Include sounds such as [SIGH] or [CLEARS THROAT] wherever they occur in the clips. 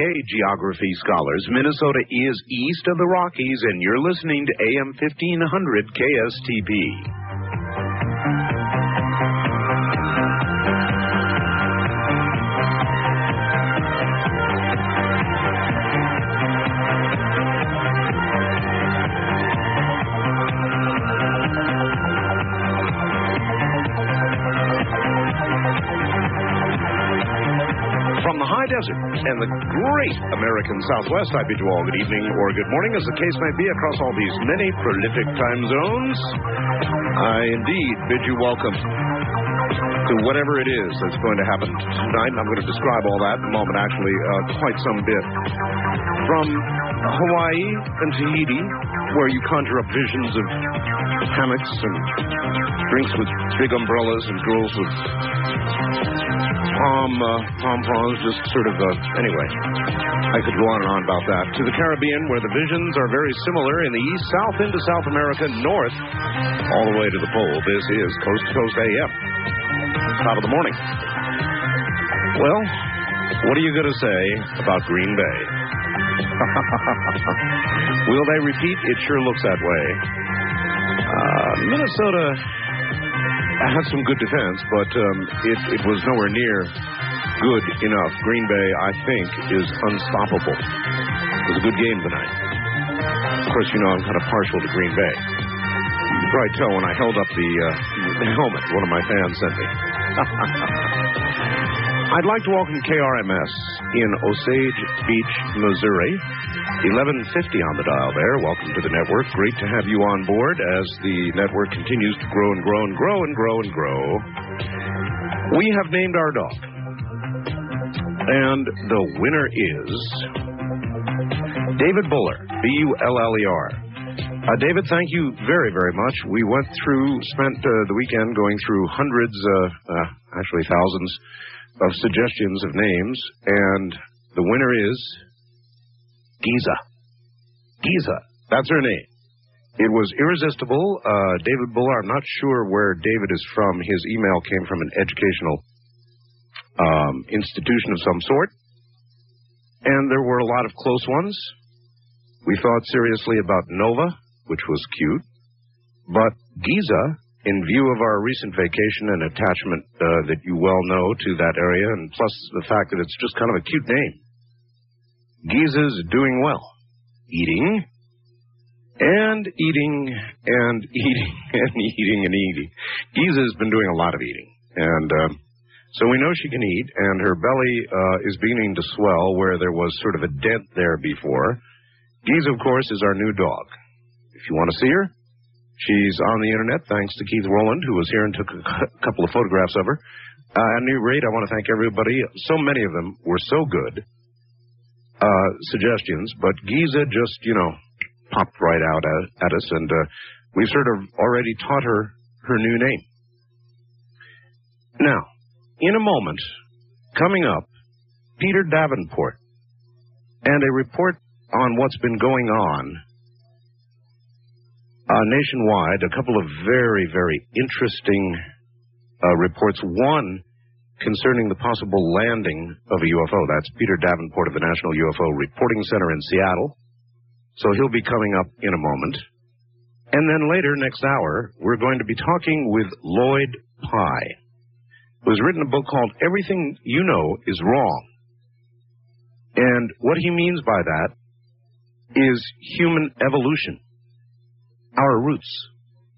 Okay, geography scholars, Minnesota is east of the Rockies, and you're listening to AM 1500 KSTP. From the high desert and the great American Southwest. I bid you all good evening or good morning, as the case may be, across all these many prolific time zones. I indeed bid you welcome to whatever it is that's going to happen tonight. I'm going to describe all that in a moment, actually, uh, quite some bit. From Hawaii and Tahiti, where you conjure up visions of hammocks and drinks with big umbrellas and girls with palm uh, palm just sort of uh, anyway. I could go on and on about that. To the Caribbean, where the visions are very similar in the east, south into South America, north, all the way to the pole. This is Coast to Coast AM. Top of the morning. Well, what are you going to say about Green Bay? [LAUGHS] Will they repeat? It sure looks that way. Minnesota had some good defense, but um, it, it was nowhere near good enough. Green Bay, I think, is unstoppable. It was a good game tonight. Of course, you know I'm kind of partial to Green Bay. Probably tell when I held up the, uh, the helmet one of my fans sent me. [LAUGHS] I'd like to welcome KRMS in Osage Beach, Missouri. 1150 on the dial there. Welcome to the network. Great to have you on board as the network continues to grow and grow and grow and grow and grow. We have named our dog. And the winner is David Buller, B U L L E R. Uh, David, thank you very, very much. We went through, spent uh, the weekend going through hundreds, uh, uh actually thousands, of suggestions of names, and the winner is Giza. Giza. That's her name. It was irresistible. Uh, David Buller, I'm not sure where David is from. His email came from an educational um, institution of some sort. And there were a lot of close ones. We thought seriously about Nova, which was cute. But Giza, in view of our recent vacation and attachment uh, that you well know to that area, and plus the fact that it's just kind of a cute name, Giza's doing well. Eating and eating and [LAUGHS] eating and eating and eating. Giza's been doing a lot of eating. And uh, so we know she can eat, and her belly uh, is beginning to swell where there was sort of a dent there before. Giza, of course, is our new dog. If you want to see her, she's on the internet thanks to Keith Rowland, who was here and took a [LAUGHS] couple of photographs of her. Uh, at any rate, I want to thank everybody. So many of them were so good uh, suggestions, but Giza just, you know, popped right out at, at us, and uh, we've sort of already taught her her new name. Now, in a moment, coming up, Peter Davenport and a report on what's been going on uh, nationwide. A couple of very, very interesting uh, reports. One concerning the possible landing of a UFO. That's Peter Davenport of the National UFO Reporting Center in Seattle. So he'll be coming up in a moment. And then later, next hour, we're going to be talking with Lloyd Pye, who has written a book called Everything You Know Is Wrong. And what he means by that is human evolution, our roots,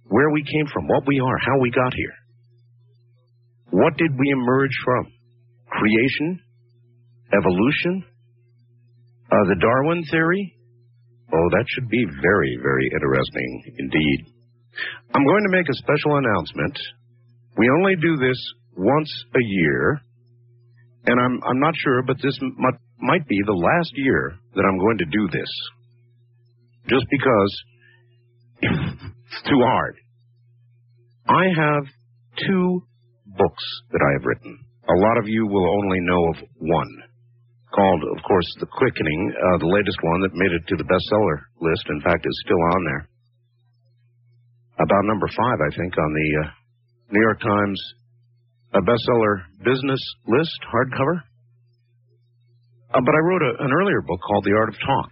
where we came from, what we are, how we got here. What did we emerge from? Creation? Evolution? Uh, the Darwin theory? Oh, that should be very, very interesting indeed. I'm going to make a special announcement. We only do this once a year, and I'm, I'm not sure, but this might, might be the last year that I'm going to do this. Just because [LAUGHS] it's too hard. I have two books that I have written. A lot of you will only know of one, called, of course, The Quickening, uh, the latest one that made it to the bestseller list. In fact, is still on there. About number five, I think, on the uh, New York Times uh, bestseller business list, hardcover. Uh, but I wrote a, an earlier book called The Art of Talk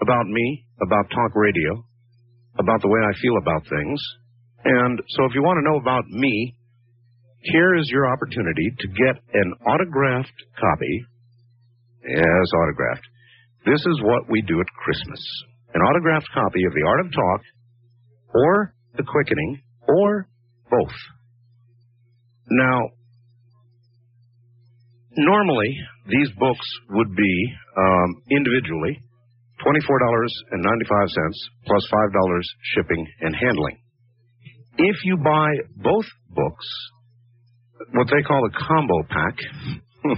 about me, about talk radio, about the way I feel about things. And so if you want to know about me, here is your opportunity to get an autographed copy. Yes, autographed. This is what we do at Christmas. An autographed copy of The Art of Talk, or The Quickening, or both. Now, normally, these books would be um, individually $24.95 plus $5 shipping and handling. If you buy both books, what they call a combo pack, [LAUGHS]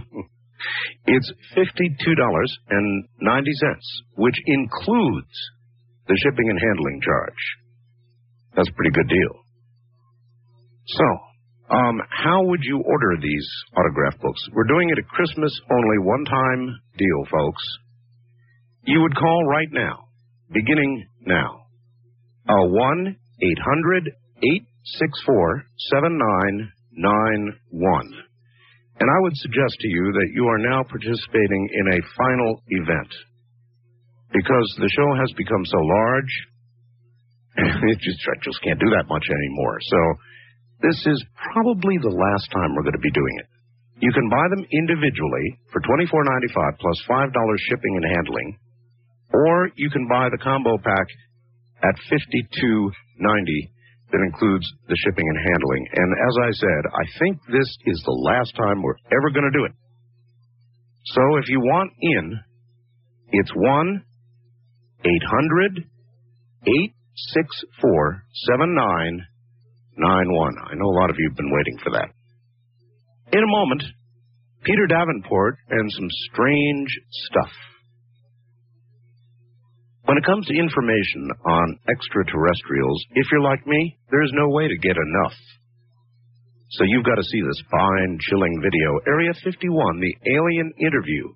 it's $52.90, which includes the shipping and handling charge. That's a pretty good deal. So, um, how would you order these autograph books? We're doing it at Christmas only one time deal, folks. You would call right now, beginning now. Uh, 1 800 864 7991. And I would suggest to you that you are now participating in a final event. Because the show has become so large, [LAUGHS] it just, I just can't do that much anymore. So this is probably the last time we're going to be doing it. You can buy them individually for $24.95 plus $5 shipping and handling, or you can buy the combo pack at $52.90 that includes the shipping and handling. And as I said, I think this is the last time we're ever going to do it. So if you want in, it's 1 800 864 7991. I know a lot of you have been waiting for that. In a moment, Peter Davenport and some strange stuff. When it comes to information on extraterrestrials, if you're like me, there's no way to get enough. So you've got to see this fine, chilling video, Area 51, the alien interview.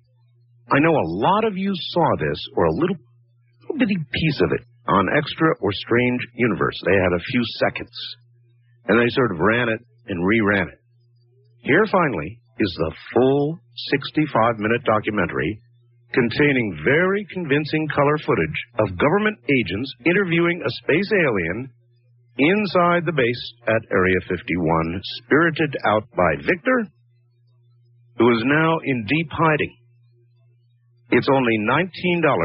I know a lot of you saw this, or a little, little bitty piece of it, on Extra or Strange Universe. They had a few seconds, and they sort of ran it and reran it. Here, finally, is the full 65 minute documentary containing very convincing color footage of government agents interviewing a space alien inside the base at Area 51, spirited out by Victor, who is now in deep hiding. It's only $19.95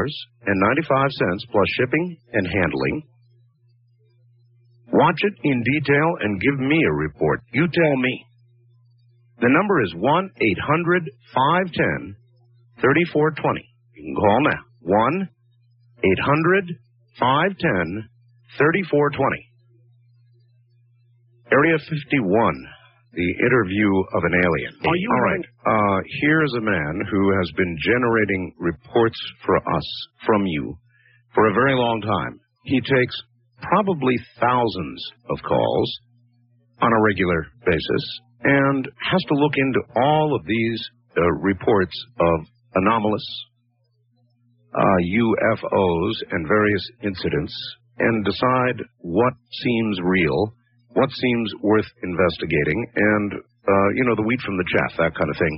plus shipping and handling. Watch it in detail and give me a report. You tell me. The number is 1 800 510 3420. You can call now. 1 800 510 3420. Area 51, the interview of an alien. Are you All right. Uh, here's a man who has been generating reports for us from you for a very long time. He takes probably thousands of calls on a regular basis and has to look into all of these uh, reports of anomalous uh, UFOs and various incidents and decide what seems real, what seems worth investigating, and, uh, you know, the wheat from the chaff, that kind of thing.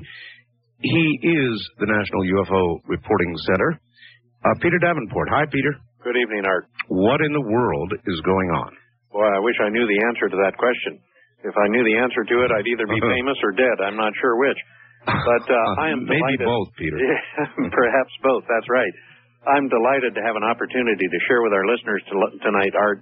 He is the National UFO Reporting Center. Uh, Peter Davenport. Hi, Peter. Good evening, Art. What in the world is going on? Boy, I wish I knew the answer to that question. If I knew the answer to it, I'd either be [LAUGHS] famous or dead. I'm not sure which. But uh, I am Maybe delighted. both, Peter. [LAUGHS] Perhaps both. That's right. I'm delighted to have an opportunity to share with our listeners to, tonight, Art,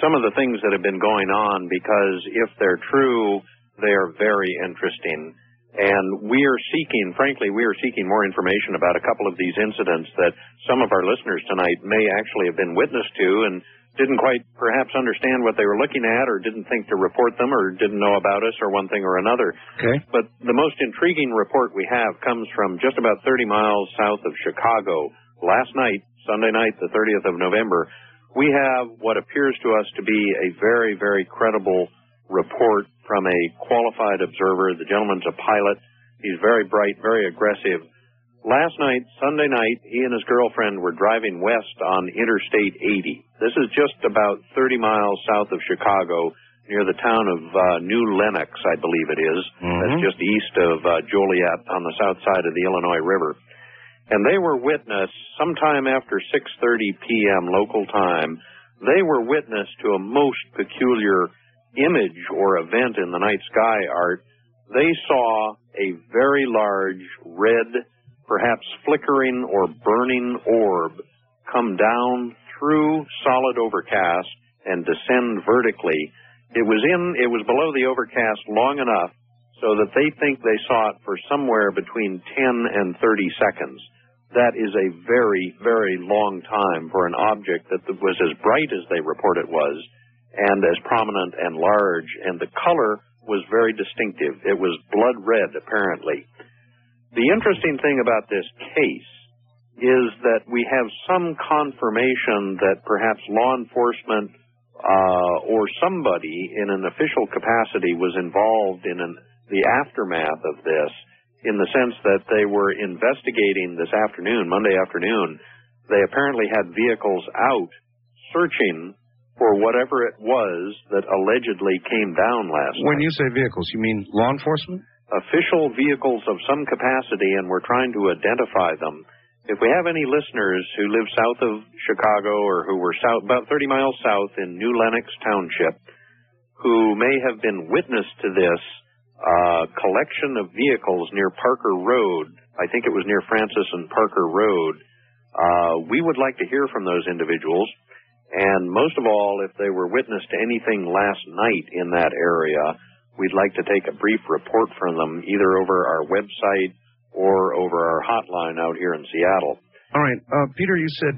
some of the things that have been going on because if they're true, they are very interesting. And we are seeking, frankly, we are seeking more information about a couple of these incidents that some of our listeners tonight may actually have been witness to and didn't quite perhaps understand what they were looking at or didn't think to report them or didn't know about us or one thing or another. Okay. But the most intriguing report we have comes from just about 30 miles south of Chicago. Last night, Sunday night, the 30th of November, we have what appears to us to be a very, very credible report from a qualified observer. The gentleman's a pilot. He's very bright, very aggressive. Last night, Sunday night, he and his girlfriend were driving west on Interstate 80. This is just about 30 miles south of Chicago, near the town of uh, New Lenox, I believe it is. Mhm. That's just east of uh, Joliet on the south side of the Illinois River. and they were witness sometime after 6:30 p.m. local time. They were witness to a most peculiar image or event in the night sky art. They saw a very large red, perhaps flickering or burning orb come down through solid overcast and descend vertically. It was in it was below the overcast long enough so that they think they saw it for somewhere between 10 and 30 seconds. That is a very, very long time for an object that was as bright as they report it was and as prominent and large, and the color was very distinctive. It was blood red, apparently. The interesting thing about this case is that we have some confirmation that perhaps law enforcement uh, or somebody in an official capacity was involved in an, the aftermath of this in the sense that they were investigating this afternoon, Monday afternoon. They apparently had vehicles out searching for whatever it was that allegedly came down last When night. When you say vehicles, you mean law enforcement? Official vehicles of some capacity, and we're trying to identify them. If we have any listeners who live south of Chicago or who were south, about 30 miles south in New Lenox Township, who may have been witness to this uh, collection of vehicles near Parker Road, I think it was near Francis and Parker Road, uh, we would like to hear from those individuals. And most of all, if they were witness to anything last night in that area, we'd like to take a brief report from them either over our website or over our hotline out here in Seattle. All right, uh, Peter. You said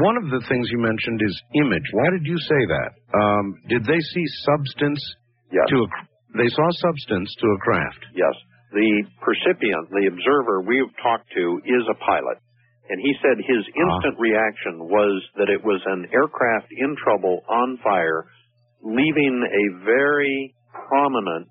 one of the things you mentioned is image. Why did you say that? Um, did they see substance Yes. to a? They saw substance to a craft. Yes. The percipient, the observer we've talked to is a pilot. And he said his instant reaction was that it was an aircraft in trouble on fire, leaving a very prominent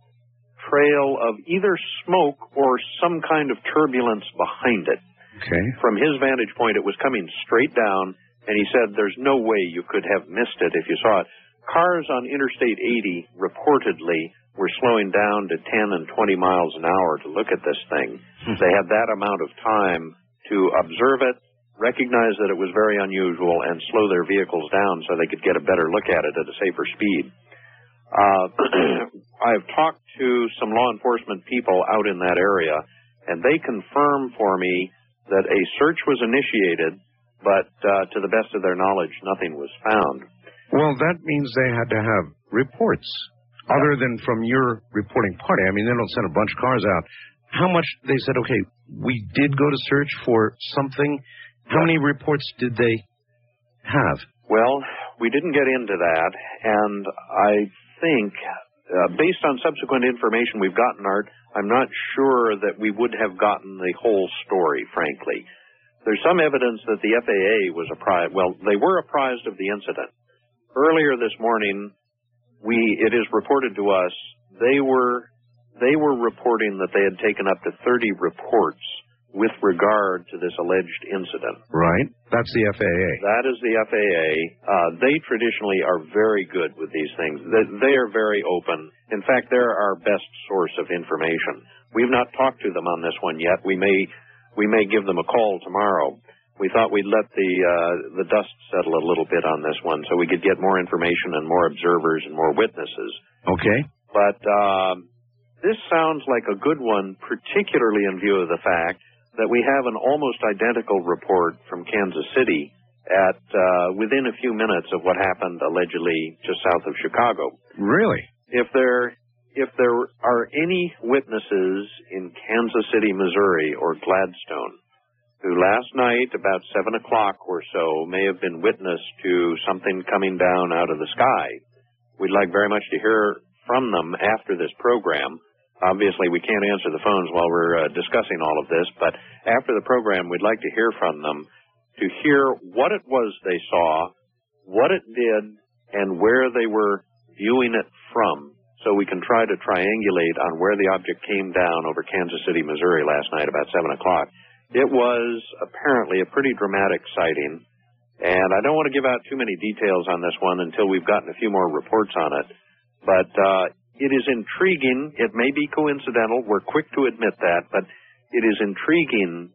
trail of either smoke or some kind of turbulence behind it. Okay. From his vantage point, it was coming straight down, and he said there's no way you could have missed it if you saw it. Cars on Interstate 80 reportedly were slowing down to 10 and 20 miles an hour to look at this thing. Hmm. they had that amount of time to observe it, recognize that it was very unusual, and slow their vehicles down so they could get a better look at it at a safer speed. Uh, [CLEARS THROAT] I've talked to some law enforcement people out in that area, and they confirm for me that a search was initiated, but uh, to the best of their knowledge, nothing was found. Well, that means they had to have reports other than from your reporting party. I mean, they don't send a bunch of cars out. How much they said? Okay, we did go to search for something. How many reports did they have? Well, we didn't get into that, and I think, uh, based on subsequent information we've gotten, Art, I'm not sure that we would have gotten the whole story, frankly. There's some evidence that the FAA was apprised, well, they were apprised of the incident. Earlier this morning, we, it is reported to us, they were, they were reporting that they had taken up to 30 reports with regard to this alleged incident. Right. That's the FAA. That is the FAA. Uh, they traditionally are very good with these things. They, they are very open. In fact, they're our best source of information. We've not talked to them on this one yet. We may we may give them a call tomorrow. We thought we'd let the uh, the dust settle a little bit on this one, so we could get more information and more observers and more witnesses. Okay. But um, this sounds like a good one, particularly in view of the fact that we have an almost identical report from Kansas City at uh, within a few minutes of what happened allegedly just south of Chicago. Really? If there if there are any witnesses in Kansas City, Missouri, or Gladstone who last night about seven o'clock or so may have been witness to something coming down out of the sky, we'd like very much to hear from them after this program. Obviously, we can't answer the phones while we're uh, discussing all of this, but after the program, we'd like to hear from them to hear what it was they saw, what it did, and where they were viewing it from, so we can try to triangulate on where the object came down over Kansas City, Missouri last night about 7 o'clock. It was apparently a pretty dramatic sighting, and I don't want to give out too many details on this one until we've gotten a few more reports on it. But uh, it is intriguing. It may be coincidental. We're quick to admit that, but it is intriguing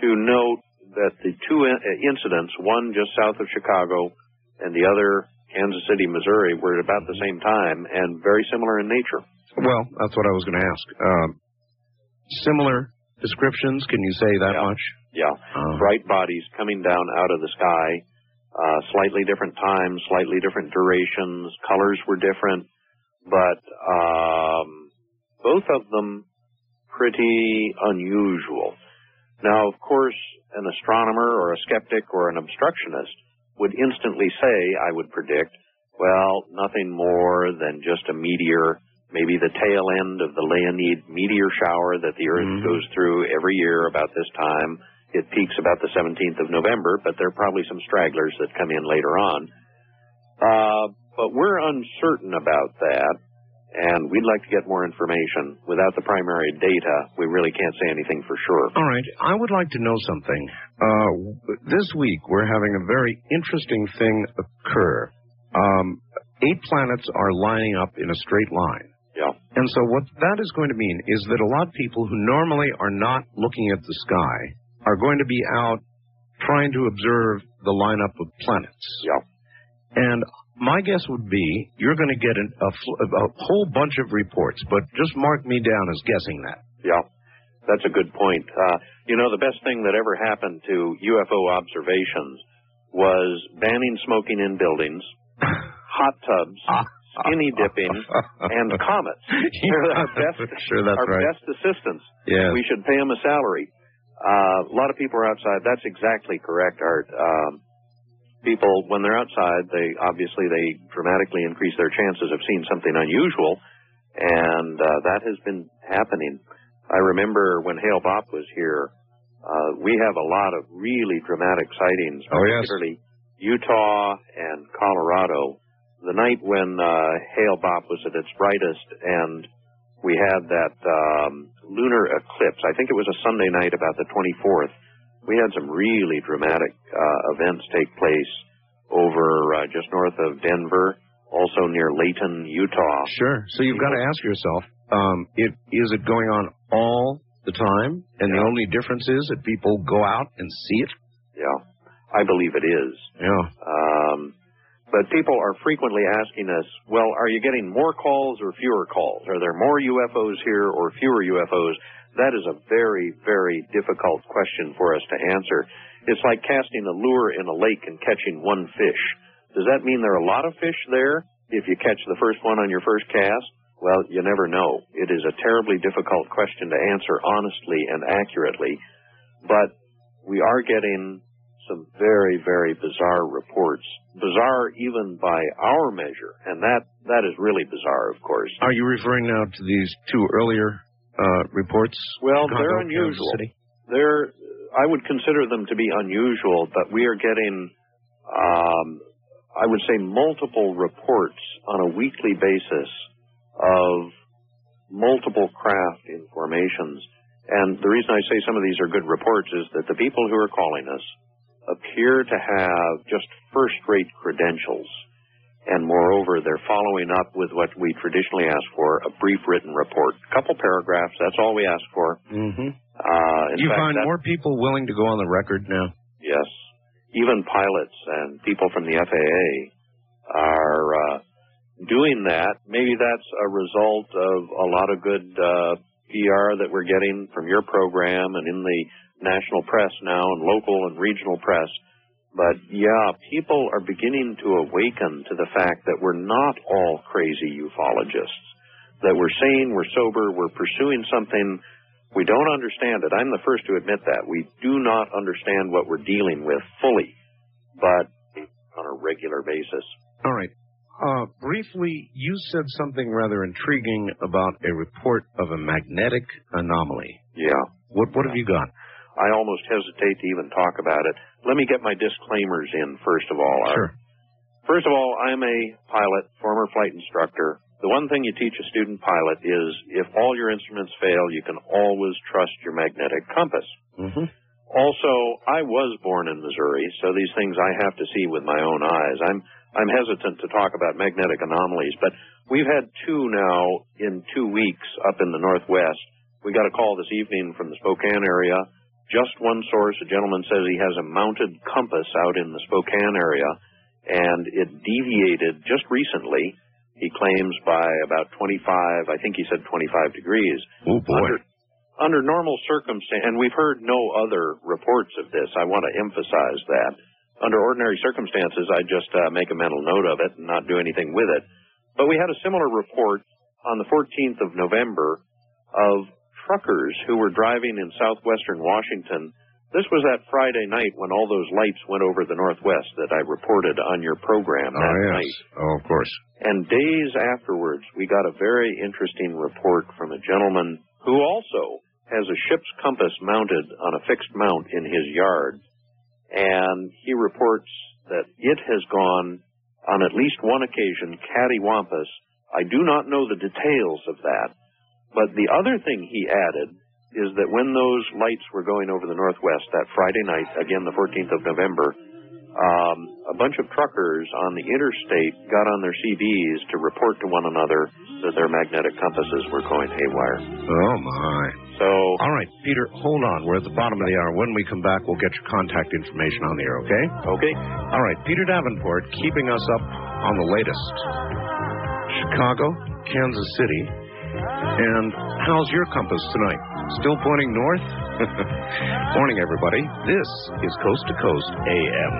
to note that the two incidents, one just south of Chicago and the other Kansas City, Missouri, were at about the same time and very similar in nature. Well, that's what I was going to ask. Um, similar descriptions? Can you say that yeah. much? Yeah. Uh, Bright bodies coming down out of the sky, uh, slightly different times, slightly different durations. Colors were different, but um, both of them pretty unusual. Now, of course, an astronomer or a skeptic or an obstructionist would instantly say, I would predict, well, nothing more than just a meteor, maybe the tail end of the Leonid meteor shower that the Earth mm-hmm. goes through every year about this time. It peaks about the 17th of November, but there are probably some stragglers that come in later on. Uh, but we're uncertain about that and we'd like to get more information. Without the primary data, we really can't say anything for sure. All right. I would like to know something. Uh, this week, we're having a very interesting thing occur. Um, eight planets are lining up in a straight line. Yeah. And so what that is going to mean is that a lot of people who normally are not looking at the sky are going to be out trying to observe the lineup of planets. Yeah. And my guess would be you're going to get an, a, a whole bunch of reports, but just mark me down as guessing that. Yeah, that's a good point. Uh, you know, the best thing that ever happened to UFO observations was banning smoking in buildings, [LAUGHS] hot tubs, skinny dipping, and [LAUGHS] comets. [LAUGHS] They're our best, sure that's our right. best assistants. Yeah. We should pay them a salary. Uh, a lot of people are outside. That's exactly correct, Art. Um, people, when they're outside, they obviously they dramatically increase their chances of seeing something unusual, and uh, that has been happening. I remember when Hale Bopp was here, uh, we have a lot of really dramatic sightings, oh, particularly yes. Utah and Colorado. The night when uh, Hale Bopp was at its brightest, and we had that um, lunar eclipse. I think it was a Sunday night, about the 24th we had some really dramatic uh, events take place over uh, just north of Denver, also near Layton, Utah. Sure. So you've got to ask yourself, um, it, is it going on all the time, and yeah. the only difference is that people go out and see it? Yeah, I believe it is. Yeah. Um, but people are frequently asking us, well, are you getting more calls or fewer calls? Are there more UFOs here or fewer UFOs? That is a very, very difficult question for us to answer. It's like casting a lure in a lake and catching one fish. Does that mean there are a lot of fish there if you catch the first one on your first cast? Well, you never know. It is a terribly difficult question to answer honestly and accurately, but we are getting some very, very bizarre reports. Bizarre even by our measure, and that, that is really bizarre, of course. Are you referring now to these two earlier uh, reports? Well, they're unusual. They're I would consider them to be unusual, but we are getting, um, I would say, multiple reports on a weekly basis of multiple craft in formations. And the reason I say some of these are good reports is that the people who are calling us appear to have just first-rate credentials and moreover, they're following up with what we traditionally ask for, a brief written report. A couple paragraphs, that's all we ask for. Mm-hmm. Uh, you fact, find more people willing to go on the record now? Yes. Even pilots and people from the FAA are uh, doing that. Maybe that's a result of a lot of good uh, PR that we're getting from your program and in the national press now and local and regional press but yeah, people are beginning to awaken to the fact that we're not all crazy ufologists. That we're sane, we're sober, we're pursuing something. We don't understand it. I'm the first to admit that. We do not understand what we're dealing with fully, but on a regular basis. All right. Uh, briefly, you said something rather intriguing about a report of a magnetic anomaly. Yeah. What What have you got? I almost hesitate to even talk about it. Let me get my disclaimers in first of all. Sure. First of all, I'm a pilot, former flight instructor. The one thing you teach a student pilot is if all your instruments fail, you can always trust your magnetic compass. Mm-hmm. Also, I was born in Missouri, so these things I have to see with my own eyes. I'm I'm hesitant to talk about magnetic anomalies, but we've had two now in two weeks up in the northwest. We got a call this evening from the Spokane area just one source. A gentleman says he has a mounted compass out in the Spokane area, and it deviated just recently. He claims by about 25, I think he said 25 degrees. Oh boy. Under, under normal circumstances, and we've heard no other reports of this. I want to emphasize that. Under ordinary circumstances, I'd just uh, make a mental note of it and not do anything with it. But we had a similar report on the 14th of November of truckers who were driving in southwestern Washington. This was that Friday night when all those lights went over the Northwest that I reported on your program that oh, yes. night. Oh, of course. And days afterwards, we got a very interesting report from a gentleman who also has a ship's compass mounted on a fixed mount in his yard. And he reports that it has gone on at least one occasion cattywampus. I do not know the details of that, but the other thing he added is that when those lights were going over the Northwest that Friday night, again the 14th of November, um, a bunch of truckers on the interstate got on their CBs to report to one another that their magnetic compasses were going haywire. Oh my. So, all right, Peter, hold on. We're at the bottom of the hour. When we come back, we'll get your contact information on the air, okay? Okay. All right, Peter Davenport keeping us up on the latest. Chicago, Kansas City, and how's your compass tonight? Still pointing north? [LAUGHS] Morning, everybody. This is Coast to Coast AM.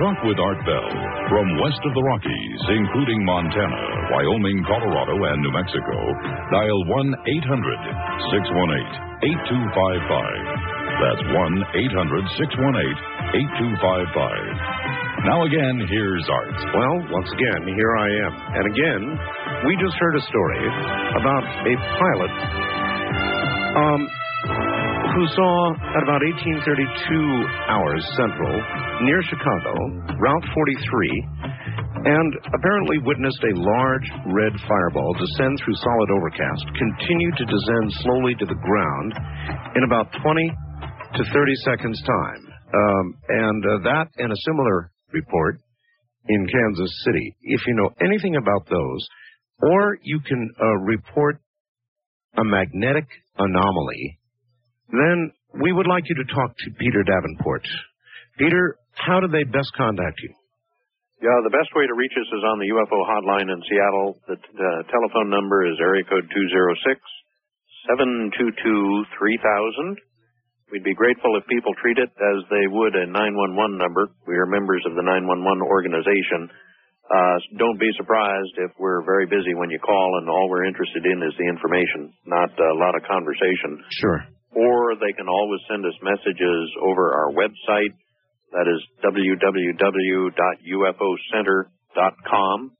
Talk with Art Bell from west of the Rockies, including Montana, Wyoming, Colorado, and New Mexico. Dial 1 800 618 8255. That's 1 800 618 8255. Now again, here's Art. Well, once again, here I am. And again, we just heard a story about a pilot um, who saw at about 1832 hours central near Chicago, Route 43, and apparently witnessed a large red fireball descend through solid overcast, continue to descend slowly to the ground in about 20 to 30 seconds time. Um, and uh, that and a similar report in Kansas City. If you know anything about those, or you can uh, report a magnetic anomaly then we would like you to talk to Peter Davenport. Peter, how do they best contact you? Yeah, the best way to reach us is on the UFO hotline in Seattle. The, the telephone number is area code 206 722 3000. We'd be grateful if people treat it as they would a 911 number. We are members of the 911 organization. Uh, don't be surprised if we're very busy when you call and all we're interested in is the information, not a lot of conversation. Sure or they can always send us messages over our website. That is www.ufocenter.com.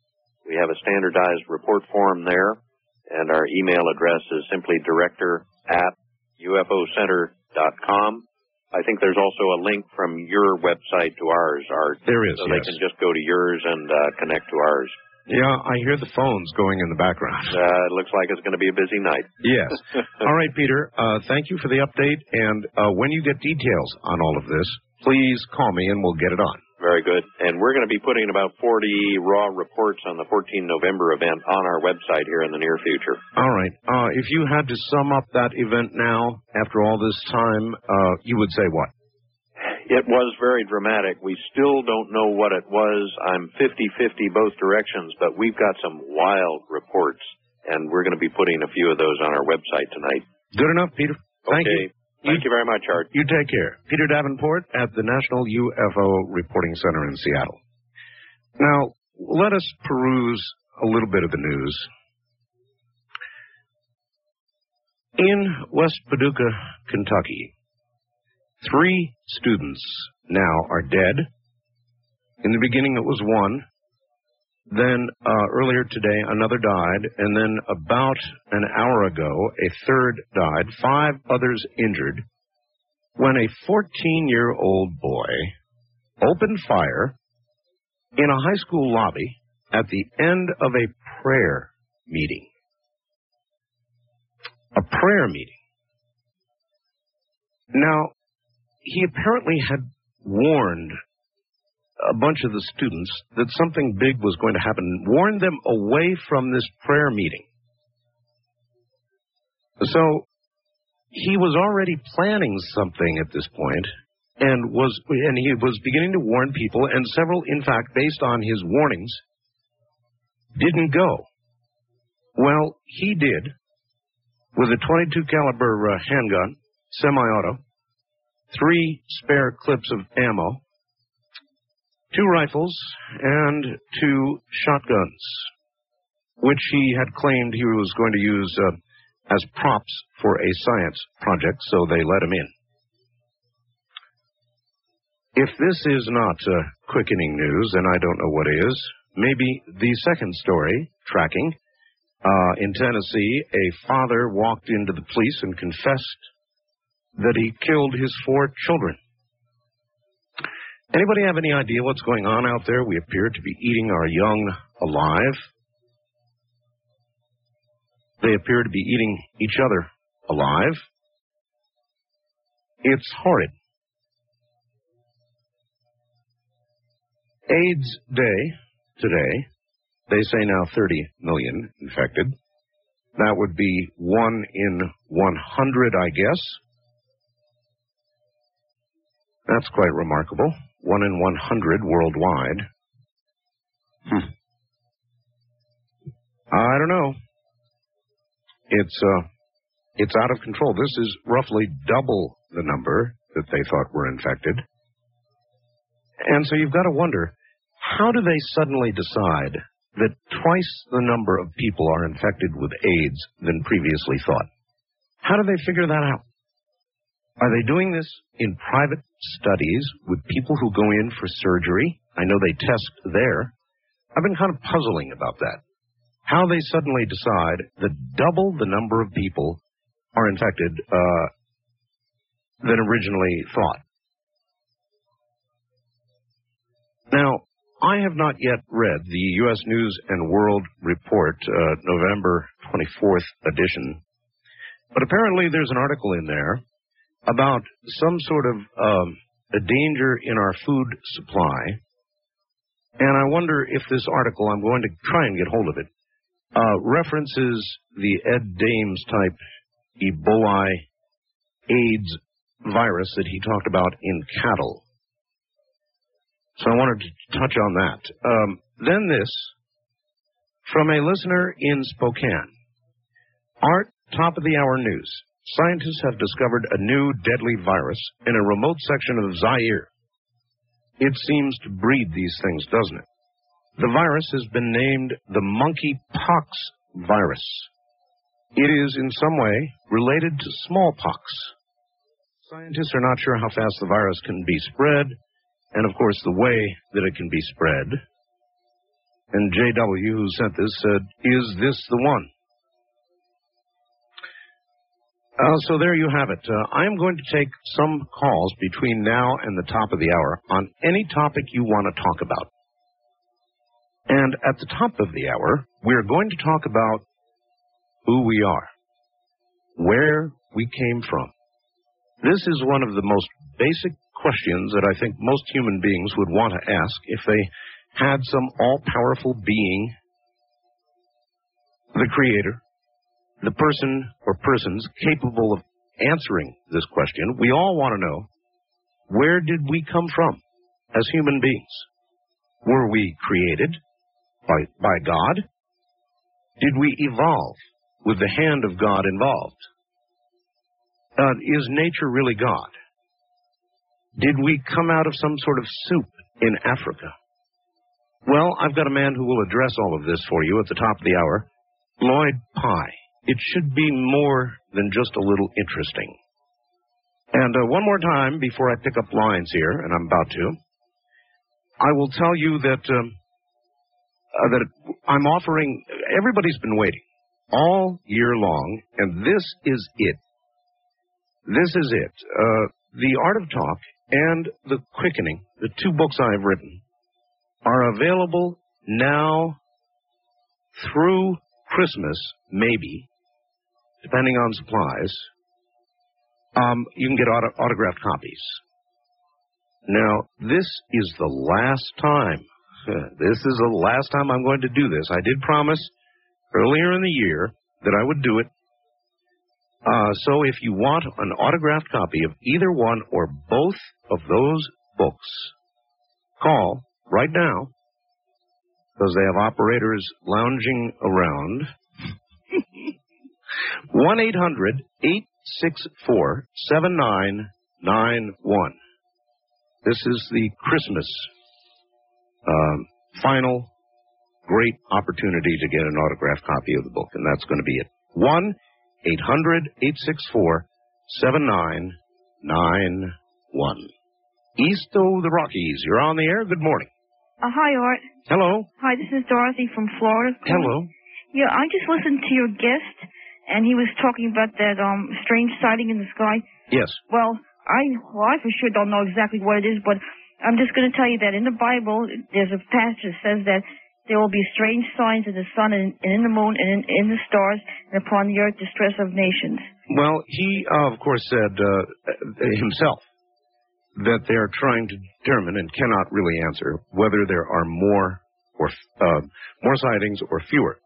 We have a standardized report form there, and our email address is simply director at ufocenter.com. I think there's also a link from your website to ours, Art. There is, So yes. they can just go to yours and uh, connect to ours. Yeah, I hear the phones going in the background. [LAUGHS] Uh, it looks like it's going to be a busy night. Yes. [LAUGHS] all right, Peter. Uh, thank you for the update. And uh, when you get details on all of this, please call me and we'll get it on. Very good. And we're going to be putting about 40 raw reports on the 14 November event on our website here in the near future. All right. Uh, if you had to sum up that event now, after all this time, uh, you would say what? It was very dramatic. We still don't know what it was. I'm 50-50 both directions, but we've got some wild reports, and we're going to be putting a few of those on our website tonight. Good enough, Peter. Thank okay. you. Thank you, you very much, Art. You take care. Peter Davenport at the National UFO Reporting Center in Seattle. Now, let us peruse a little bit of the news. In West Paducah, Kentucky, Three students now are dead. In the beginning, it was one. Then uh, earlier today, another died, and then about an hour ago, a third died. Five others injured. When a 14-year-old boy opened fire in a high school lobby at the end of a prayer meeting. A prayer meeting. Now, he apparently had warned a bunch of the students that something big was going to happen, warned them away from this prayer meeting. So he was already planning something at this point and was and he was beginning to warn people and several in fact based on his warnings didn't go. Well, he did with a 22 caliber uh, handgun, semi-auto, three spare clips of ammo, two rifles, and two shotguns, which he had claimed he was going to use uh, as props for a science project, so they let him in. If this is not uh, quickening news, then I don't know what is. Maybe the second story, tracking. Uh, in Tennessee, a father walked into the police and confessed that he killed his four children. Anybody have any idea what's going on out there? We appear to be eating our young alive. They appear to be eating each other alive. It's horrid. AIDS Day today, they say now 30 million infected. That would be one in 100, I guess. That's quite remarkable. One in 100 worldwide. Hmm. I don't know. It's uh, it's out of control. This is roughly double the number that they thought were infected. And so you've got to wonder, how do they suddenly decide that twice the number of people are infected with AIDS than previously thought? How do they figure that out? Are they doing this in private studies with people who go in for surgery? I know they test there. I've been kind of puzzling about that. How they suddenly decide that double the number of people are infected uh, than originally thought. Now, I have not yet read the U.S. News and World Report, uh, November 24th edition, but apparently there's an article in there about some sort of um, a danger in our food supply. And I wonder if this article, I'm going to try and get hold of it, uh, references the Ed Dames type Ebola AIDS virus that he talked about in cattle. So I wanted to touch on that. Um, then this from a listener in Spokane. Art, top of the hour news. Scientists have discovered a new deadly virus in a remote section of Zaire. It seems to breed these things, doesn't it? The virus has been named the monkeypox virus. It is in some way related to smallpox. Scientists are not sure how fast the virus can be spread, and of course the way that it can be spread. And JW, who sent this, said, Is this the one? Uh, so there you have it. Uh, I am going to take some calls between now and the top of the hour on any topic you want to talk about. And at the top of the hour, we're going to talk about who we are, where we came from. This is one of the most basic questions that I think most human beings would want to ask if they had some all powerful being, the Creator, the person or persons capable of answering this question. We all want to know where did we come from as human beings? Were we created by, by God? Did we evolve with the hand of God involved? Uh, is nature really God? Did we come out of some sort of soup in Africa? Well, I've got a man who will address all of this for you at the top of the hour. Lloyd Pye. It should be more than just a little interesting. And uh, one more time before I pick up lines here, and I'm about to, I will tell you that um, uh, that I'm offering. Everybody's been waiting all year long, and this is it. This is it. Uh, the Art of Talk and The Quickening, the two books I have written, are available now through Christmas, maybe, depending on supplies, um, you can get auto- autographed copies. Now, this is the last time. [LAUGHS] This is the last time I'm going to do this. I did promise earlier in the year that I would do it. Uh, so if you want an autographed copy of either one or both of those books, call right now because they have operators lounging around. 1 800 864 7991. This is the Christmas um, final great opportunity to get an autographed copy of the book, and that's going to be it. 1 800 864 7991. East of the Rockies, you're on the air. Good morning. Uh, hi, Art. Hello. Hi, this is Dorothy from Florida. Hello. Yeah, I just listened to your guest, and he was talking about that um strange sighting in the sky. Yes. Well, I well, I for sure don't know exactly what it is, but I'm just going to tell you that in the Bible, there's a passage that says that there will be strange signs in the sun and, and in the moon and in, in the stars and upon the earth distress of nations. Well, he, uh, of course, said uh, himself that they are trying to determine and cannot really answer whether there are more or uh, more sightings or fewer.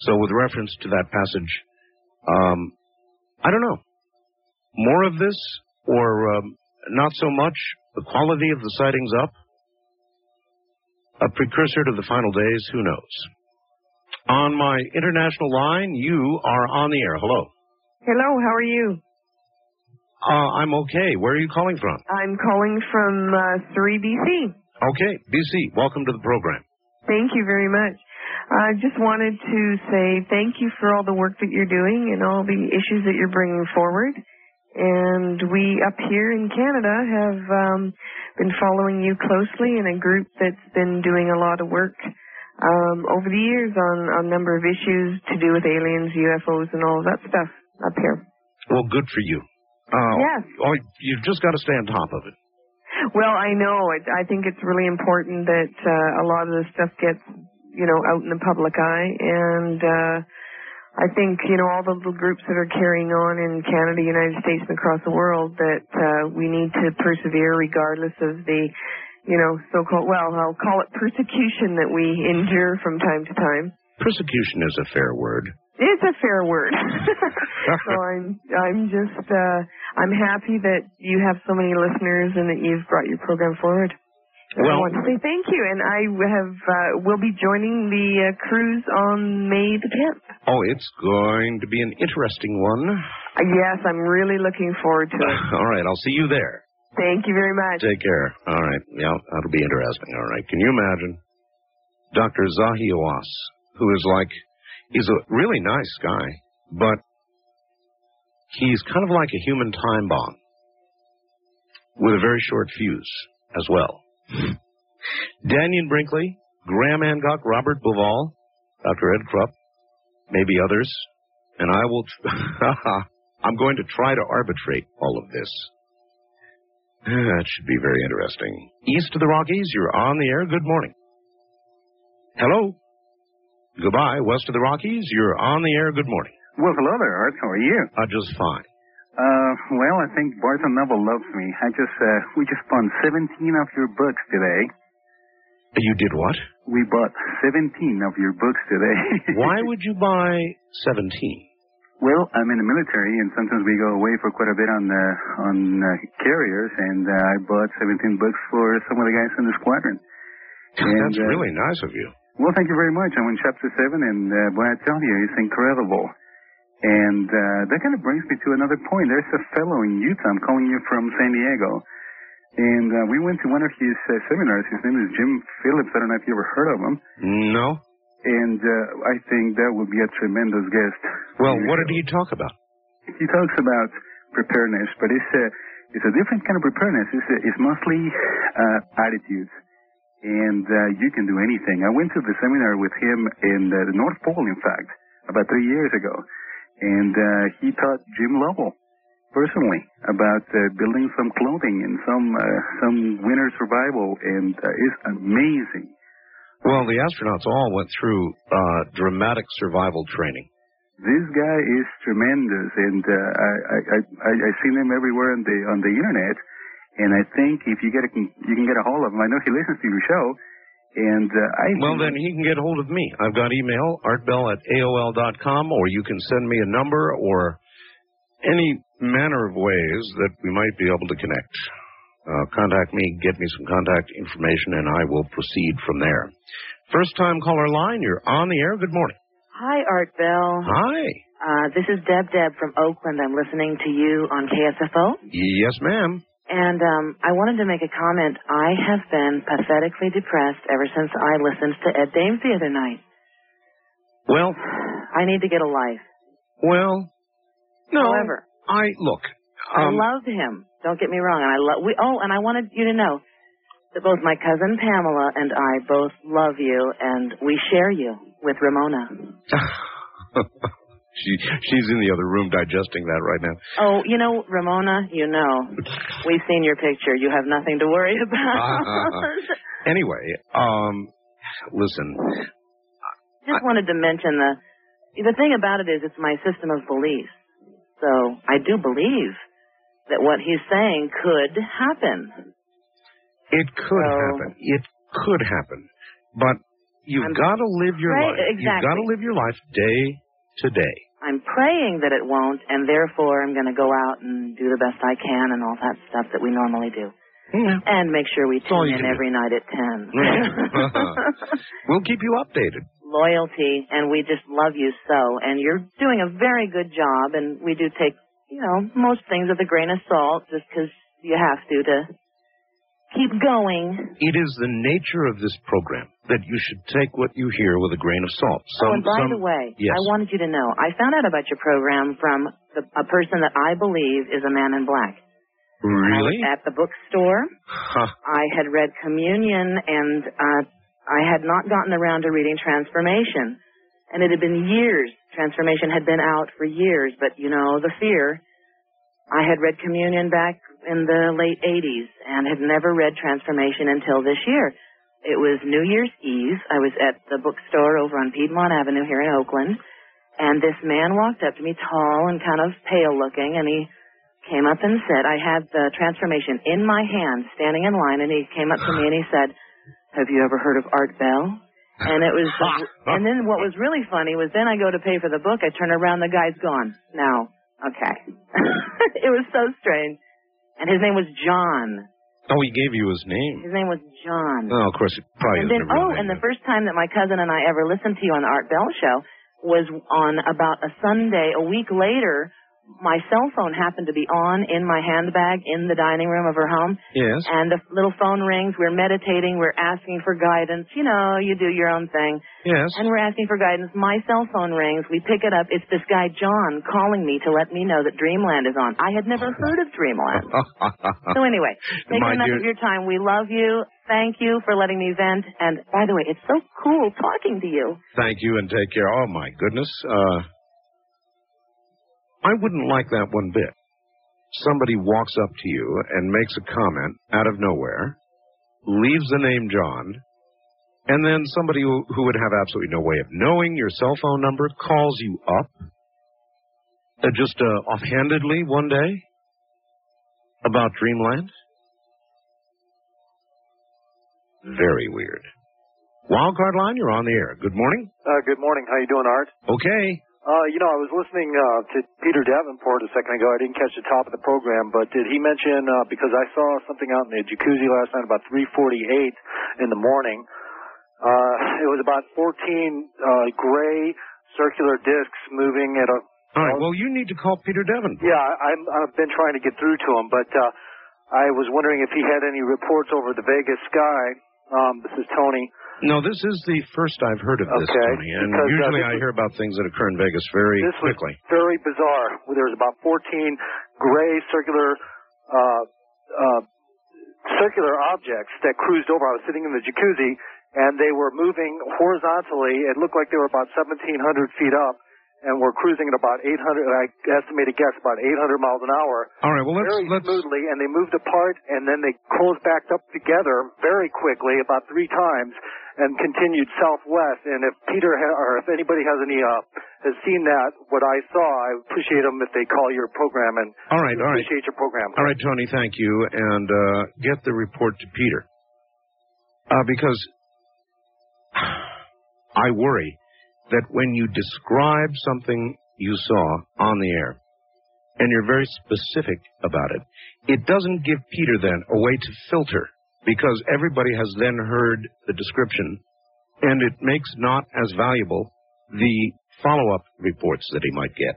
So, with reference to that passage, um, I don't know. More of this, or um, not so much. The quality of the sightings up. A precursor to the final days. Who knows? On my international line, you are on the air. Hello. Hello, how are you? Uh, I'm okay. Where are you calling from? I'm calling from uh, Surrey, BC. Okay, BC. Welcome to the program. Thank you very much. I just wanted to say thank you for all the work that you're doing and all the issues that you're bringing forward. And we up here in Canada have um, been following you closely in a group that's been doing a lot of work um, over the years on, a number of issues to do with aliens, UFOs, and all of that stuff up here. Well, good for you. Uh, Yes. Oh, you've just got to stay on top of it. Well, I know. I, I think it's really important that uh, a lot of this stuff gets, you know, out in the public eye. And uh, I think, you know, all the little groups that are carrying on in Canada, United States, and across the world, that uh, we need to persevere regardless of the, you know, so-called, well, I'll call it persecution that we endure from time to time. Persecution is a fair word. It's a fair word. [LAUGHS] so I'm I'm just uh I'm happy that you have so many listeners and that you've brought your program forward. And I Well- want to say thank you, and I have uh, will be joining the uh, cruise on May the 10th. Oh, it's going to be an interesting one. Uh, yes, I'm really looking forward to it. [LAUGHS] All right, I'll see you there. Thank you very much. Take care. All right. Yeah, that'll be interesting. All right. Can you imagine Dr. Zahi Hawass, who is like, he's a really nice guy, but he's kind of like a human time bomb with a very short fuse as well. Dannion Brinkley, Graham Hancock, Robert Bauval, Dr. Ed Krupp, maybe others, and I will. [LAUGHS] I'm going to try to arbitrate all of this. That should be very interesting. East of the Rockies, you're on the air. Good morning. Hello. Goodbye. West of the Rockies, you're on the air. Good morning. Well, hello there, Art. How are you? Uh, just fine. Uh, well, I think Barnes & Noble loves me. I just, uh, we just bought 17 of your books today. You did what? We bought 17 of your books today. [LAUGHS] Why would you buy 17? Well, I'm in the military, and sometimes we go away for quite a bit on uh, on uh, carriers, and uh, I bought 17 books for some of the guys in the squadron. [LAUGHS] And, That's uh, really nice of you. Well, thank you very much. I'm in chapter seven, and uh, boy, I tell you, it's incredible. And uh, that kind of brings me to another point. There's a fellow in Utah. I'm calling you from San Diego, and uh, we went to one of his uh, seminars. His name is Jim Phillips. I don't know if you ever heard of him. No? And uh, I think that would be a tremendous guest. Well, what did he talk about? He talks about preparedness, but it's a it's a different kind of preparedness. It's a, it's mostly uh, attitudes, and uh, you can do anything. I went to the seminar with him in the North Pole, in fact, about three years ago, and uh, he taught Jim Lovell personally about uh, building some clothing and some uh, some winter survival, and uh, it's amazing. Well, the astronauts all went through uh, dramatic survival training. This guy is tremendous, and uh, I, I I I seen him everywhere on the on the internet. And I think if you get a, you can get a hold of him. I know he listens to your show, and uh, I Well, then he can get hold of me. I've got email artbell at aol dot com, or you can send me a number or any manner of ways that we might be able to connect. Uh, contact me, get me some contact information, and I will proceed from there. First time caller line, you're on the air. Good morning. Hi, Art Bell. Hi. Uh, this is Deb Deb from Oakland. I'm listening to you on KSFO. Yes, ma'am. And um, I wanted to make a comment. I have been pathetically depressed ever since I listened to Ed Dames the other night. Well, I need to get a life. well, no. However, I look. I Um, love him. Don't get me wrong. And I love we. Oh, and I wanted you to know that both my cousin Pamela and I both love you, and we share you with Ramona. [LAUGHS] she she's in the other room digesting that right now. Oh, you know, Ramona, you know, we've seen your picture. You have nothing to worry about. Anyway, um, listen. I just wanted to mention the the thing about it is it's my system of beliefs. So I do believe that what he's saying could happen. It could So- happen. It could happen, but you've got to live your pray- life. You've got to live your life day to day. I'm praying that it won't, and therefore I'm going to go out and do the best I can and all that stuff that we normally do. And make sure we tune in can do. every night at 10. [LAUGHS] We'll keep you updated. Loyalty, and we just love you so. And you're doing a very good job, and we do take, you know, most things with a grain of salt just because you have to to keep going. It is the nature of this program that you should take what you hear with a grain of salt. Some, oh, and by some, the way, yes. I wanted you to know, I found out about your program from the, a person that I believe is a man in black. Really? at the bookstore. Huh. I had read Communion, and uh, I had not gotten around to reading Transformation. And it had been years. Transformation had been out for years, but you know, the fear. I had read Communion back in the late 80s and had never read Transformation until this year. It was New Year's Eve. I was at the bookstore over on Piedmont Avenue here in Oakland, and this man walked up to me, tall and kind of pale looking, and he came up and said, I had the transformation in my hand, standing in line, and he came up to me and he said, Have you ever heard of Art Bell? And it was, [LAUGHS] and then what was really funny was then I go to pay for the book, I turn around, the guy's gone. Now, okay. [LAUGHS] it was so strange. And his name was John. Oh, he gave you his name. His name was John. Oh, of course, it probably and then, oh, and the first time that my cousin and I ever listened to you on the Art Bell show was on about a Sunday. A week later, my cell phone happened to be on in my handbag in the dining room of her home. Yes. And the little phone rings. We're meditating. We're asking for guidance. You know, you do your own thing. Yes. And we're asking for guidance. My cell phone rings. We pick it up. It's this guy, John, calling me to let me know that Dreamland is on. I had never [LAUGHS] heard of Dreamland. So anyway, [LAUGHS] taking My enough dear- of your time. We love you. Thank you for letting me vent. And by the way, it's so cool talking to you. Thank you and take care. Oh my goodness. Uh, I wouldn't like that one bit. Somebody walks up to you and makes a comment out of nowhere, leaves the name John, and then somebody who, who would have absolutely no way of knowing your cell phone number calls you up uh, just uh, offhandedly one day about Dreamland. Very weird. Wildcard line, you're on the air. Good morning. Uh, good morning. How you doing, Art? Okay. Uh, you know, I was listening uh, to Peter Davenport a second ago. I didn't catch the top of the program, but did he mention uh, because I saw something out in the jacuzzi last night about 3:48 in the morning? Uh, it was about 14 uh, gray circular discs moving at a. All right. Well, you need to call Peter Devon. Yeah, I'm, I've been trying to get through to him, but uh, I was wondering if he had any reports over the Vegas sky. Um, this is Tony. No, this is the first I've heard of this, Okay, Tony. And because, uh, usually this I hear about things that occur in Vegas very This was quickly. very bizarre. There was about 14 gray circular uh, uh, circular objects that cruised over. I was sitting in the jacuzzi, and they were moving horizontally. It looked like they were about 1,700 feet up, and were cruising at about 800. I estimate estimated guess about 800 miles an hour. All right. Well, let's very let's. smoothly, and they moved apart, and then they closed back up together very quickly, about three times, and continued southwest. And if Peter ha- or if anybody has any uh, has seen that, what I saw, I appreciate them if they call your program and All right, all right. appreciate your program. All right, Tony, thank you. And uh, get the report to Peter. Uh, because I worry that when you describe something you saw on the air, and you're very specific about it, it doesn't give Peter then a way to filter because everybody has then heard the description and it makes not as valuable the follow up reports that he might get.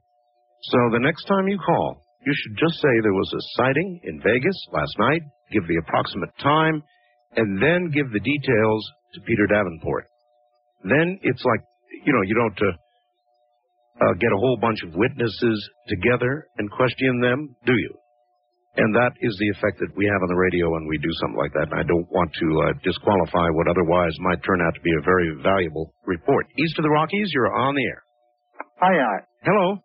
So the next time you call, you should just say there was a sighting in Vegas last night, give the approximate time, and then give the details to Peter Davenport. Then it's like, you know, you don't uh, uh, get a whole bunch of witnesses together and question them, do you? And that is the effect that we have on the radio when we do something like that. And I don't want to uh, disqualify what otherwise might turn out to be a very valuable report. East of the Rockies, you're on the air. Hi, uh, Hello.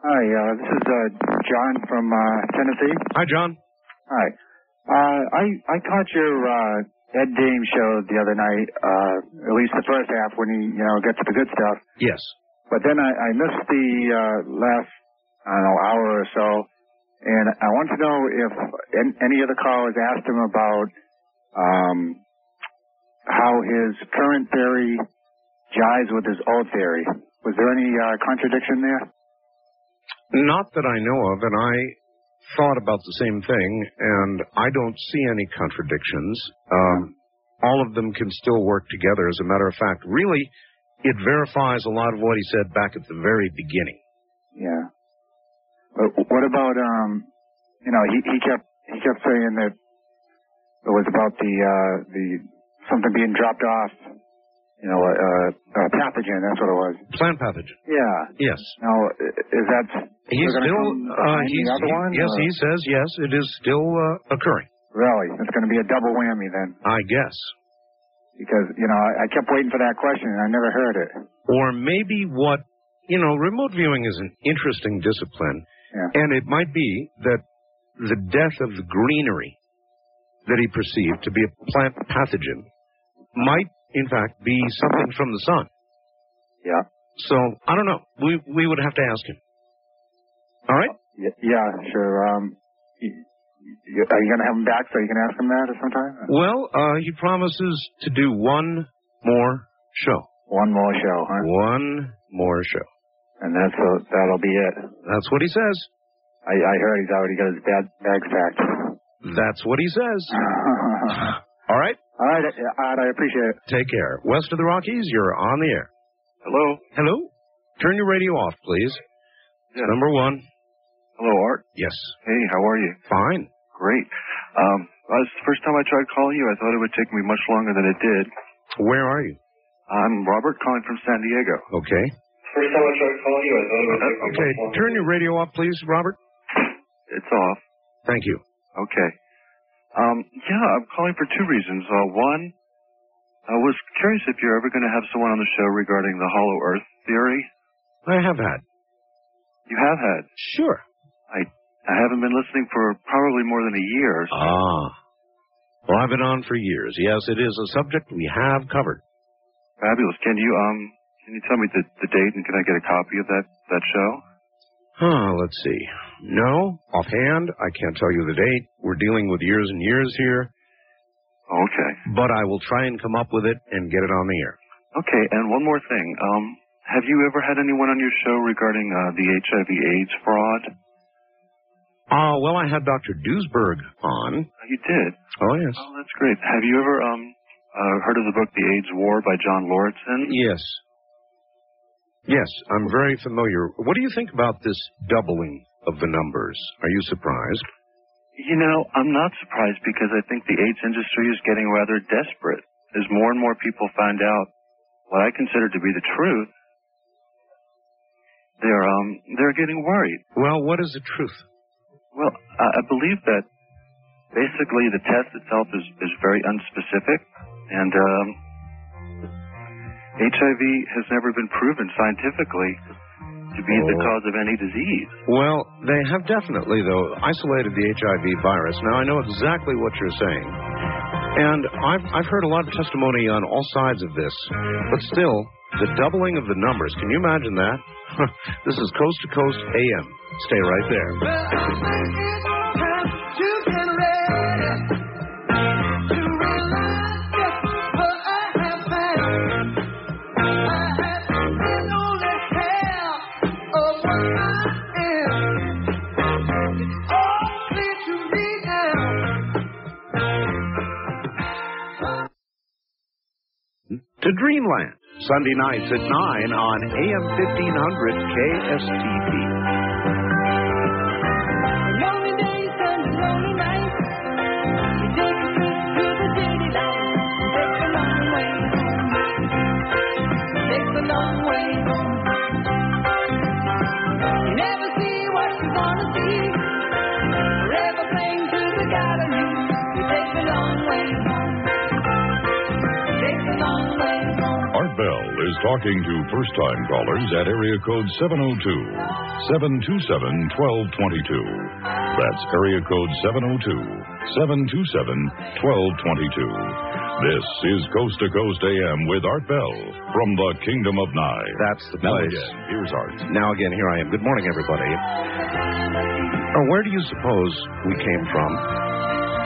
hi. Uh, this is uh, John from uh, Tennessee. Hi, John. Hi. Uh, I I caught your uh, Ed Dames show the other night. Uh, at least the first half when he you know gets to the good stuff. Yes. But then I, I missed the uh, last I don't know hour or so, and I want to know if any of the callers asked him about um, how his current theory jives with his old theory. Was there any uh, contradiction there? Not that I know of, and I thought about the same thing, and I don't see any contradictions. Um, all of them can still work together. As a matter of fact, really, it verifies a lot of what he said back at the very beginning. Yeah. But what about um? You know, he he kept he kept saying that it was about the uh the something being dropped off. You know, uh, uh pathogen. That's what it was. Plant pathogen. Yeah. Yes. Now, is that He's still, uh, he's, the other he- one? yes, or- he says yes, it is still uh, occurring. Really, it's going to be a double whammy then, I guess. because you know I, I kept waiting for that question and I never heard it. Or maybe what, you know, remote viewing is an interesting discipline, Yeah. and it might be that the death of the greenery that he perceived to be a plant pathogen might, in fact, be something from the sun. Yeah. So, I don't know. We, we would have to ask him. All right? Yeah, sure. Um, are you going to have him back so you can ask him that at some time? Well, uh, he promises to do one more show. One more show, huh? One more show. And that's uh, that'll be it. That's what he says. I, I heard he's already got his bag, bags packed. That's what he says. [LAUGHS] All right? All right, Art, I appreciate it. Take care. West of the Rockies, you're on the air. Hello. Hello? Turn your radio off, please. Yeah. Number one. Hello, Art. Yes. Hey, how are you? Fine. Great. Um, well, it's the first time I tried calling you. I thought it would take me much longer than it did. Where are you? I'm Robert calling from San Diego. Okay. First time I tried calling you, I thought it would take me Okay. Turn your radio off, please, Robert. It's off. Thank you. Okay. Um, yeah, I'm calling for two reasons. Uh, one, I was curious if you're ever going to have someone on the show regarding the hollow earth theory. I have had. You have had. Sure. I I haven't been listening for probably more than a year. so- Ah. Well, I've been on for years. Yes, it is a subject we have covered. Fabulous. Can you um can you tell me the, the date and can I get a copy of that that show? Huh, let's see. No, offhand, I can't tell you the date. We're dealing with years and years here, Okay. but I will try and come up with it and get it on the air. Okay, and one more thing. Um have you ever had anyone on your show regarding uh, the HIV AIDS fraud? Ah, well, I had Dr. Duesberg on. You did. Oh, yes. Oh, that's great. Have you ever um uh, heard of the book The AIDS War by John Lauritsen? Yes. Yes, I'm very familiar. What do you think about this doubling of the numbers? Are you surprised? You know, I'm not surprised because I think the AIDS industry is getting rather desperate as more and more people find out what I consider to be the truth. They're um they're getting worried. Well, what is the truth? Well, I believe that basically the test itself is is very unspecific, and um, HIV has never been proven scientifically to be the Oh. cause of any disease. Well, they have definitely, though, isolated the HIV virus. Now, I know exactly what you're saying. And I've, I've heard a lot of testimony on all sides of this, but still, the doubling of the numbers, can you imagine that? [LAUGHS] this is Coast to Coast AM. Stay right there. To Dreamland, Sunday nights at 9 on AM 1500 KSTP. Talking to first time callers at area code 702 727 1222. That's area code 702 727 1222. This is Coast to Coast AM with Art Bell from the Kingdom of Nye. That's the Now place. again, here's Art. Now again, here I am. Good morning, everybody. Where do you suppose we came from?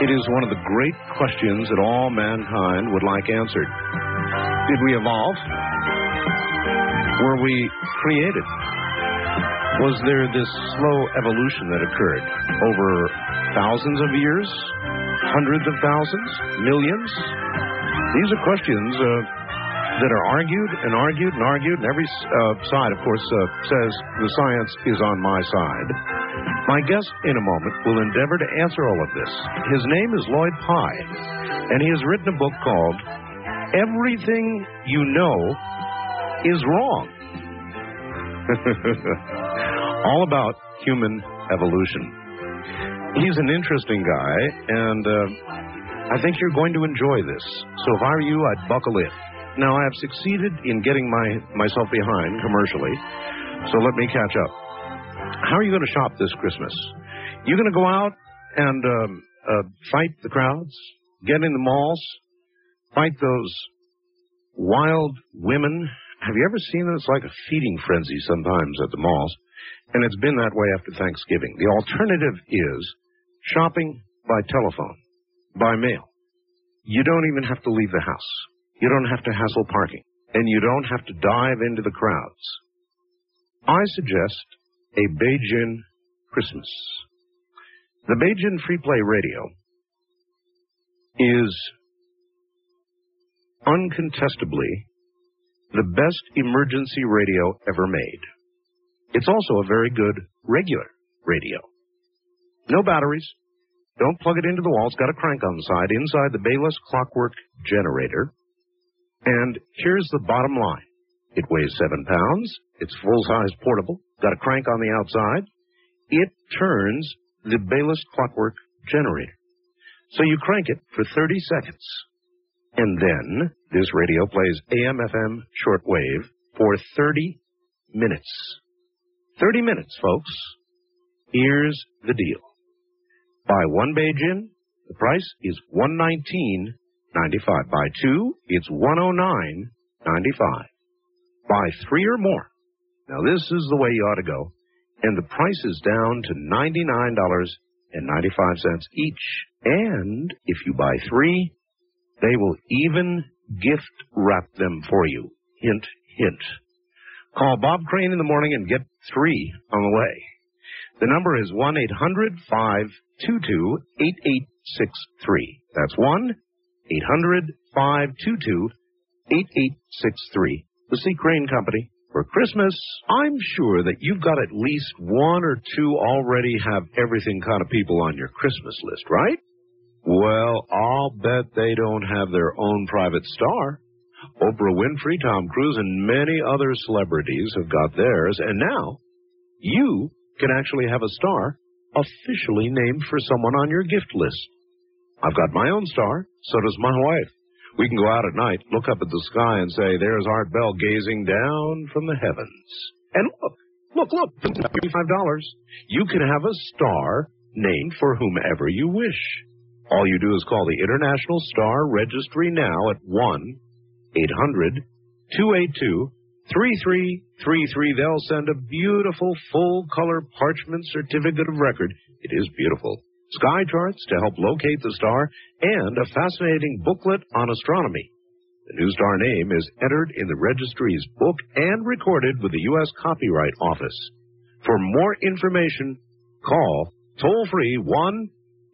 It is one of the great questions that all mankind would like answered. Did we evolve? Were we created? Was there this slow evolution that occurred over thousands of years? Hundreds of thousands? Millions? These are questions uh, that are argued and argued and argued, and every uh, side, of course, uh, says the science is on my side. My guest in a moment will endeavor to answer all of this. His name is Lloyd Pye, and he has written a book called Everything You Know is Wrong. [LAUGHS] all about human evolution. He's an interesting guy, and uh, I think you're going to enjoy this. So if I were you, I'd buckle in. Now, I have succeeded in getting my myself behind commercially, so let me catch up. How are you going to shop this Christmas? You going to go out and um, uh, fight the crowds, get in the malls, fight those wild women? Have you ever seen it? It's like a feeding frenzy sometimes at the malls, and it's been that way after Thanksgiving. The alternative is shopping by telephone, by mail. You don't even have to leave the house. You don't have to hassle parking, and you don't have to dive into the crowds. I suggest a Baygen Christmas. The Baygen Free Play Radio is uncontestably the best emergency radio ever made. It's also a very good regular radio. No batteries. Don't plug it into the wall. It's got a crank on the side inside the Baylis clockwork generator. And here's the bottom line. It weighs seven pounds. It's full-size portable. Got a crank on the outside. It turns the Baylis clockwork generator. So you crank it for 30 seconds. And then this radio plays AM, FM, shortwave for 30 minutes. 30 minutes, folks. Here's the deal. Buy one Baygen, the price is 119.95. Buy two, it's 109.95. Buy three or more. Now this is the way you ought to go. And the price is down to $99.95 each. And if you buy three, they will even gift wrap them for you. Hint, hint. Call Bob Crane in the morning and get three on the way. The number is 1 800 522 8863. That's 1 800 522 8863. The C. Crane Company. For Christmas, I'm sure that you've got at least one or two already have everything kind of people on your Christmas list, right? Well, I'll bet they don't have their own private star. Oprah Winfrey, Tom Cruise, and many other celebrities have got theirs, and now you can actually have a star officially named for someone on your gift list. I've got my own star, so does my wife. We can go out at night, look up at the sky, and say, There's Art Bell gazing down from the heavens. And look, look, look, $25. You can have a star named for whomever you wish. All you do is call the International Star Registry now at 1 800 282 3333. They'll send a beautiful full color parchment certificate of record. It is beautiful. Sky charts to help locate the star and a fascinating booklet on astronomy. The new star name is entered in the registry's book and recorded with the U.S. Copyright Office. For more information, call toll free 1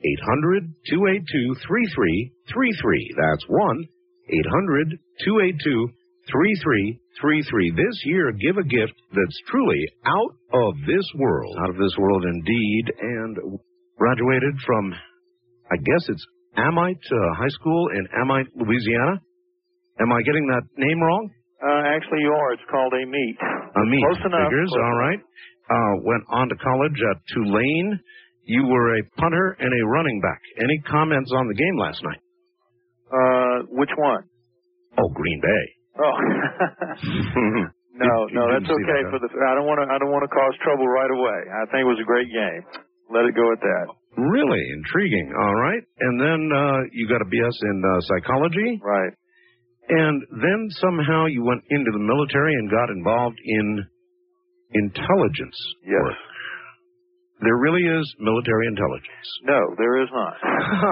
800 282 3333. That's 1 800 282 3333. This year, give a gift that's truly out of this world. Out of this world indeed. And graduated from, I guess it's Amite uh, High School in Amite, Louisiana. Am I getting that name wrong? Uh, actually, you are. It's called a meet. A meet. Close enough. Figures, Close all right. Uh, went on to college at Tulane. You were a punter and a running back. Any comments on the game last night? Uh, which one? Oh, Green Bay. Oh. [LAUGHS] [LAUGHS] no, no, that's okay that, for the. I don't want to. I don't want to cause trouble right away. I think it was a great game. Let it go at that. Really intriguing. All right. And then uh, you got a BS in uh, psychology. Right. And then somehow you went into the military and got involved in intelligence Yes. work. There really is military intelligence. No, there is not.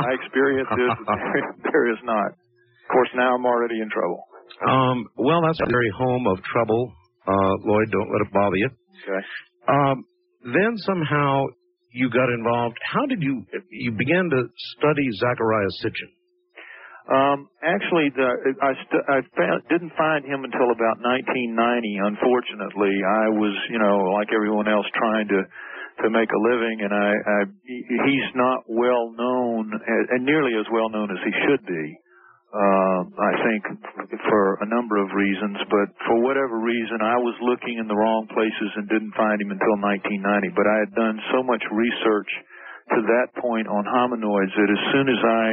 My [LAUGHS] experience is [LAUGHS] there, is not. Of course, now I'm already in trouble. Um, well, that's the very home of trouble. Uh, Lloyd, don't let it bother you. Okay. Um, then somehow you got involved. How did you, you began to study Zecharia Sitchin? Um, actually, the, I, st- I found, didn't find him until about 1990. Unfortunately, I was, you know, like everyone else, trying to to make a living, and I, I he's not well known and nearly as well known as he should be. Uh, I think for a number of reasons, but for whatever reason, I was looking in the wrong places and didn't find him until 1990. But I had done so much research to that point on hominoids that as soon as I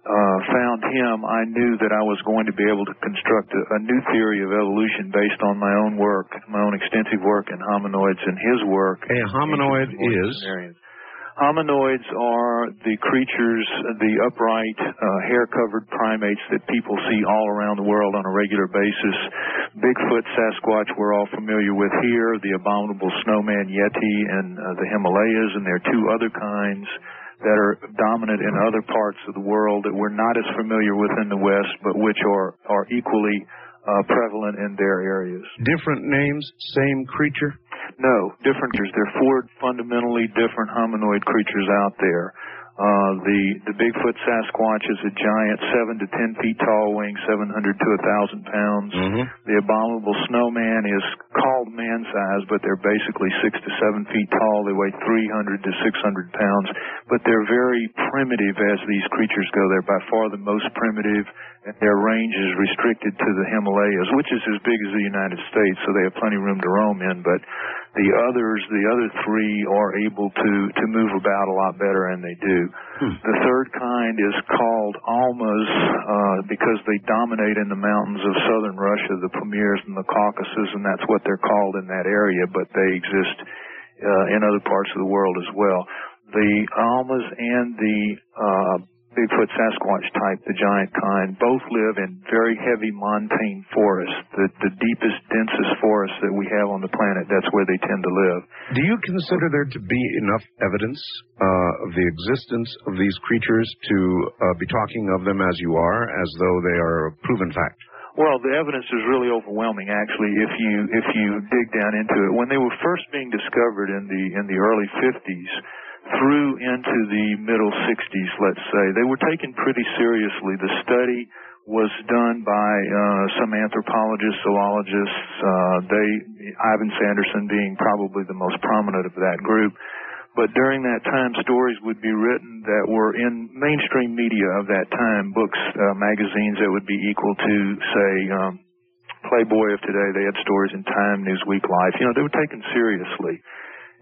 uh, found him, I knew that I was going to be able to construct a, a new theory of evolution based on my own work, my own extensive work in hominoids and his work. A hominoid is Hominoids are the creatures, the upright, uh, hair-covered primates that people see all around the world on a regular basis. Bigfoot, Sasquatch, we're all familiar with here. The abominable snowman Yeti and uh, the Himalayas, and there are two other kinds that are dominant in other parts of the world that we're not as familiar with in the West, but which are are equally uh, prevalent in their areas. Different names, same creature. No, different creatures. There are four fundamentally different hominoid creatures out there. Uh, the the Bigfoot Sasquatch is a giant, seven to ten feet tall, weighing 700 to a thousand pounds. Mm-hmm. The abominable snowman is called man size, but they're basically six to seven feet tall. They weigh 300 to 600 pounds, but they're very primitive as these creatures go. They're by far the most primitive, and their range is restricted to the Himalayas, which is as big as the United States, so they have plenty of room to roam in. But the others, the other three, are able to to move about a lot better, and they do. The third kind is called almas uh, because they dominate in the mountains of southern Russia, the Pamirs and the Caucasus, and that's what they're called in that area. But they exist uh, in other parts of the world as well. The almas and the uh, Bigfoot Sasquatch type, the giant kind, both live in very heavy montane forests, the, the deepest, densest forests that we have on the planet. That's where they tend to live. Do you consider there to be enough evidence uh, of the existence of these creatures to uh, be talking of them as you are, as though they are a proven fact? Well, the evidence is really overwhelming, actually. If you if you dig down into it, when they were first being discovered in the in the early 50s, through into the middle 60s, let's say, they were taken pretty seriously. The study was done by uh, some anthropologists, zoologists. Uh, they, Ivan Sanderson being probably the most prominent of that group. But during that time, stories would be written that were in mainstream media of that time, books, uh, magazines that would be equal to, say, um, Playboy of today. They had stories in Time, Newsweek, Life. You know, they were taken seriously.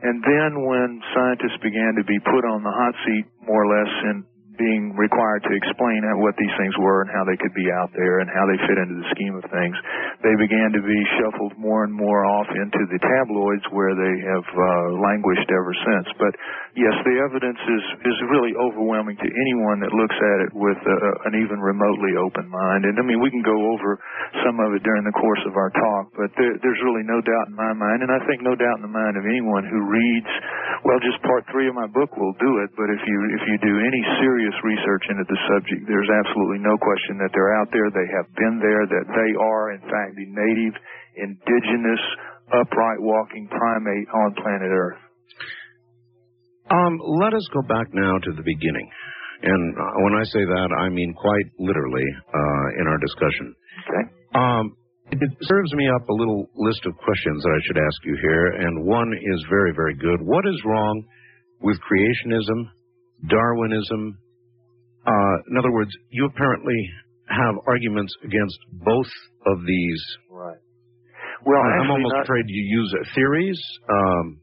And then when scientists began to be put on the hot seat, more or less, in being required to explain what these things were and how they could be out there and how they fit into the scheme of things, they began to be shuffled more and more off into the tabloids where they have uh, languished ever since. But yes, the evidence is is really overwhelming to anyone that looks at it with uh, an even remotely open mind. And I mean, we can go over some of it during the course of our talk, but there, there's really no doubt in my mind, and I think no doubt in the mind of anyone who reads. Well, just part three of my book will do it. But if you if you do any serious research into the subject, there's absolutely no question that they're out there. They have been there. That they are, in fact, the native, indigenous, upright walking primate on planet Earth. Um, let us go back now to the beginning. And uh, when I say that, I mean quite literally uh, in our discussion. Okay. Um, it serves me up a little list of questions that I should ask you here, and one is very, very good. What is wrong with creationism, Darwinism? Uh, in other words, you apparently have arguments against both of these. Right. Well, I'm almost not- afraid you use theories. Um,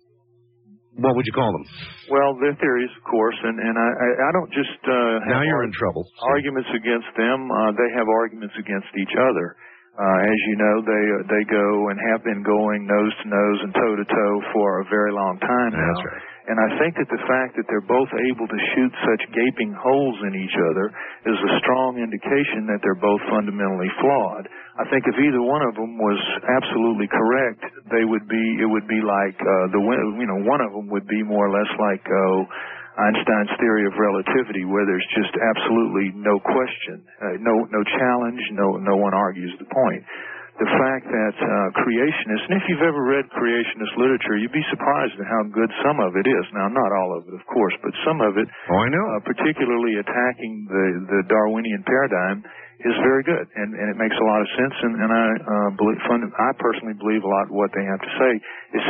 what would you call them? Well, they're theories, of course, and and I I, I don't just uh, Now you're in trouble. arguments against them. Uh, they have arguments against each other. Uh, as you know, they they go and have been going nose to nose and toe to toe for a very long time now. That's right. And I think that the fact that they're both able to shoot such gaping holes in each other is a strong indication that they're both fundamentally flawed. I think if either one of them was absolutely correct, they would be. It would be like uh, the you know one of them would be more or less like oh, Einstein's theory of relativity, where there's just absolutely no question, uh, no no challenge, no no one argues the point the fact that uh, creationists, and if you've ever read creationist literature, you'd be surprised at how good some of it is. Now, not all of it, of course, but some of it, Oh, I know. uh, particularly attacking the, the Darwinian paradigm, is very good, and, and it makes a lot of sense. And, and I uh, believe, fund, I personally believe a lot of what they have to say,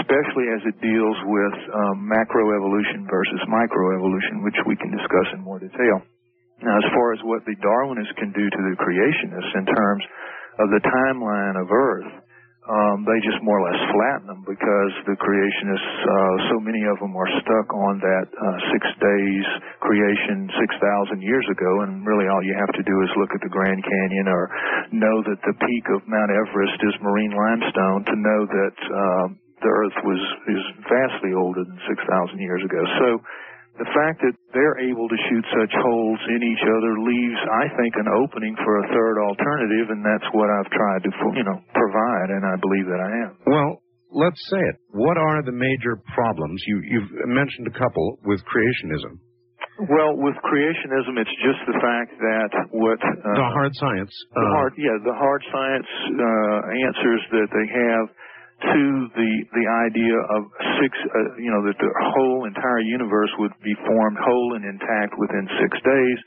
especially as it deals with um, macroevolution versus microevolution, which we can discuss in more detail. Now, as far as what the Darwinists can do to the creationists in terms of the timeline of Earth, um, they just more or less flatten them because the creationists, uh, so many of them are stuck on that uh, six days creation 6,000 years ago, and really all you have to do is look at the Grand Canyon or know that the peak of Mount Everest is marine limestone to know that um, the Earth was is vastly older than 6,000 years ago. So the fact that they're able to shoot such holes in each other leaves, I think, an opening for a third alternative, and that's what I've tried to, you know, provide, and I believe that I am. Well, let's say it. What are the major problems? You, you've mentioned a couple with creationism. Well, with creationism, it's just the fact that what uh, the hard science. the uh, hard, yeah, the hard science uh, answers that they have to the the idea of six, uh, you know, that the whole entire universe would be formed whole and intact within six days.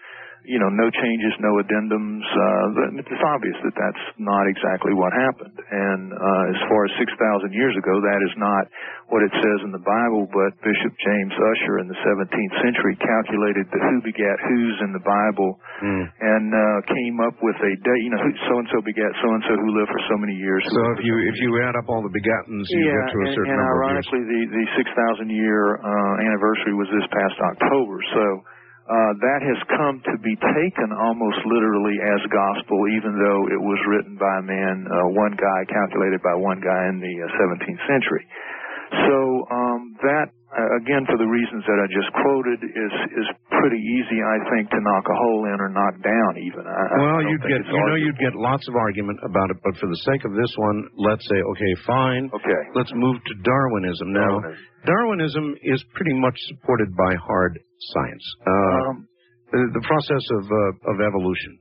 You know, no changes, no addendums. Uh, it's obvious that that's not exactly what happened. And uh, as far as 6,000 years ago, that is not what it says in the Bible, but Bishop James Ussher in the 17th century calculated the who begat who's in the Bible hmm. and uh, came up with a date. You know, so and so begat so and so who lived for so many years. So if you if you add up all the begattens, you yeah, get to a and, certain and number of years. ironically, the the six thousand year uh, anniversary was this past October. So uh, that has come to be taken almost literally as gospel, even though it was written by a man, uh, one guy, calculated by one guy in the uh, 17th century. So um, that, uh, again, for the reasons that I just quoted, is is pretty easy, I think, to knock a hole in or knock down. Even I, I Well, don't you'd get you know you'd get lots of argument about it, but for the sake of this one, let's say okay, fine. Okay. Let's move to Darwinism now. Darwinism. Darwinism is pretty much supported by hard science. Uh, Um, the, the process of uh, of evolution.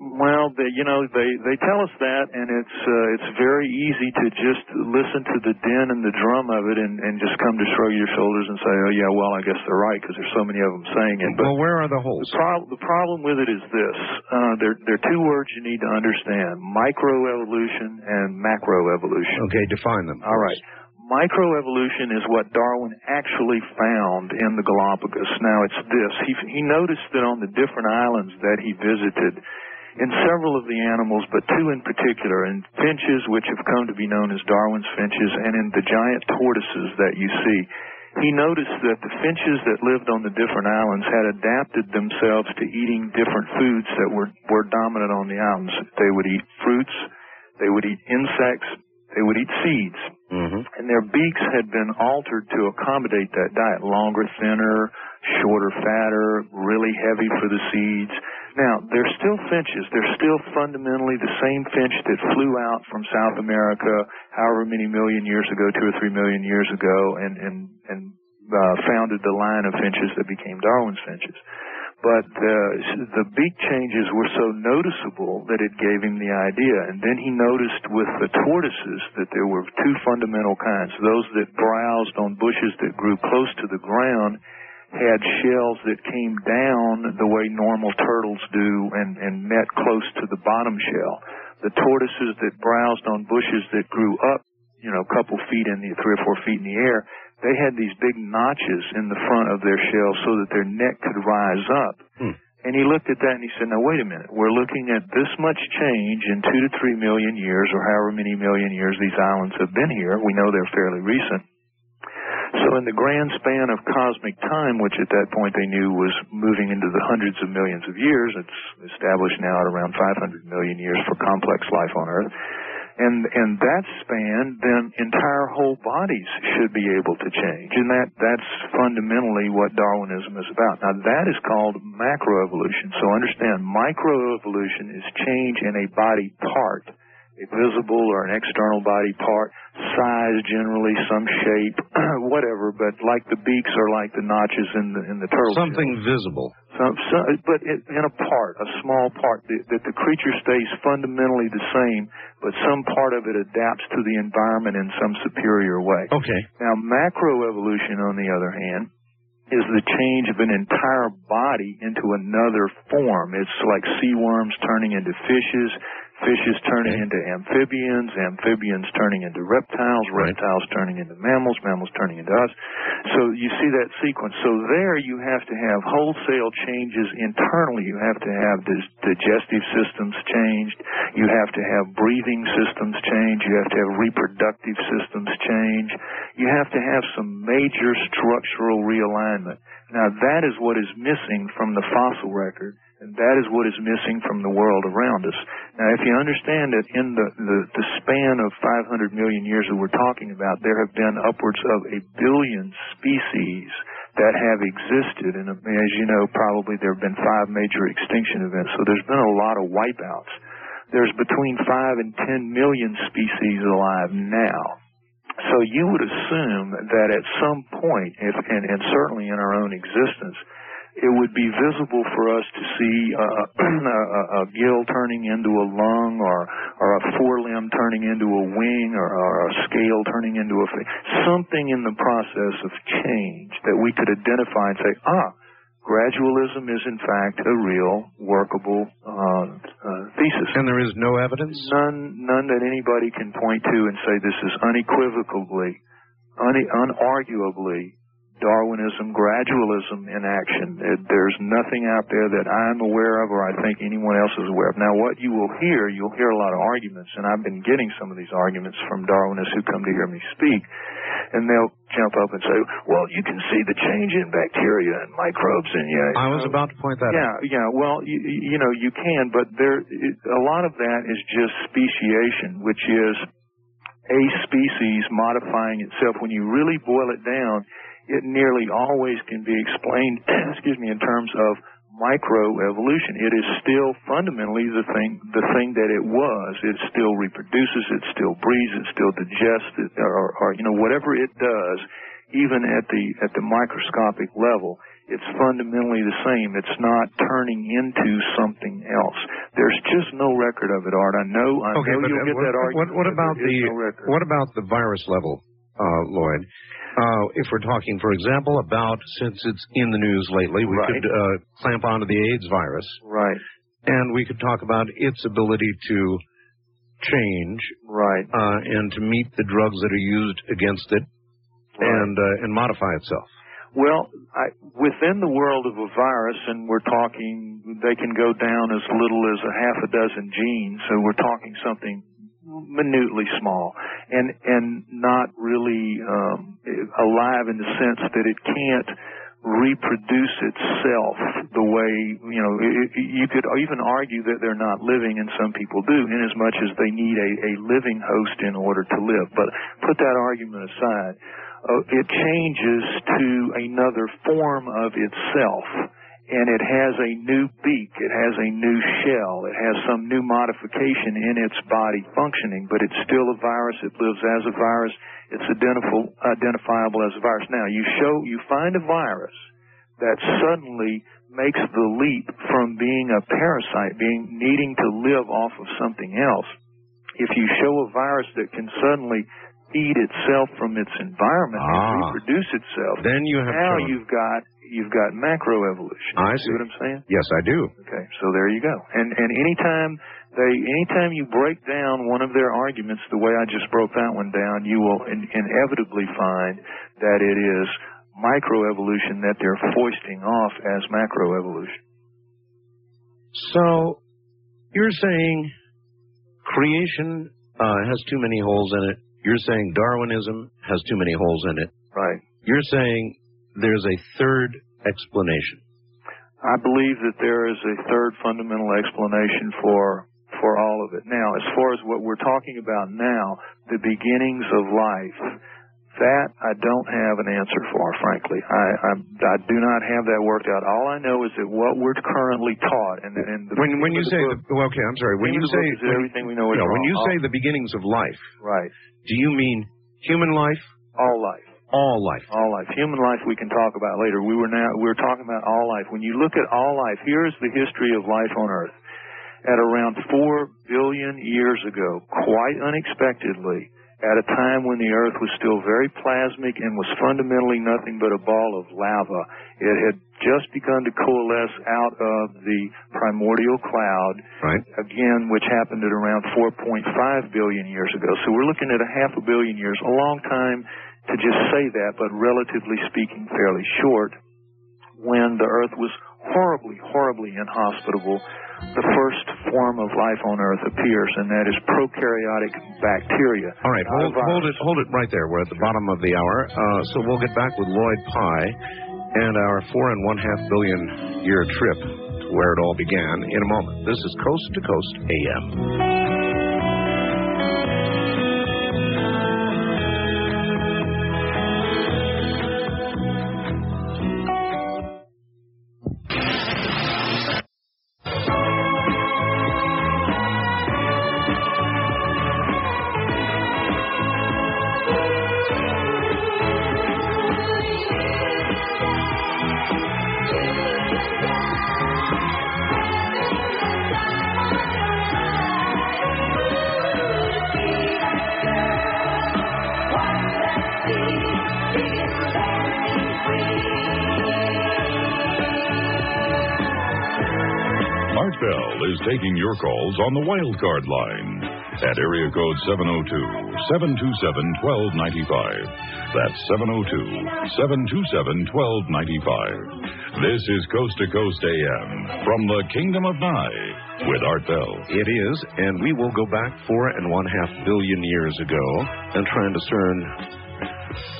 Well, they, you know, they they tell us that, and it's uh, it's very easy to just listen to the din and the drum of it, and and just come to shrug your shoulders and say, oh yeah, well I guess they're right because there's so many of them saying it. But well, where are the holes? the problem the problem with it is this: uh, there there are two words you need to understand: microevolution and macroevolution. Okay, define them. All right. Microevolution is what Darwin actually found in the Galapagos. Now it's this. He, he noticed that on the different islands that he visited, in several of the animals, but two in particular, in finches, which have come to be known as Darwin's finches, and in the giant tortoises that you see, he noticed that the finches that lived on the different islands had adapted themselves to eating different foods that were, were dominant on the islands. They would eat fruits, they would eat insects, they would eat seeds. Mm-hmm. And their beaks had been altered to accommodate that diet. Longer, thinner, shorter, fatter, really heavy for the seeds. Now, they're still finches. They're still fundamentally the same finch that flew out from South America however many million years ago, two or three million years ago, and, and, and uh, founded the line of finches that became Darwin's finches. But uh, the beak changes were so noticeable that it gave him the idea. And then he noticed with the tortoises that there were two fundamental kinds. Those that browsed on bushes that grew close to the ground had shells that came down the way normal turtles do and, and met close to the bottom shell. The tortoises that browsed on bushes that grew up, you know, a couple feet in the, three or four feet in the air, they had these big notches in the front of their shell so that their neck could rise up. Hmm. And he looked at that and he said, now wait a minute, we're looking at this much change in two to three million years or however many million years these islands have been here. We know they're fairly recent. So in the grand span of cosmic time, which at that point they knew was moving into the hundreds of millions of years, it's established now at around 500 million years for complex life on Earth. And in that span, then entire whole bodies should be able to change. And that, that's fundamentally what Darwinism is about. Now that is called macroevolution. So understand, microevolution is change in a body part a visible or an external body part, size generally, some shape, [CLEARS THROAT] whatever, but like the beaks or like the notches in the in the turtle. Something visible. Some, some, but it, in a part, a small part, that, that the creature stays fundamentally the same, but some part of it adapts to the environment in some superior way. Okay. Now, macroevolution, on the other hand, is the change of an entire body into another form. It's like sea worms turning into fishes, fishes turning into amphibians, amphibians turning into reptiles, reptiles turning into mammals, mammals turning into us. So you see that sequence. So there you have to have wholesale changes internally. You have to have digestive systems changed. You have to have breathing systems change. You have to have reproductive systems change. You have to have some major structural realignment. Now that is what is missing from the fossil record and that is what is missing from the world around us. Now, if you understand that in the, the, the span of 500 million years that we're talking about, there have been upwards of a billion species that have existed. And um, as you know, probably there have been five major extinction events. So there's been a lot of wipeouts. There's between five and ten million species alive now. So you would assume that at some point, if, and, and certainly in our own existence, it would be visible for us to see uh, [CLEARS THROAT] a, a gill turning into a lung or or a forelimb turning into a wing or, or a scale turning into a fa- something in the process of change that we could identify and say, ah, gradualism is in fact a real workable uh, uh, thesis. And there is no evidence? None, none that anybody can point to and say this is unequivocally, un- unarguably Darwinism, gradualism in action. There's nothing out there that I'm aware of or I think anyone else is aware of. Now, what you will hear, you'll hear a lot of arguments, and I've been getting some of these arguments from Darwinists who come to hear me speak, and they'll jump up and say, well, you can see the change in bacteria and microbes, and yeah. I was about to point that yeah, out. Yeah, yeah. well, you, you know, you can, but there, a lot of that is just speciation, which is a species modifying itself. When you really boil it down, it nearly always can be explained, [CLEARS THROAT] excuse me, in terms of microevolution. It is still fundamentally the thing, the thing that it was. It still reproduces, it still breathes, it still digests, it, or, or you know whatever it does, even at the at the microscopic level. It's fundamentally the same. It's not turning into something else. There's just no record of it, Art. I know. I okay, know you'll get what, that argument. what but about the no what about the virus level, uh, Lloyd? Uh, if we're talking, for example, about since it's in the news lately, we Right. could uh, clamp onto the AIDS virus, Right. and we could talk about its ability to change, Right. uh, and to meet the drugs that are used against it, and uh, and modify itself. Well, I, within the world of a virus, and we're talking, they can go down as little as a half a dozen genes, so we're talking something minutely small and and not really um, alive in the sense that it can't reproduce itself the way you know it, you could even argue that they're not living and some people do in as much as they need a, a living host in order to live. But put that argument aside uh, it changes to another form of itself and it has a new beak, it has a new shell, it has some new modification in its body functioning, but it's still a virus, it lives as a virus, it's identifiable as a virus. Now, you show, you find a virus that suddenly makes the leap from being a parasite, being needing to live off of something else. If you show a virus that can suddenly feed itself from its environment ah, and reproduce itself, then you have now shown. you've got you've got macroevolution. I see. see what I'm saying? Yes, I do. Okay, so there you go. And and anytime they anytime you break down one of their arguments the way I just broke that one down, you will in, inevitably find that it is microevolution that they're foisting off as macroevolution. So you're saying creation uh, has too many holes in it. You're saying Darwinism has too many holes in it. Right. You're saying there's a third explanation. I believe that there is a third fundamental explanation for for all of it. Now, as far as what we're talking about now, the beginnings of life, that I don't have an answer for, frankly. I, I, I do not have that worked out. All I know is that what we're currently taught, and, and the, when when you say book, the, well, okay, I'm sorry. When you say is everything we know is you know, when you all, say the beginnings of life, right, do you mean human life? All life. All life. All life. Human life we can talk about later. We were now we were talking about all life. When you look at all life, here's the history of life on Earth. At around four billion years ago, quite unexpectedly, at a time when the Earth was still very plasmic and was fundamentally nothing but a ball of lava, it had just begun to coalesce out of the primordial cloud, right. again, which happened at around 4.5 billion years ago. So we're looking at a half a billion years, a long time to just say that, but relatively speaking, fairly short, when the Earth was horribly, horribly inhospitable, the first form of life on Earth appears, and that is prokaryotic bacteria. All right, hold, hold it, hold it right there. We're at the bottom of the hour, uh, so we'll get back with Lloyd Pye and our four and one half billion year trip to where it all began in a moment. This is Coast to Coast AM. Calls on the wild card line at area code 702-727-1295. That's 702-727-1295. This is Coast to Coast AM from the Kingdom of Nye with Art Bell. It is, and we will go back four and one half billion years ago and try and discern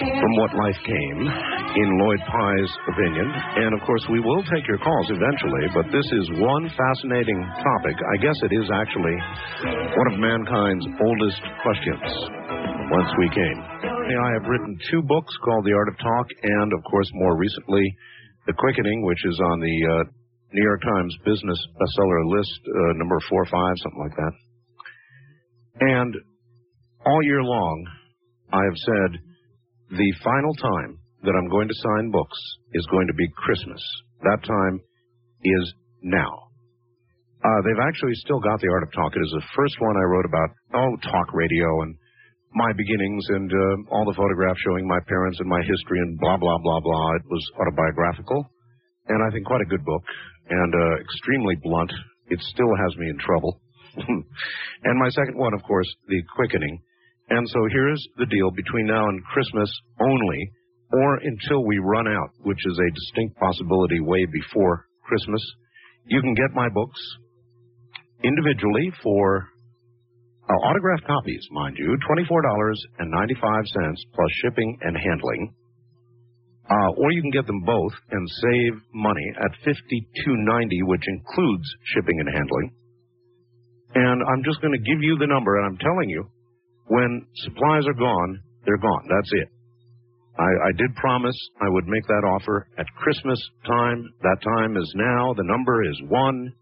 from what life came, in Lloyd Pye's opinion. And of course, we will take your calls eventually, but this is one fascinating topic. I guess it is actually one of mankind's oldest questions once we came. I have written two books called The Art of Talk, and of course, more recently, The Quickening, which is on the uh, New York Times business bestseller list, uh, number four or five, something like that. And all year long, I have said the final time that I'm going to sign books is going to be Christmas. That time is now. Uh, they've actually still got The Art of Talk. It is the first one I wrote about, oh, talk radio and my beginnings and uh, all the photographs showing my parents and my history and blah, blah, blah, blah. It was autobiographical and I think quite a good book and uh, extremely blunt. It still has me in trouble. [LAUGHS] and my second one, of course, The Quickening. And so here's the deal between now and Christmas only, or until we run out, which is a distinct possibility way before Christmas. You can get my books individually for Uh, autographed copies, mind you, $24.95 plus shipping and handling. Uh, or you can get them both and save money at $52.90, which includes shipping and handling. And I'm just going to give you the number, and I'm telling you, when supplies are gone, they're gone. That's it. I, I did promise I would make that offer at Christmas time. That time is now. The number is 1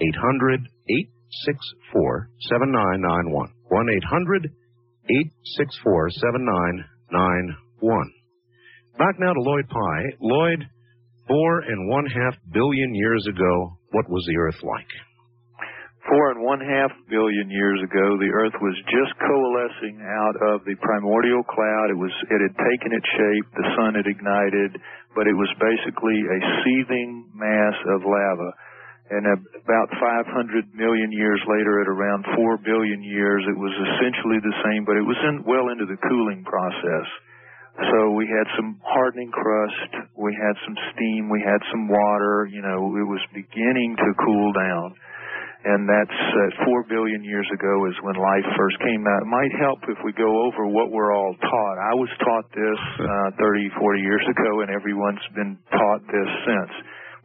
800 864 7991. 1 800 864 7991. Back now to Lloyd Pye. Lloyd, four and one half billion years ago, what was the Earth like? Four and one half billion years ago, the Earth was just coalescing out of the primordial cloud. It was it had taken its shape, the sun had ignited, but it was basically a seething mass of lava. And about 500 million years later, at around 4 billion years, it was essentially the same, but it was in, well into the cooling process. So we had some hardening crust, we had some steam, we had some water, you know, it was beginning to cool down and that's uh, four billion years ago is when life first came out. It might help if we go over what we're all taught. I was taught this uh, 30, 40 years ago, and everyone's been taught this since.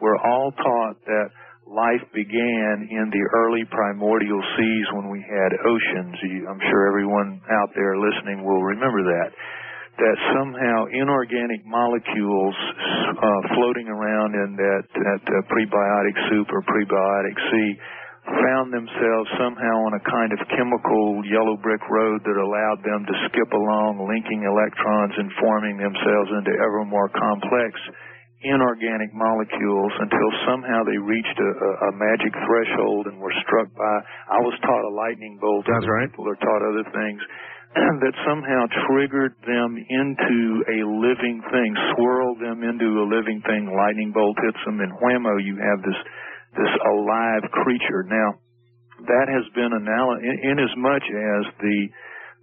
We're all taught that life began in the early primordial seas when we had oceans. I'm sure everyone out there listening will remember that. That somehow inorganic molecules uh, floating around in that, that uh, prebiotic soup or prebiotic sea found themselves somehow on a kind of chemical yellow brick road that allowed them to skip along, linking electrons and forming themselves into ever more complex inorganic molecules until somehow they reached a, a, a magic threshold and were struck by, I was taught a lightning bolt. That's right. People are taught other things. [CLEARS THROAT] that somehow triggered them into a living thing, swirled them into a living thing. Lightning bolt hits them, and whammo, you have this this alive creature. Now, that has been analyzed in, in as much as the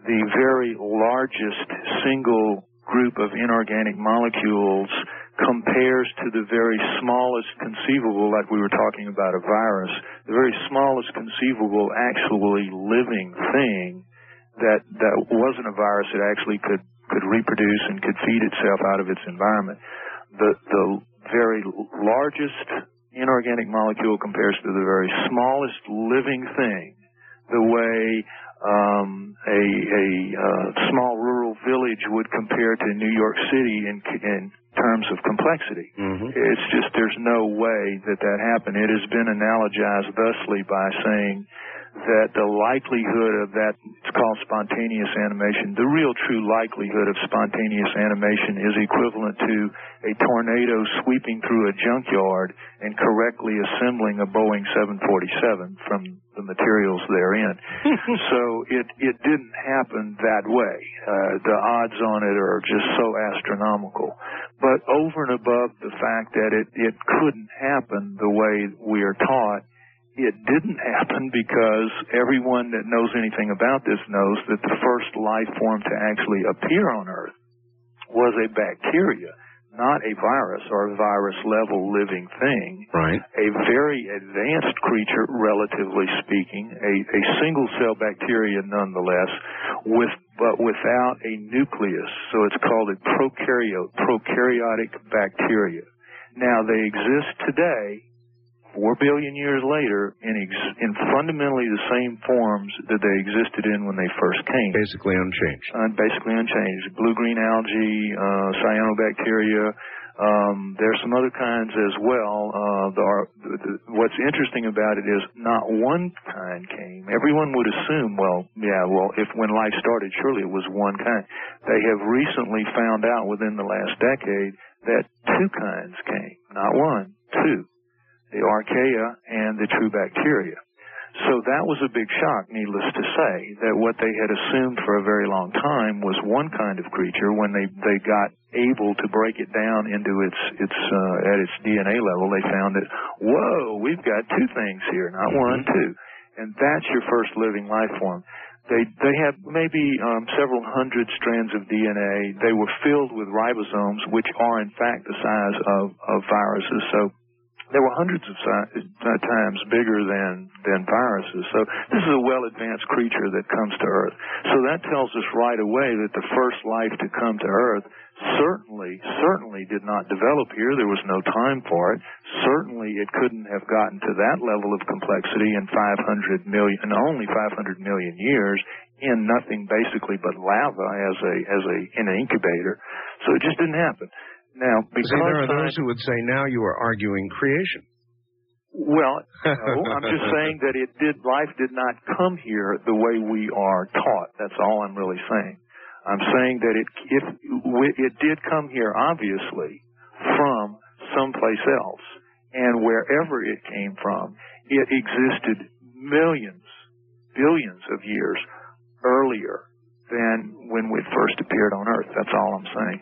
the very largest single group of inorganic molecules compares to the very smallest conceivable, like we were talking about a virus, the very smallest conceivable actually living thing that that wasn't a virus that actually could could reproduce and could feed itself out of its environment. The the very largest inorganic molecule compares to the very smallest living thing, the way um, a, a uh, small rural village would compare to New York City in, in terms of complexity. Mm-hmm. It's just there's no way that that happened. It has been analogized thusly by saying that the likelihood of that, it's called spontaneous animation, the real true likelihood of spontaneous animation is equivalent to a tornado sweeping through a junkyard and correctly assembling a Boeing 747 from the materials therein. [LAUGHS] so it, it didn't happen that way. Uh, the odds on it are just so astronomical. But over and above the fact that it, it couldn't happen the way we are taught, it didn't happen because everyone that knows anything about this knows that the first life form to actually appear on Earth was a bacteria, not a virus or a virus level living thing. Right. A very advanced creature, relatively speaking, a, a single cell bacteria nonetheless, with but without a nucleus. So it's called a prokaryote, prokaryotic bacteria. Now they exist today four billion years later in ex- in fundamentally the same forms that they existed in when they first came. Basically unchanged. Uh, basically unchanged. Blue green algae, uh, cyanobacteria. Um, there's some other kinds as well. Uh, the, the, the, what's interesting about it is not one kind came. Everyone would assume, well, yeah, well, if when life started, surely it was one kind. They have recently found out within the last decade that two kinds came, not one, two the archaea and the true bacteria. So that was a big shock, needless to say, that what they had assumed for a very long time was one kind of creature. When they they got able to break it down into its its uh, at its DNA level, they found that whoa, we've got two things here, not one, two, and that's your first living life form. They they have maybe um, several hundred strands of DNA. They were filled with ribosomes, which are in fact the size of of viruses. So they were hundreds of si- times bigger than than viruses. So this is a well advanced creature that comes to Earth. So that tells us right away that the first life to come to Earth certainly certainly did not develop here. There was no time for it. Certainly it couldn't have gotten to that level of complexity in 500 million, in only 500 million years in nothing basically but lava as a as a in an incubator. So it just didn't happen. Now, because See, there are those who would say now you are arguing creation. well, [LAUGHS] no, I'm just saying that it did. Life did not come here the way we are taught. That's all I'm really saying. I'm saying that it if it did come here, obviously, from someplace else, and wherever it came from, it existed millions, billions of years earlier than when it first appeared on Earth. That's all I'm saying.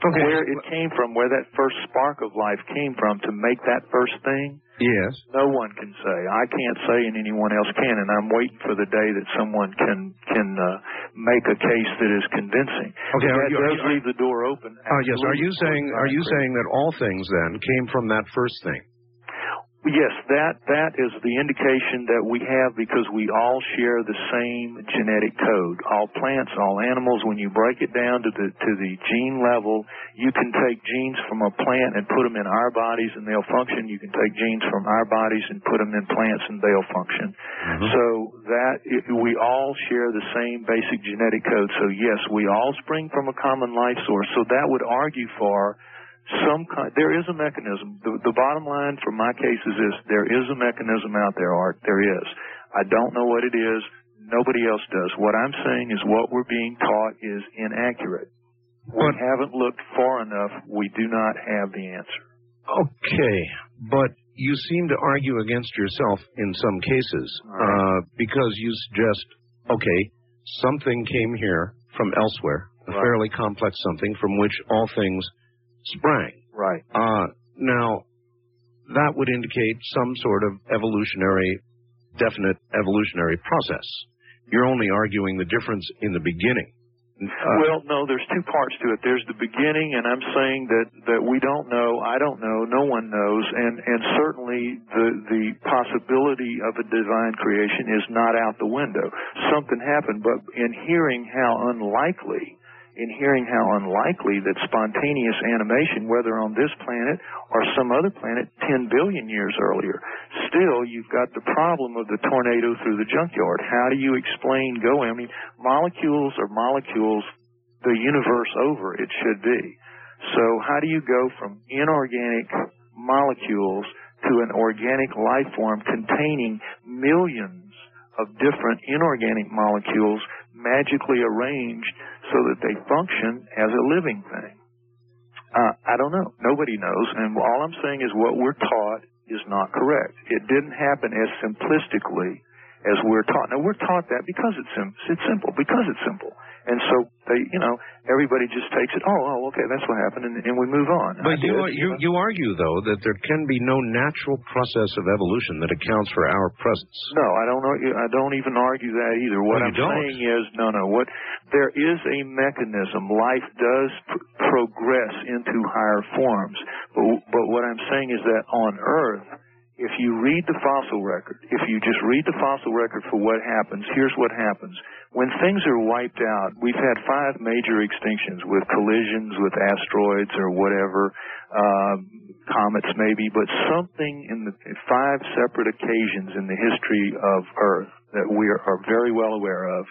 Okay. Where it came from, where that first spark of life came from to make that first thing, Yes. no one can say. I can't say, and anyone else can. And I'm waiting for the day that someone can can uh, make a case that is convincing. Okay, But that you- does you- leave the door open. Uh, yes. Are you saying are you saying that all things then came from that first thing? Yes, that that is the indication that we have because we all share the same genetic code. All plants, all animals. When you break it down to the to the gene level, you can take genes from a plant and put them in our bodies and they'll function. You can take genes from our bodies and put them in plants and they'll function. Mm-hmm. So that it, we all share the same basic genetic code. So yes, we all spring from a common life source. So that would argue for some kind. There is a mechanism. The, the bottom line for my cases is there is a mechanism out there, Art. There is. I don't know what it is. Nobody else does. What I'm saying is what we're being taught is inaccurate. We But- haven't looked far enough. We do not have the answer. Okay, but you seem to argue against yourself in some cases right. uh, because you suggest, okay, something came here from elsewhere, a Right. fairly complex something from which all things sprang. Right. Uh, now, that would indicate some sort of evolutionary, definite evolutionary process. You're only arguing the difference in the beginning. Uh, well, no, there's two parts to it. There's the beginning, and I'm saying that that we don't know, I don't know, no one knows, and and certainly the the possibility of a divine creation is not out the window. Something happened, but in hearing how unlikely, in hearing how unlikely that spontaneous animation, whether on this planet or some other planet 10 billion years earlier, still you've got the problem of the tornado through the junkyard. How do you explain going? I mean, molecules are molecules the universe over, it should be. So how do you go from inorganic molecules to an organic life form containing millions of different inorganic molecules magically arranged so that they function as a living thing? Uh, I don't know. Nobody knows. And all I'm saying is what we're taught is not correct. It didn't happen as simplistically as we're taught. Now we're taught that because it's sim- it's simple, because it's simple. And so they, you know, everybody just takes it. Oh, oh, okay, that's what happened, and, and we move on. But you, did, you you argue though that there can be no natural process of evolution that accounts for our presence. No, I don't know. I don't even argue that either. What Oh, I'm don't? saying is, no, no. What there is a mechanism. Life does pr- progress into higher forms, but but what I'm saying is that on Earth, if you read the fossil record, if you just read the fossil record for what happens, here's what happens. When things are wiped out, we've had five major extinctions with collisions with asteroids or whatever, um, comets maybe, but something in the five separate occasions in the history of Earth that we are, are very well aware of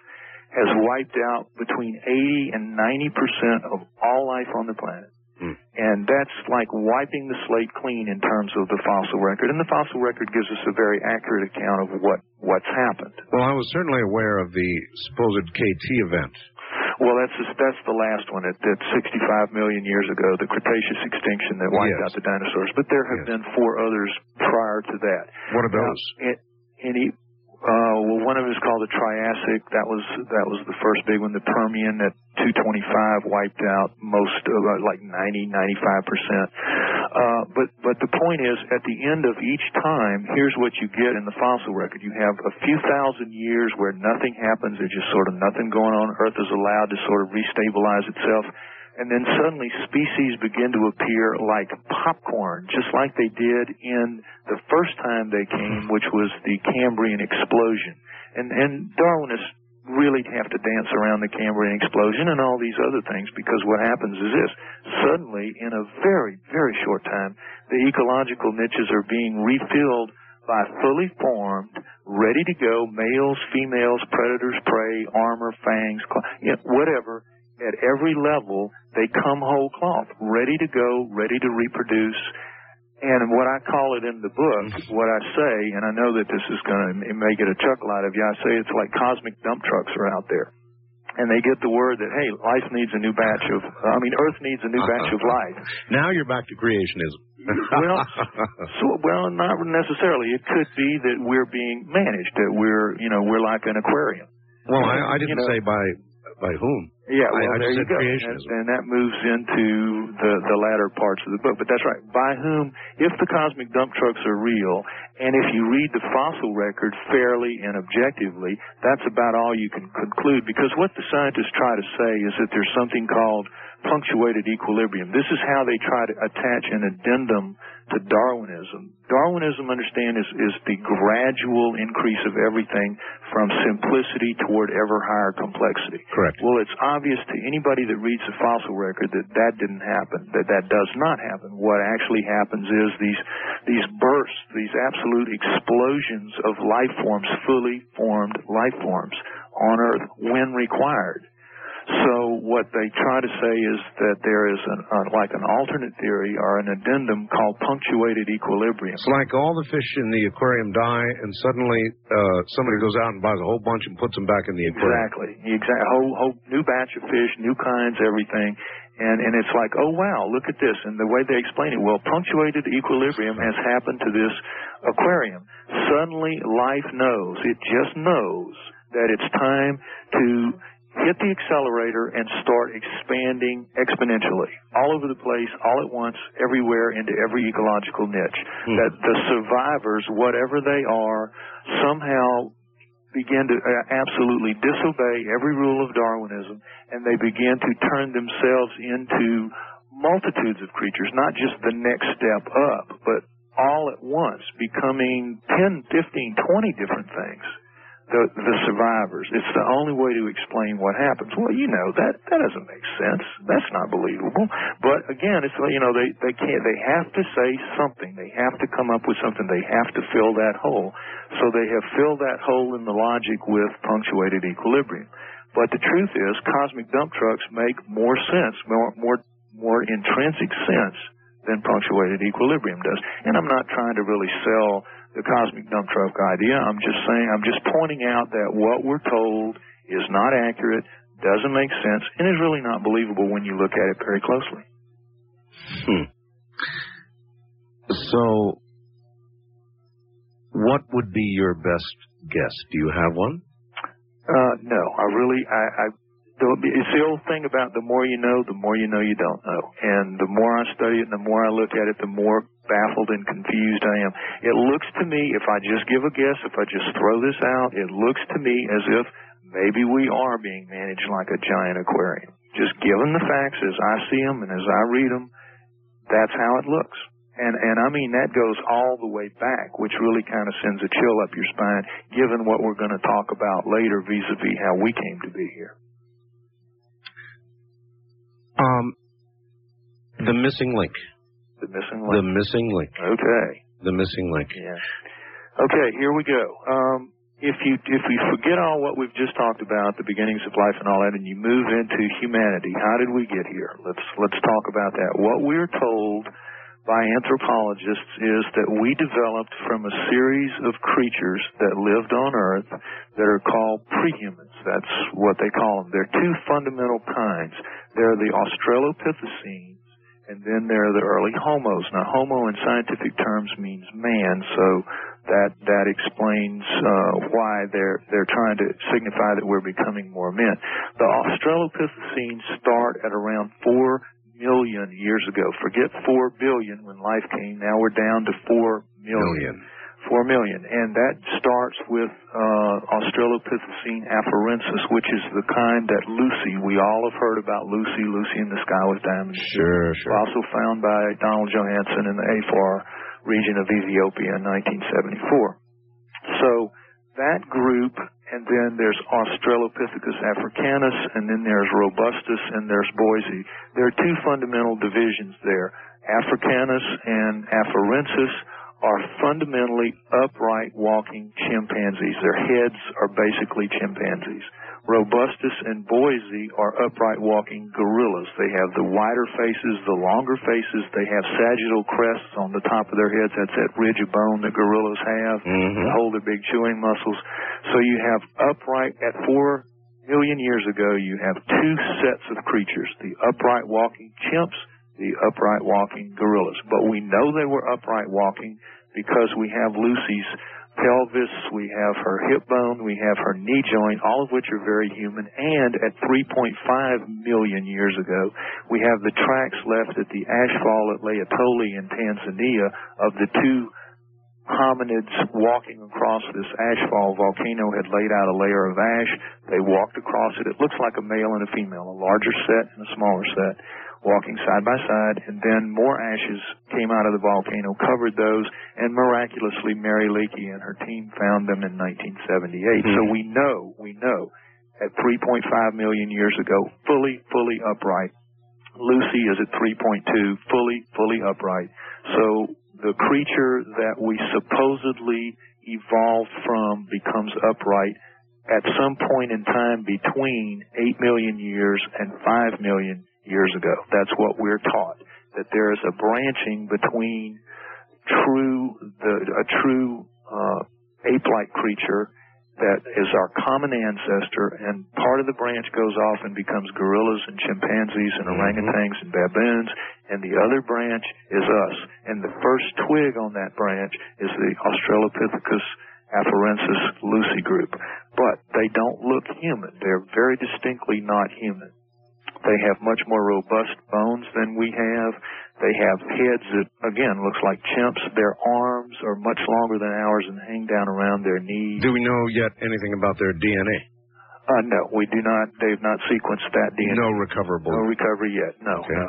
has wiped out between 80 and 90 percent of all life on the planet. Hmm. And that's like wiping the slate clean in terms of the fossil record. And the fossil record gives us a very accurate account of what, what's happened. Well, I was certainly aware of the supposed KT event. Well, that's that's the last one at, at 65 million years ago, the Cretaceous extinction that wiped Yes. out the dinosaurs. But there have Yes. been four others prior to that. What are those? Now, and, and he, uh, well, one of them is called the Triassic. That was that was the first big one. The Permian at 225 wiped out most of uh, like 90, 95 percent. Uh, but but the point is, at the end of each time, here's what you get in the fossil record. You have a few thousand years where nothing happens. There's just sort of nothing going on. Earth is allowed to sort of restabilize itself. And then suddenly species begin to appear like popcorn, just like they did in the first time they came, which was the Cambrian explosion. And, and Darwinists really have to dance around the Cambrian explosion and all these other things because what happens is this. Suddenly, in a very, very short time, the ecological niches are being refilled by fully formed, ready to go males, females, predators, prey, armor, fangs, whatever, at every level, they come whole cloth, ready to go, ready to reproduce. And what I call it in the book, mm-hmm. what I say, and I know that this is going to may get a chuckle out of you, I say it's like cosmic dump trucks are out there. And they get the word that, hey, life needs a new batch of, I mean, Earth needs a new uh-huh. batch of life. Now you're back to creationism. [LAUGHS] well, so, well, not necessarily. It could be that we're being managed, that we're, you know, we're like an aquarium. Well, I, I didn't You know, say by by whom. Yeah, well, I there you go. And, and that moves into the the latter parts of the book. But that's right. By whom? If the cosmic dump trucks are real, and if you read the fossil record fairly and objectively, that's about all you can conclude. Because what the scientists try to say is that there's something called punctuated equilibrium. This is how they try to attach an addendum to Darwinism. Darwinism, understand, is, is the gradual increase of everything from simplicity toward ever higher complexity. Correct. Well, it's obvious to anybody that reads the fossil record that that didn't happen, that that does not happen. What actually happens is these, these bursts, these absolute explosions of life forms, fully formed life forms on Earth when required. So what they try to say is that there is an, uh, like an alternate theory or an addendum called punctuated equilibrium. It's like all the fish in the aquarium die, and suddenly uh, somebody goes out and buys a whole bunch and puts them back in the aquarium. Exactly. Exact. Whole, whole new batch of fish, new kinds, everything. And, and it's like, oh wow, look at this. And the way they explain it, well, punctuated equilibrium has happened to this aquarium. Suddenly life knows, it just knows that it's time to hit the accelerator and start expanding exponentially all over the place, all at once, everywhere into every ecological niche. That the survivors, whatever they are, somehow begin to uh, absolutely disobey every rule of Darwinism and they begin to turn themselves into multitudes of creatures, not just the next step up, but all at once becoming 10, 15, 20 different things. The, the survivors. It's the only way to explain what happens. Well, you know that that doesn't make sense. That's not believable. But again, it's you know they they can't. They have to say something. They have to come up with something. They have to fill that hole. So they have filled that hole in the logic with punctuated equilibrium. But the truth is, cosmic dump trucks make more sense, more more more intrinsic sense than punctuated equilibrium does. And I'm not trying to really sell the cosmic dump truck idea. I'm just saying, I'm just pointing out that what we're told is not accurate, doesn't make sense, and is really not believable when you look at it very closely. Hmm. So, what would be your best guess? Do you have one? Uh, no, I really, I, I, it's the old thing about the more you know, the more you know you don't know. And the more I study it and the more I look at it, the more baffled and confused I am. It looks to me, if I just give a guess, if I just throw this out, it looks to me as if maybe we are being managed like a giant aquarium. Just given the facts as I see them and as I read them, that's how it looks. And and I mean that goes all the way back, which really kind of sends a chill up your spine, given what we're going to talk about later vis-a-vis how we came to be here. Um, the missing link. The missing link. The missing link. Okay. The missing link. Yeah. Okay, here we go. Um, if you if we forget all what we've just talked about, the beginnings of life and all that, and you move into humanity, how did we get here? Let's let's talk about that. What we're told by anthropologists is that we developed from a series of creatures that lived on Earth that are called prehumans. That's what they call them. There are two fundamental kinds. There are the Australopithecines, and then there are the early Homos. Now, Homo in scientific terms means man, so that that explains uh, why they're they're trying to signify that we're becoming more men. The Australopithecines start at around four million years ago. Forget four billion when life came. Now we're down to four million. Million. Four million, and that starts with uh, Australopithecine afarensis, which is the kind that Lucy. We all have heard about Lucy. Lucy in the Sky with Diamonds. Sure, sure. Also found by Donald Johanson in the Afar region of Ethiopia in 1974. So that group, and then there's Australopithecus africanus, and then there's Robustus, and there's Boisei. There are two fundamental divisions there. Africanus and afarensis are fundamentally upright walking chimpanzees. Their heads are basically chimpanzees. Robustus and Boisei are upright walking gorillas. They have the wider faces, the longer faces. They have sagittal crests on the top of their heads. That's that ridge of bone that gorillas have Mhm. to hold their big chewing muscles. So you have upright at four million years ago, you have two sets of creatures, the upright walking chimps, the upright walking gorillas. But we know they were upright walking because we have Lucy's pelvis, we have her hip bone, we have her knee joint, all of which are very human. And at 3.5 million years ago, we have the tracks left at the ashfall at Laetoli in Tanzania of the two hominids walking across this ashfall volcano had laid out a layer of ash. They walked across it. It looks like a male and a female, a larger set and a smaller set, walking side by side. And then more ashes came out of the volcano, covered those, and miraculously Mary Leakey and her team found them in 1978. So Hmm. we know, we know, at 3.5 million years ago, fully, fully upright. Lucy is at 3.2, fully, fully upright. So the creature that we supposedly evolved from becomes upright at some point in time between 8 million years and 5 million years ago. That's what we're taught. That there is a branching between true, the, a true uh, ape-like creature that is our common ancestor, and part of the branch goes off and becomes gorillas and chimpanzees and orangutans and baboons, and the other branch is us. And the first twig on that branch is the Australopithecus afarensis Lucy group. But they don't look human. They're very distinctly not human. They have much more robust bones than we have. They have heads that, again, looks like chimps. Their arms are much longer than ours and hang down around their knees. Do we know yet anything about their DNA? Uh, no, we do not. They've not sequenced that DNA. No recoverable. No recovery yet. No. Okay. no.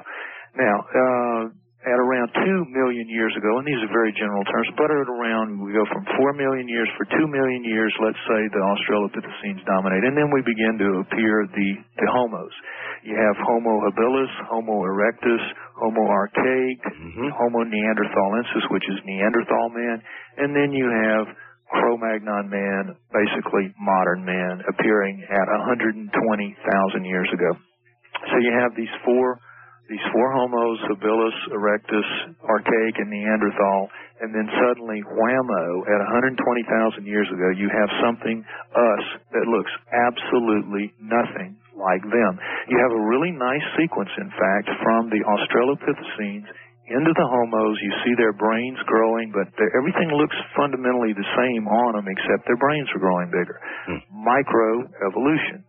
Now, uh, at around two million years ago, and these are very general terms, but at around we go from four million years for two million years, let's say the Australopithecines dominate, and then we begin to appear the the Homos. You have Homo habilis, Homo erectus, Homo archaic, mm-hmm. Homo neanderthalensis, which is Neanderthal man, and then you have Cro-Magnon man, basically modern man, appearing at 120,000 years ago. So you have these four these four homos, habilis, erectus, archaic, and Neanderthal, and then suddenly, whammo, at 120,000 years ago, you have something, us, that looks absolutely nothing like them. You have a really nice sequence, in fact, from the Australopithecines into the homos. You see their brains growing, but everything looks fundamentally the same on them, except their brains are growing bigger. Hmm. Microevolution.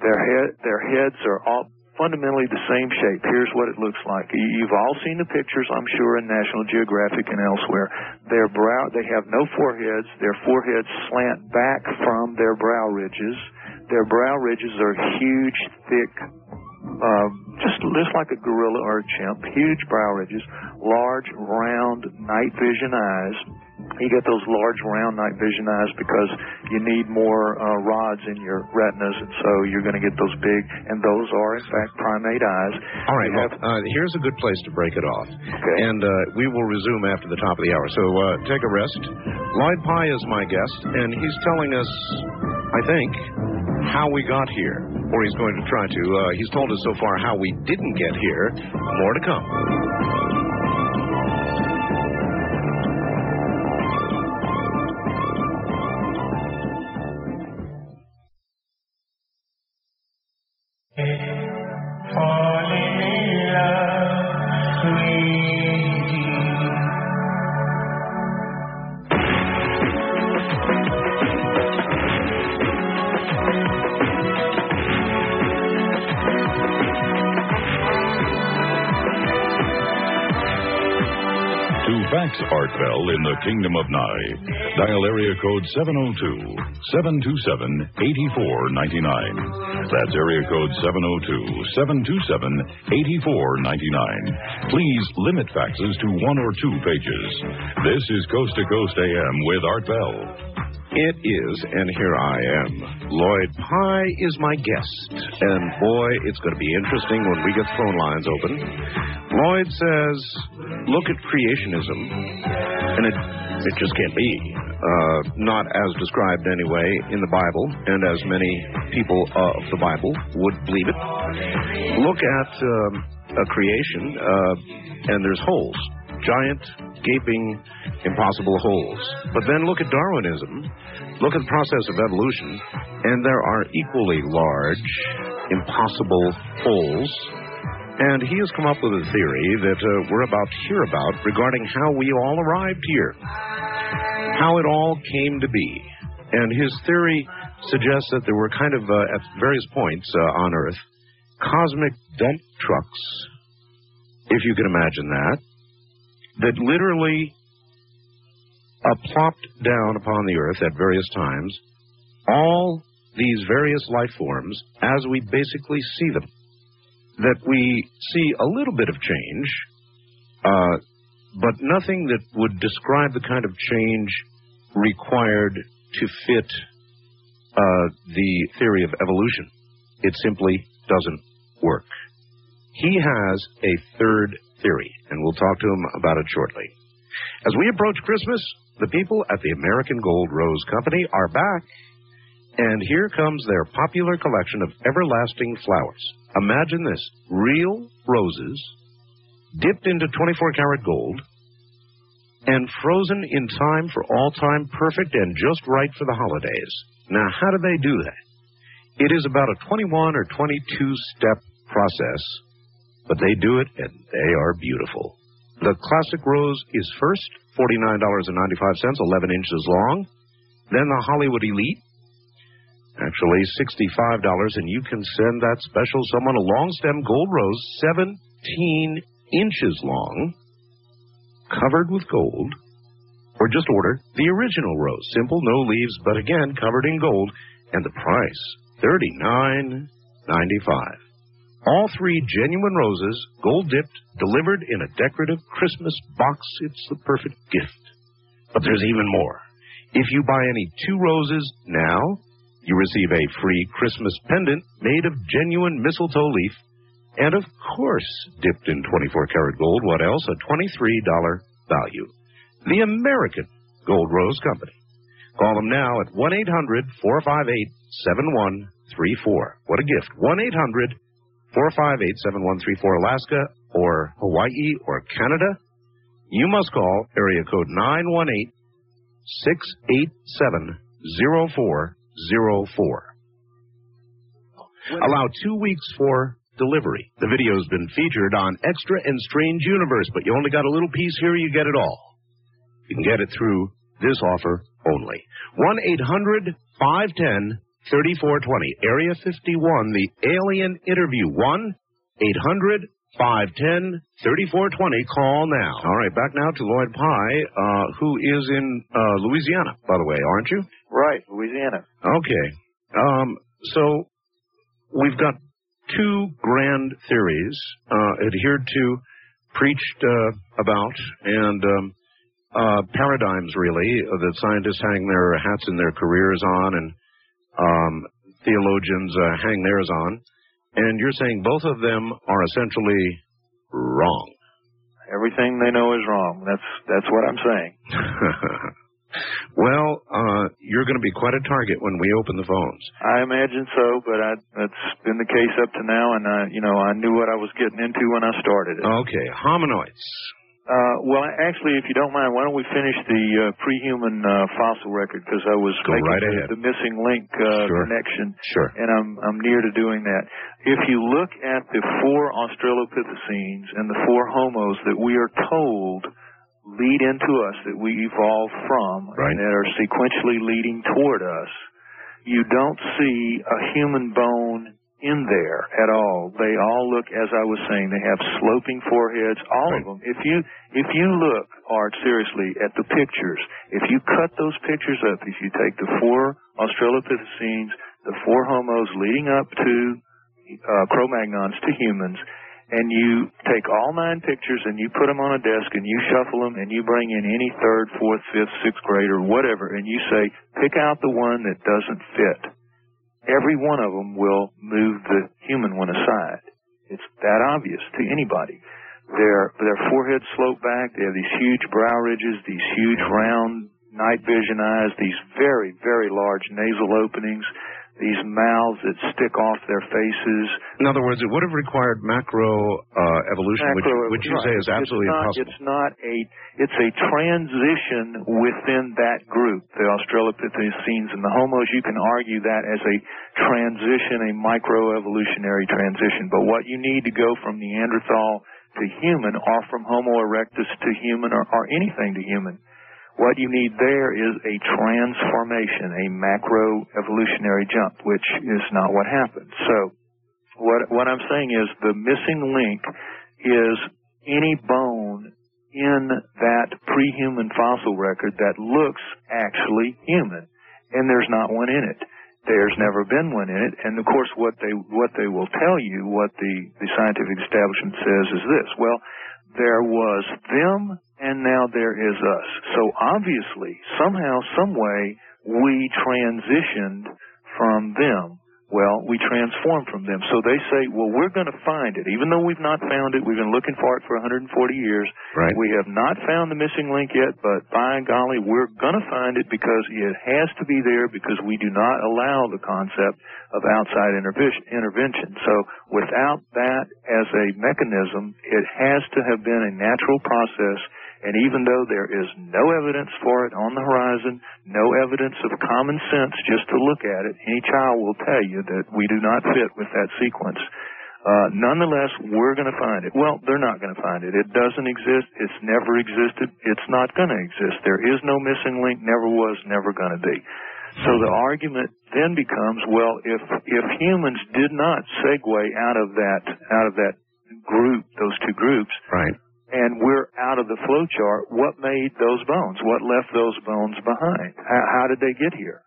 Their head, their heads are all fundamentally the same shape. Here's what it looks like. You- You've all seen the pictures, I'm sure, in National Geographic and elsewhere. Their brow, they have no foreheads. Their foreheads slant back from their brow ridges. Their brow ridges are huge, thick, um, just just like a gorilla or a chimp, huge brow ridges, large, round, night vision eyes. You get those large, round night vision eyes because you need more uh, rods in your retinas, and so you're going to get those big, and those are in fact primate eyes. All right, You well, uh, here's a good place to break it off. Okay. And uh, we will resume after the top of the hour. So uh, take a rest. Lloyd Pye is my guest, and he's telling us, I think, how we got here. Or he's going to try to. Uh, he's told us so far how we didn't get here. More to come. Art Bell in the Kingdom of Nye, dial area code 702 727 8499. That's area code 702 727 8499. Please limit faxes to one or two pages. This is Coast to Coast AM with Art Bell. It is, and here I am. Lloyd Pye is my guest, and boy, it's going to be interesting when we get phone lines open. Lloyd says, look at creationism, and it, it just can't be. Uh, not as described anyway in the Bible, and as many people of the Bible would believe it. Look at um, a creation, uh, and there's holes, giant, gaping, impossible holes. But then look at Darwinism, look at the process of evolution, and there are equally large, impossible holes. And he has come up with a theory that uh, we're about to hear about regarding how we all arrived here, how it all came to be. And his theory suggests that there were kind of, uh, at various points uh, on Earth, cosmic dump trucks, if you can imagine that, that literally uh, plopped down upon the earth at various times all these various life forms as we basically see them. That we see a little bit of change, uh, but nothing that would describe the kind of change required to fit uh, the theory of evolution. It simply doesn't work. He has a third theory, and we'll talk to him about it shortly. As we approach Christmas, the people at the American Gold Rose Company are back, and here comes their popular collection of everlasting flowers. Imagine this real roses dipped into 24 karat gold and frozen in time for all time, perfect and just right for the holidays. Now, how do they do that? It is about a 21 or 22 step process but they do it and they are beautiful. The classic rose is first $49.95, 11 inches long. Then the Hollywood Elite, actually $65, and you can send that special someone a long stem gold rose, 17 inches long, covered with gold. Or just order the original rose, simple, no leaves, but again covered in gold, and the price $39.95. All three genuine roses, gold dipped, delivered in a decorative Christmas box. It's the perfect gift. But there's even more. If you buy any two roses now, you receive a free Christmas pendant made of genuine mistletoe leaf, and of course, dipped in 24 karat gold. What else? A $23 value. The American Gold Rose Company. Call them now at 1 800 458 7134. What a gift. 1 800 458 7134 Alaska or Hawaii or Canada, you must call area code 918 687 0404. Allow two weeks for delivery. The video's been featured on Extra and Strange Universe, but you only got a little piece here, you get it all. You can get it through this offer only. 1 800 510 3420, Area 51, the Alien Interview. 1 800 510 3420. Call now. All right, back now to Lloyd Pye, uh, who is in uh, Louisiana, by the way, aren't you? Right, Louisiana. Okay. Um, so we've got two grand theories uh, adhered to, preached uh, about, and um, uh, paradigms, really, that scientists hang their hats and their careers on, and um, theologians uh, hang theirs on. And you're saying both of them are essentially wrong. Everything they know is wrong. That's that's what I'm saying. [LAUGHS] well, uh, you're going to be quite a target when we open the phones. I imagine so, but I, that's been the case up to now, and I, you know, I knew what I was getting into when I started it. Okay, hominoids. Uh, well, actually, if you don't mind, why don't we finish the uh, pre-human uh, fossil record because I was Go making right the, the missing link uh, Sure. connection, Sure. and I'm I'm near to doing that. If you look at the four Australopithecines and the four Homos that we are told lead into us, that we evolved from, Right. and that are sequentially leading toward us, you don't see a human bone in there at all. They all look, as I was saying, they have sloping foreheads. All of them. If you if you look, Art, seriously at the pictures, if you cut those pictures up, if you take the four Australopithecines, the four Homos leading up to uh, Cro-Magnons to humans, and you take all nine pictures and you put them on a desk and you shuffle them and you bring in any third, fourth, fifth, sixth grader, whatever, and you say, pick out the one that doesn't fit. Every one of them will move the human one aside. It's that obvious to anybody. Their their foreheads slope back. They have these huge brow ridges, these huge round night vision eyes, these very very large nasal openings these mouths that stick off their faces. In other words, it would have required macro uh, evolution, macro, which, which you right. say is absolutely it's not, impossible. It's not a. It's a transition within that group, the Australopithecines and the Homos. You can argue that as a transition, a microevolutionary transition. But what you need to go from Neanderthal to human, or from Homo erectus to human, or, or anything to human what you need there is a transformation, a macro evolutionary jump, which is not what happened. So what, what I'm saying is the missing link is any bone in that pre-human fossil record that looks actually human. And there's not one in it. There's never been one in it. And of course what they, what they will tell you, what the, the scientific establishment says is this. Well, there was them and now there is us. So obviously, somehow, some way, we transitioned from them. Well, we transformed from them. So they say, well, we're going to find it. Even though we've not found it, we've been looking for it for 140 years. Right. We have not found the missing link yet, but by golly, we're going to find it because it has to be there because we do not allow the concept of outside intervention. So without that as a mechanism, it has to have been a natural process and even though there is no evidence for it on the horizon, no evidence of common sense just to look at it, any child will tell you that we do not fit with that sequence. Uh, nonetheless, we're going to find it. Well, they're not going to find it. It doesn't exist. It's never existed. It's not going to exist. There is no missing link. Never was. Never going to be. So the argument then becomes, well, if if humans did not segue out of that out of that group, those two groups, right and we're out of the flow chart, what made those bones? What left those bones behind? How, how, did they get here?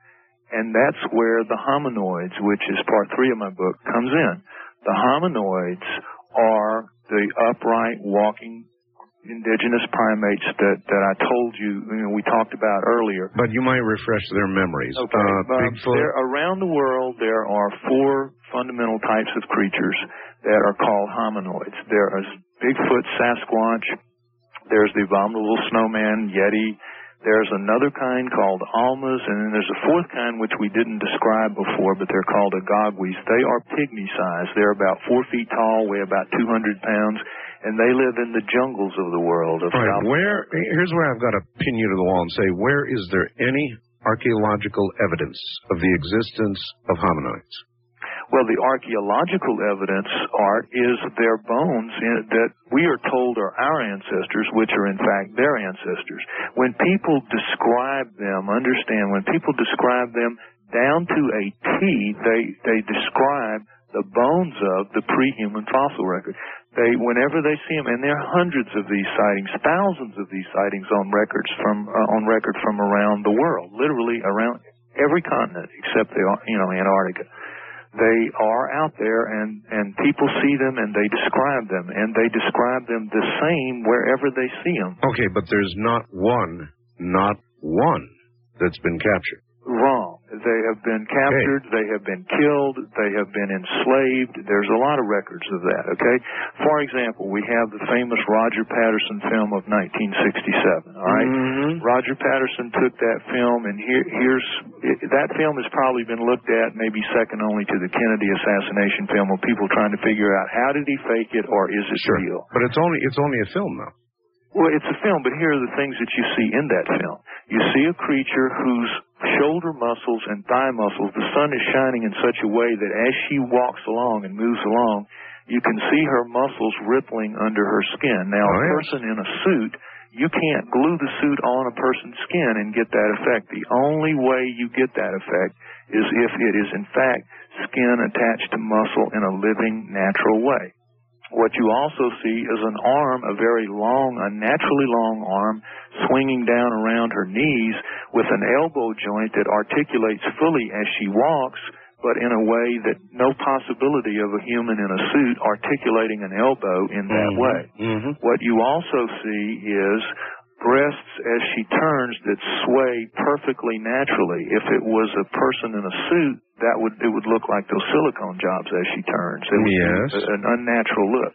And that's where the hominoids, which is part three of my book, comes in. The hominoids are the upright walking indigenous primates that, that I told you, you know, we talked about earlier. But you might refresh their memories. Okay. Uh, Bigfoot. There, around the world, there are four fundamental types of creatures that are called hominoids. There is Bigfoot, Sasquatch. There's the abominable snowman, Yeti. There's another kind called almas, and then there's a fourth kind which we didn't describe before, but they're called agogwis. They are pygmy size. They're about four feet tall, weigh about 200 pounds, and they live in the jungles of the world. Of right. South Where? Here's where I've got to pin you to the wall and say, where is there any archaeological evidence of the existence of hominoids? Well, the archaeological evidence, Art, is their bones that we are told are our ancestors, which are in fact their ancestors. When people describe them, understand, when people describe them down to a T, they, they describe the bones of the pre-human fossil record. They, whenever they see them, and there are hundreds of these sightings, thousands of these sightings on records from, uh, on record from around the world, literally around every continent except the, you know, Antarctica they are out there and and people see them and they describe them and they describe them the same wherever they see them. Okay, but there's not one, not one that's been captured. Wrong. They have been captured, okay. they have been killed, they have been enslaved. There's a lot of records of that, okay? For example, we have the famous Roger Patterson film of 1967, all right? mm-hmm. Roger Patterson took that film and here, here's that film has probably been looked at maybe second only to the Kennedy assassination film of people trying to figure out how did he fake it or is it sure. real? But it's only it's only a film though. Well, it's a film, but here are the things that you see in that film. You see a creature whose shoulder muscles and thigh muscles, the sun is shining in such a way that as she walks along and moves along, you can see her muscles rippling under her skin. Now, Oh, a yes. person in a suit, you can't glue the suit on a person's skin and get that effect. The only way you get that effect is if it is in fact skin attached to muscle in a living, natural way. What you also see is an arm, a very long, unnaturally long arm, swinging down around her knees with an elbow joint that articulates fully as she walks, but in a way that no possibility of a human in a suit articulating an elbow in that Mhm. way. Mhm. What you also see is breasts as she turns that sway perfectly naturally. If it was a person in a suit, that would it would look like those silicone jobs as she turns. It would Yes. an unnatural look.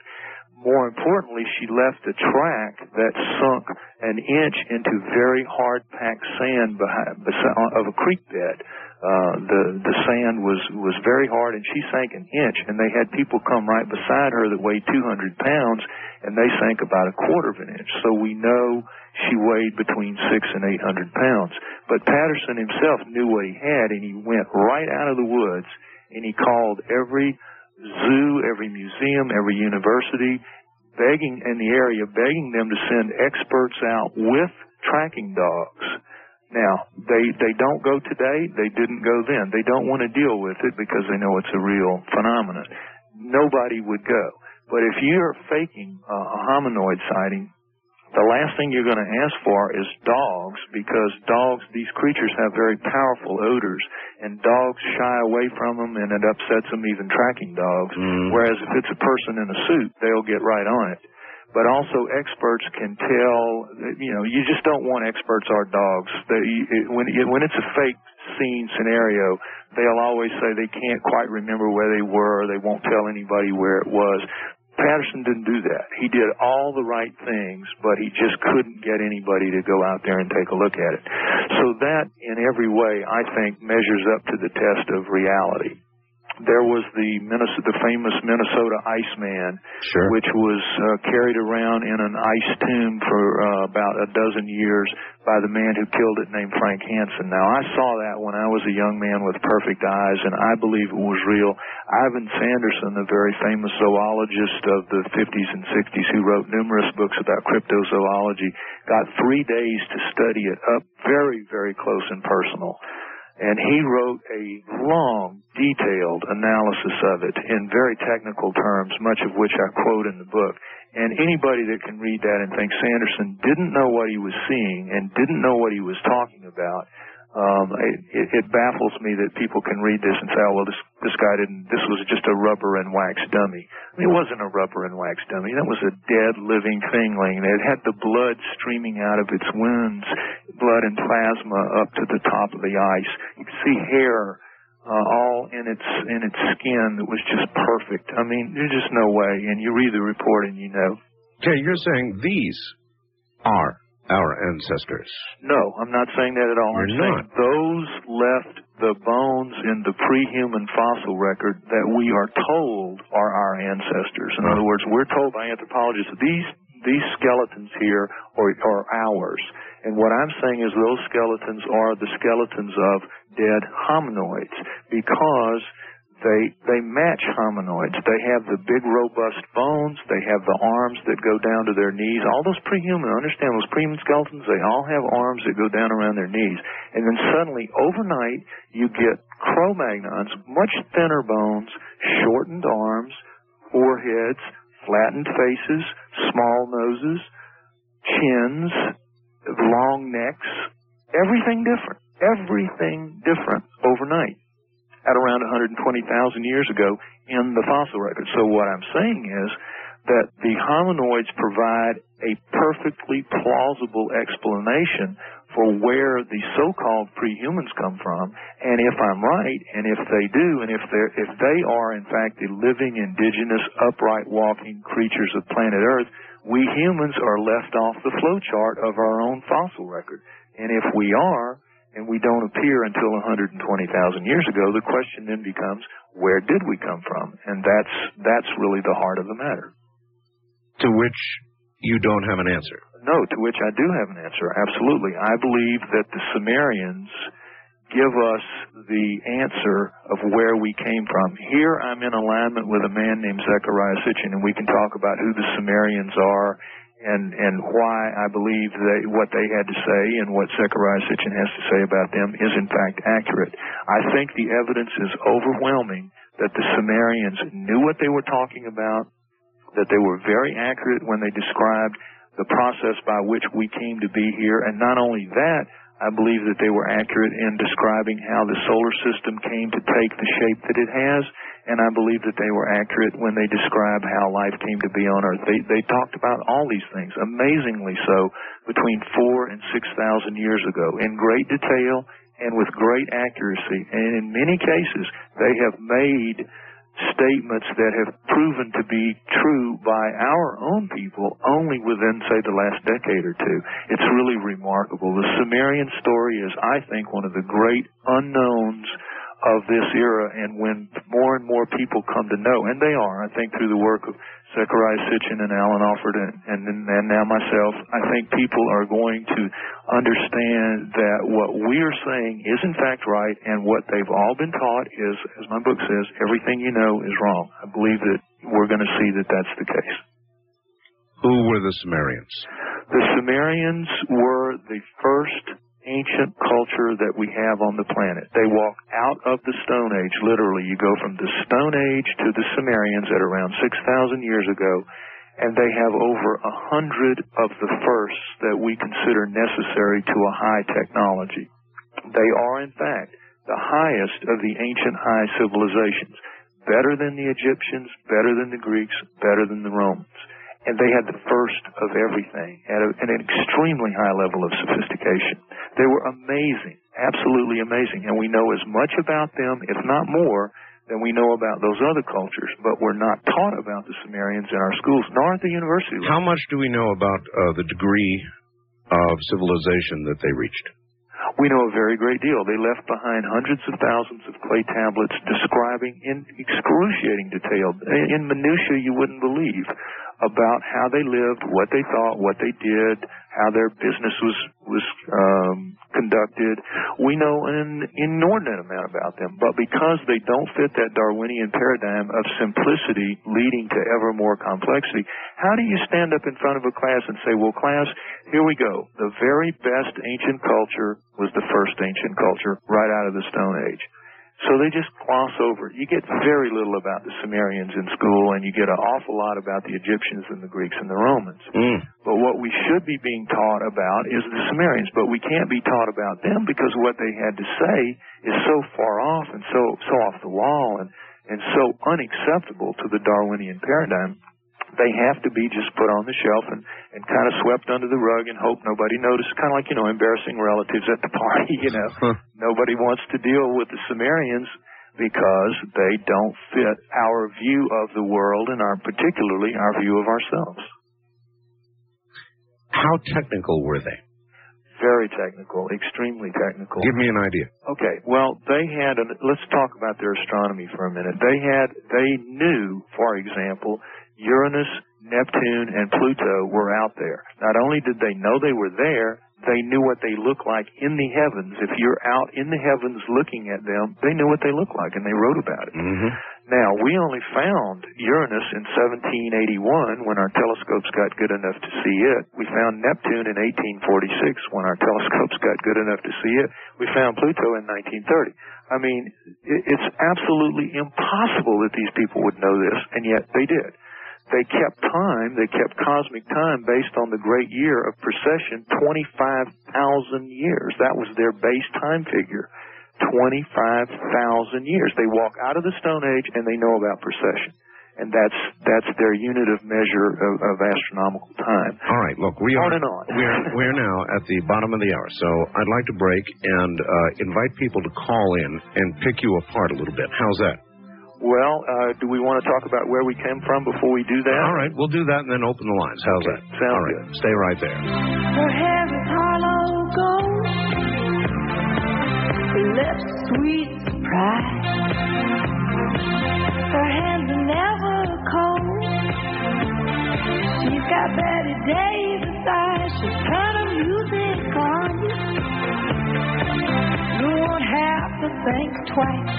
More importantly, she left a track that sunk an inch into very hard packed sand behind, of a creek bed. Uh, the the sand was was very hard, and she sank an inch. And they had people come right beside her that weighed 200 pounds, and they sank about a quarter of an inch. So we know she weighed between six and 800 pounds. But Patterson himself knew what he had, and he went right out of the woods, and he called every zoo, every museum, every university, begging in the area, begging them to send experts out with tracking dogs. Now, they they don't go today, they didn't go then. They don't want to deal with it because they know it's a real phenomenon. Nobody would go. But if you're faking a hominoid sighting, the last thing you're going to ask for is dogs because dogs, these creatures have very powerful odors and dogs shy away from them and it upsets them, even tracking dogs. Mm. Whereas if it's a person in a suit, they'll get right on it. But also experts can tell, you know, you just don't want experts or dogs. They, when, it, when it's a fake scene scenario, they'll always say they can't quite remember where they were or they won't tell anybody where it was. Patterson didn't do that. He did all the right things, but he just couldn't get anybody to go out there and take a look at it. So that, in every way, I think measures up to the test of reality. There was the Minnesota, the famous Minnesota Iceman, Sure. which was uh, carried around in an ice tomb for uh, about a dozen years by the man who killed it named Frank Hansen. Now I saw that when I was a young man with perfect eyes and I believe it was real. Ivan Sanderson, the very famous zoologist of the 50s and 60s who wrote numerous books about cryptozoology, got three days to study it up very, very close and personal and he wrote a long, detailed analysis of it in very technical terms, much of which I quote in the book. And anybody that can read that and think Sanderson didn't know what he was seeing and didn't know what he was talking about, um, it, it, baffles me that people can read this and say, "Oh, well, this this guy didn't. This was just a rubber and wax dummy." I mean, it wasn't a rubber and wax dummy. That was a dead, living thing laying there. It had the blood streaming out of its wounds, blood and plasma up to the top of the ice. You could see hair uh, all in its in its skin that was just perfect. I mean, there's just no way. And you read the report and you know. Okay, you're saying these are our ancestors. No, I'm not saying that at all. You're I'm saying not. those left the bones in the pre-human fossil record that we are told are our ancestors. In other words, we're told by anthropologists that these these skeletons here are, are ours. And what I'm saying is those skeletons are the skeletons of dead hominoids because they they match hominoids. They have the big robust bones. They have the arms that go down to their knees. All those pre-human, understand those pre-human skeletons, they all have arms that go down around their knees. And then suddenly, overnight, you get Cro-Magnons, much thinner bones, shortened arms, foreheads, flattened faces, small noses, chins, long necks, everything different. Everything different overnight at around 120,000 years ago in the fossil record. So what I'm saying is that the hominoids provide a perfectly plausible explanation for where the so-called pre-humans come from, and if I'm right, and if they do, and if they if they are in fact the living, indigenous, upright, walking creatures of planet Earth, we humans are left off the flowchart of our own fossil record. And if we are, and we don't appear until 120,000 years ago, the question then becomes, where did we come from? And that's that's really the heart of the matter. To which you don't have an answer. No, to which I do have an answer. Absolutely. I believe that the Sumerians give us the answer of where we came from. Here I'm in alignment with a man named Zecharia Sitchin, and we can talk about who the Sumerians are and and why I believe that what they had to say and what Zecharia Sitchin has to say about them is in fact accurate. I think the evidence is overwhelming that the Sumerians knew what they were talking about, that they were very accurate when they described the process by which we came to be here, and not only that, I believe that they were accurate in describing how the solar system came to take the shape that it has, and I believe that they were accurate when they describe how life came to be on Earth. They, they talked about all these things, amazingly so, between four and six thousand years ago, in great detail and with great accuracy. And in many cases, they have made statements that have proven to be true by our own people only within, say, the last decade or two. It's really remarkable. The Sumerian story is, I think, one of the great unknowns of this era and when more and more people come to know, and they are, I think through the work of Zecharia Sitchin and Alan Alford and, and, and now myself, I think people are going to understand that what we are saying is in fact right and what they've all been taught is, as my book says, everything you know is wrong. I believe that we're going to see that that's the case. Who were the Sumerians? The Sumerians were the first ancient culture that we have on the planet. They walk out of the Stone Age, literally. You go from the Stone Age to the Sumerians at around 6,000 years ago, and they have over a hundred of the firsts that we consider necessary to a high technology. They are, in fact, the highest of the ancient high civilizations. Better than the Egyptians, better than the Greeks, better than the Romans and they had the first of everything at, a, at an extremely high level of sophistication. They were amazing, absolutely amazing, and we know as much about them, if not more, than we know about those other cultures, but we're not taught about the Sumerians in our schools, nor at the university. How much do we know about uh, the degree of civilization that they reached? We know a very great deal. They left behind hundreds of thousands of clay tablets describing in excruciating detail, in minutiae you wouldn't believe, about how they lived, what they thought, what they did, how their business was was um, conducted. We know an inordinate amount about them, but because they don't fit that Darwinian paradigm of simplicity leading to ever more complexity, how do you stand up in front of a class and say, "Well, class, here we go. The very best ancient culture was the first ancient culture right out of the Stone Age." So they just gloss over it. You get very little about the Sumerians in school, and you get an awful lot about the Egyptians and the Greeks and the Romans. Mm. But what we should be being taught about is the Sumerians, but we can't be taught about them because what they had to say is so far off and so so off the wall and and so unacceptable to the Darwinian paradigm they have to be just put on the shelf and, and kind of swept under the rug and hope nobody notices. Kind of like, you know, embarrassing relatives at the party, [LAUGHS] you know. nobody wants to deal with the Sumerians because they don't fit our view of the world and our particularly our view of ourselves. How technical were they? Very technical, extremely technical. Give me an idea. Okay, well, they had, an, let's talk about their astronomy for a minute. They had, they knew, for example, Uranus, Neptune, and Pluto were out there. Not only did they know they were there, they knew what they looked like in the heavens. If you're out in the heavens looking at them, they knew what they looked like, and they wrote about it. Mm-hmm. Now, we only found Uranus in 1781 when our telescopes got good enough to see it. We found Neptune in 1846 when our telescopes got good enough to see it. We found Pluto in 1930. I mean, it's absolutely impossible that these people would know this, and yet they did they kept time, they kept cosmic time based on the great year of precession, 25,000 years. That was their base time figure. 25,000 years. They walk out of the Stone Age and they know about precession. And that's that's their unit of measure of, of astronomical time. All right, look, we on are and on. we're we're now at the bottom of the hour, so I'd like to break and uh, invite people to call in and pick you apart a little bit. How's that? Well, uh, do we want to talk about where we came from before we do that? All right, we'll do that and then open the lines. How's Okay, that? sounds All right, good. stay right there. Her hair is hollow gold. Lips sweet surprise. Her hands are never cold. She's got Bette Davis eyes. She'll turn the music on you. You won't have to think twice.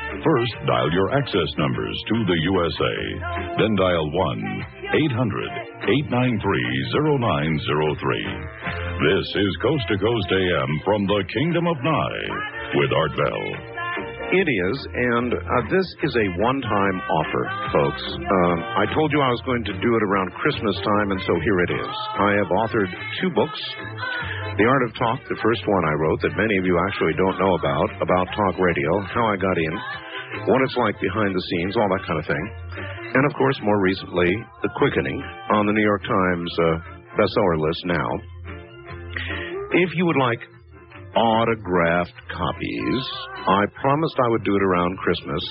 first dial your access numbers to the USA. Then dial 1 800 893 0903. This is Coast to Coast AM from the Kingdom of Nye with Art Bell. It is, and uh, this is a one-time offer, folks. Um, I told you I was going to do it around Christmas time, and so here it is. I have authored two books. The Art of Talk, the first one I wrote that many of you actually don't know about, about talk radio, how I got in, what it's like behind the scenes, all that kind of thing. And of course, more recently, The Quickening on the New York Times uh, bestseller list now. If you would like autographed copies, I promised I would do it around Christmas.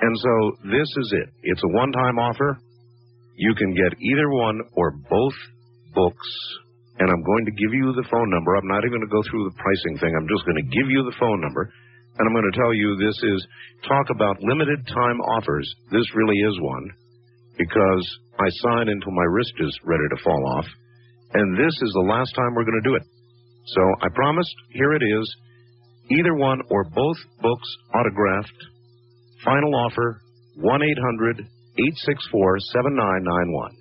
And so this is it. It's a one time offer. You can get either one or both books. And I'm going to give you the phone number. I'm not even going to go through the pricing thing. I'm just going to give you the phone number. And I'm going to tell you this is talk about limited time offers. This really is one because I sign until my wrist is ready to fall off. And this is the last time we're going to do it. So I promised, here it is. Either one or both books autographed. Final offer 1 800 864 7991.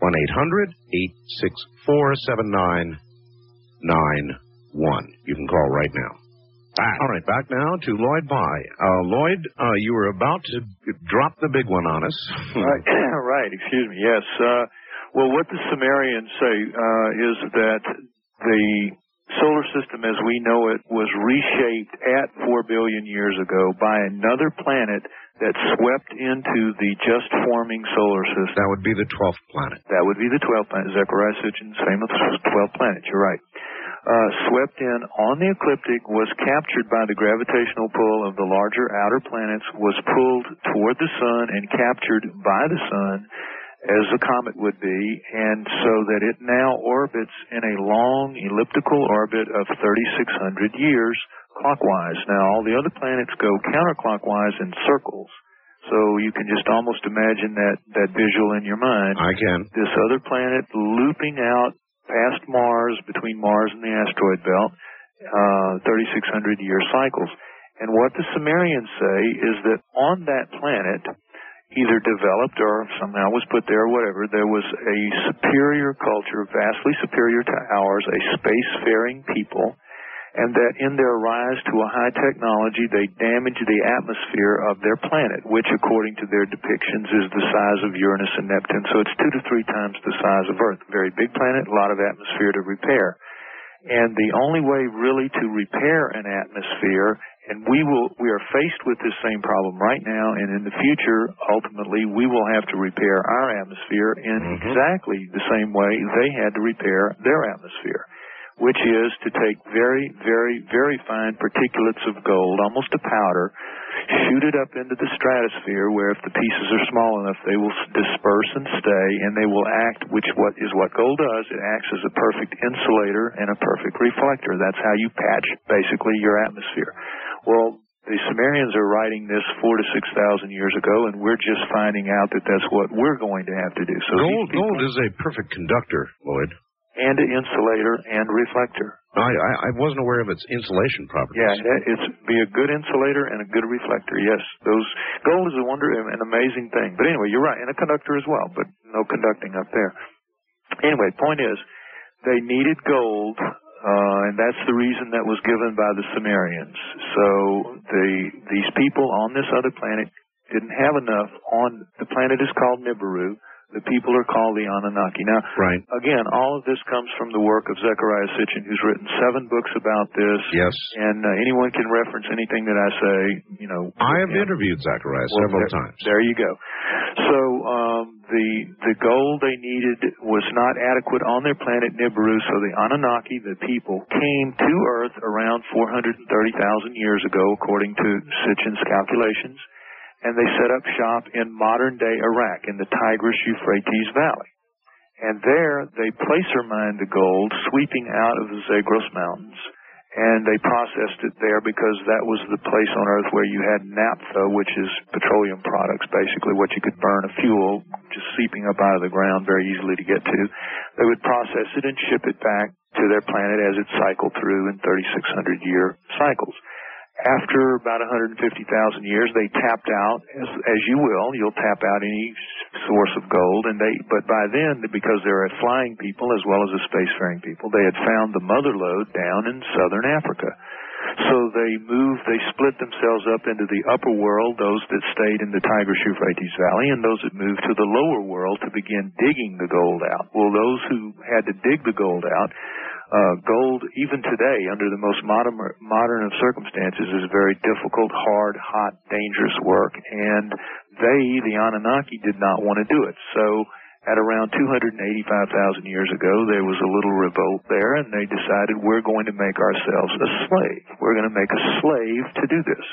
1 800 864 7991. You can call right now. All right, back now to Lloyd Pye. Uh, Lloyd, uh, you were about to drop the big one on us. right, [CLEARS THROAT] right. Excuse me. Yes. Uh, well, what the Sumerians say uh, is that the solar system as we know it was reshaped at 4 billion years ago by another planet that swept into the just forming solar system. That would be the 12th planet. That would be the 12th planet. Zecharia Sitchin's famous 12th planet. You're right. Uh, swept in on the ecliptic, was captured by the gravitational pull of the larger outer planets, was pulled toward the sun and captured by the sun as a comet would be, and so that it now orbits in a long elliptical orbit of 3,600 years clockwise. Now, all the other planets go counterclockwise in circles. So you can just almost imagine that, that visual in your mind. I can. This other planet looping out past Mars, between Mars and the asteroid belt, uh, 3,600 year cycles. And what the Sumerians say is that on that planet, either developed or somehow was put there or whatever, there was a superior culture, vastly superior to ours, a spacefaring people, and that in their rise to a high technology, they damage the atmosphere of their planet, which according to their depictions is the size of Uranus and Neptune. So it's two to three times the size of Earth. Very big planet, a lot of atmosphere to repair. And the only way really to repair an atmosphere and we will we are faced with this same problem right now and in the future ultimately we will have to repair our atmosphere in Mm-hmm. exactly the same way they had to repair their atmosphere which is to take very very very fine particulates of gold almost a powder shoot it up into the stratosphere where if the pieces are small enough they will disperse and stay and they will act which what is what gold does it acts as a perfect insulator and a perfect reflector that's how you patch basically your atmosphere well, the Sumerians are writing this four to six thousand years ago, and we're just finding out that that's what we're going to have to do. So gold, people- gold is a perfect conductor, Lloyd. And an insulator and reflector. I, I, I wasn't aware of its insulation properties. Yeah, it's be a good insulator and a good reflector. Yes, those gold is a wonder, an amazing thing. But anyway, you're right, and a conductor as well, but no conducting up there. Anyway, point is, they needed gold, uh, and that's the reason that was given by the Sumerians. So the these people on this other planet didn't have enough. On the planet is called Nibiru. The people are called the Anunnaki. Now, Right. again, all of this comes from the work of Zecharia Sitchin, who's written seven books about this. Yes. And uh, anyone can reference anything that I say. You know, I have him. interviewed Zecharia Well, several there, times. There you go. So, um, the the gold they needed was not adequate on their planet Nibiru, so the Anunnaki, the people, came to Earth around 430,000 years ago, according to Sitchin's calculations, and they set up shop in modern-day Iraq in the Tigris-Euphrates Valley. And there they placer mined the gold, sweeping out of the Zagros Mountains and they processed it there because that was the place on Earth where you had naphtha, which is petroleum products, basically what you could burn a fuel, just seeping up out of the ground very easily to get to. They would process it and ship it back to their planet as it cycled through in 3,600 year cycles. After about 150,000 years, they tapped out, as, as you will. You'll tap out any source of gold, and they. But by then, because they're a flying people as well as a spacefaring people, they had found the mother lode down in southern Africa. So they moved, they split themselves up into the upper world, those that stayed in the Tigris-Euphrates Valley, and those that moved to the lower world to begin digging the gold out. Well, those who had to dig the gold out uh, gold, even today, under the most modern, modern of circumstances, is very difficult, hard, hot, dangerous work. And they, the Anunnaki, did not want to do it. So, at around 285,000 years ago, there was a little revolt there, and they decided we're going to make ourselves a slave. We're going to make a slave to do this,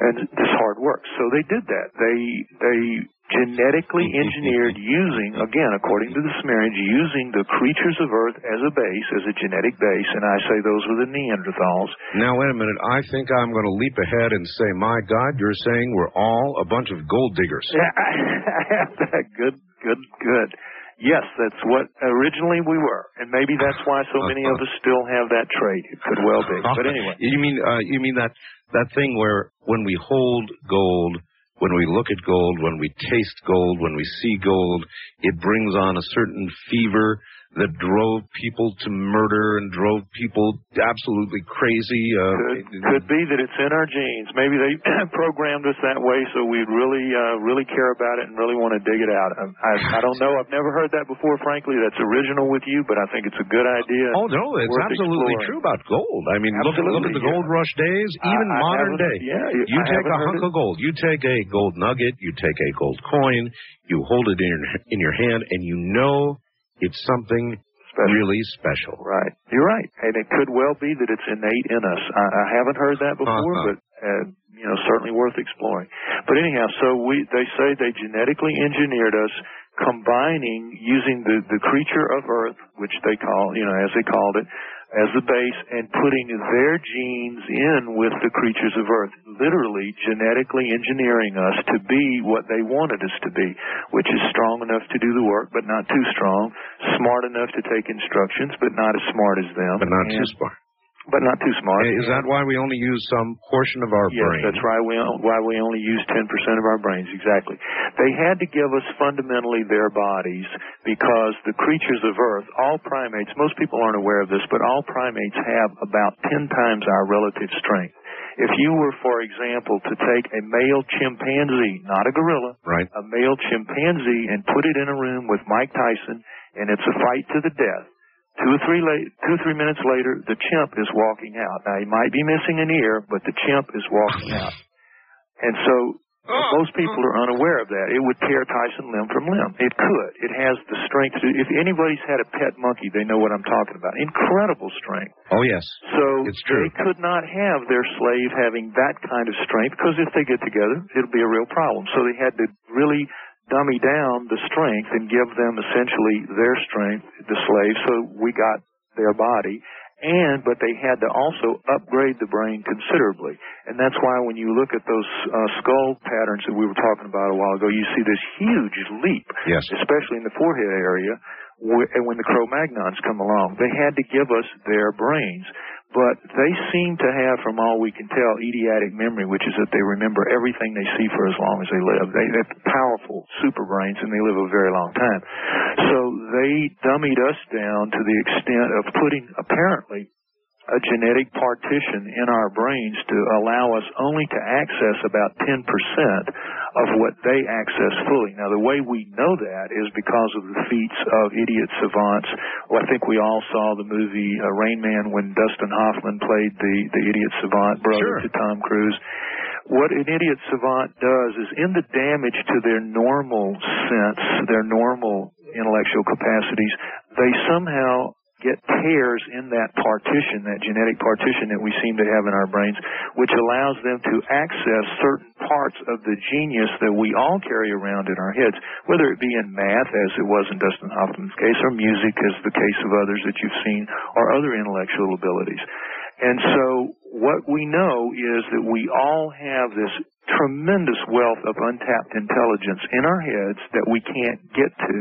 and this hard work. So they did that. They they genetically engineered using, again, according to the Sumerians, using the creatures of Earth as a base, as a genetic base, and I say those were the Neanderthals. Now, wait a minute. I think I'm going to leap ahead and say, my God, you're saying we're all a bunch of gold diggers. Yeah, I have that. Good, good, good. Yes, that's what originally we were, and maybe that's why so many of [LAUGHS] us still have that trait. It could well be. But [LAUGHS] anyway, You mean uh, you mean that that thing where when we hold gold, when we look at gold, when we taste gold, when we see gold, it brings on a certain fever that drove people to murder and drove people absolutely crazy. Uh, could, could be that it's in our genes. Maybe they [CLEARS THROAT] programmed us that way so we'd really, uh, really care about it and really want to dig it out. I, I, I don't know. I've never heard that before. Frankly, that's original with you, but I think it's a good idea. Oh no, it's absolutely exploring. true about gold. I mean, look at look at the Absolutely, gold rush days, even I modern day. yeah, you- you I take a hunk it. of gold, you take a gold nugget, you take a gold coin, you hold it in your, in your hand, and you know it's something special. really special. Right. You're right. And it could well be that it's innate in us. I, I haven't heard that before, Uh-huh. but uh, you know, certainly worth exploring. But anyhow, so we they say they genetically engineered us, combining using the the creature of Earth, which they call you know as they called it, as a base, and putting their genes in with the creatures of Earth, literally genetically engineering us to be what they wanted us to be, which is strong enough to do the work, but not too strong, smart enough to take instructions, but not as smart as them, But not and- too smart. But not too smart. Is that why we only use some portion of our Yes, brain? that's right. We why we only use 10% of our brains. Exactly. They had to give us fundamentally their bodies because the creatures of Earth, all primates, most people aren't aware of this, but all primates have about 10 times our relative strength. If you were, for example, to take a male chimpanzee, not a gorilla, right. a male chimpanzee and put it in a room with Mike Tyson and it's a fight to the death, Two or three la- two or three minutes later, the chimp is walking out. Now he might be missing an ear, but the chimp is walking out. And so most people are unaware of that. It would tear Tyson limb from limb. It could. It has the strength to. If anybody's had a pet monkey, they know what I'm talking about. Incredible strength. Oh yes. So It's true. they could not have their slave having that kind of strength because if they get together, it'll be a real problem. So they had to really dummy down the strength and give them essentially their strength, the slaves, So we got their body. And, but they had to also upgrade the brain considerably. And that's why when you look at those uh, skull patterns that we were talking about a while ago, you see this huge leap Yes. especially in the forehead area, wh- and when the Cro-Magnons come along. They had to give us their brains, but they seem to have, from all we can tell, eidetic memory, which is that they remember everything they see for as long as they live. They have powerful super brains, and they live a very long time. So they dummied us down to the extent of putting, apparently, a genetic partition in our brains to allow us only to access about 10% of what they access fully. Now, the way we know that is because of the feats of idiot savants. Well, I think we all saw the movie uh, Rain Man when Dustin Hoffman played the, the idiot savant brother Sure. to Tom Cruise. what an idiot savant does is in the damage to their normal sense, their normal intellectual capacities, they somehow get tears in that partition, that genetic partition that we seem to have in our brains, which allows them to access certain parts of the genius that we all carry around in our heads, whether it be in math, as it was in Dustin Hoffman's case, or music, as the case of others that you've seen, or other intellectual abilities. And so what we know is that we all have this tremendous wealth of untapped intelligence in our heads that we can't get to.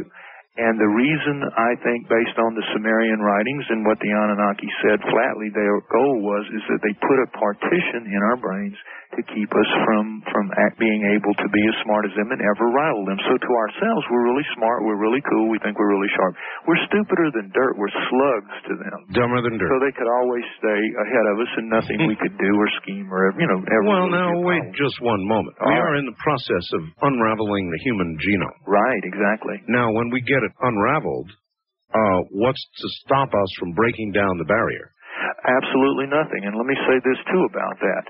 And the reason I think based on the Sumerian writings and what the Anunnaki said flatly their goal was is that they put a partition in our brains to keep us from from act, being able to be as smart as them and ever rival them. So to ourselves we're really smart, we're really cool, we think we're really sharp. We're stupider than dirt, we're slugs to them. Dumber than dirt. So they could always stay ahead of us and nothing we could do or scheme or you know ever Well, now wait problem. just one moment. All we right. are in the process of unraveling the human genome. Right, exactly. Now, when we get it unraveled, uh, what's to stop us from breaking down the barrier? Absolutely nothing. And let me say this too about that.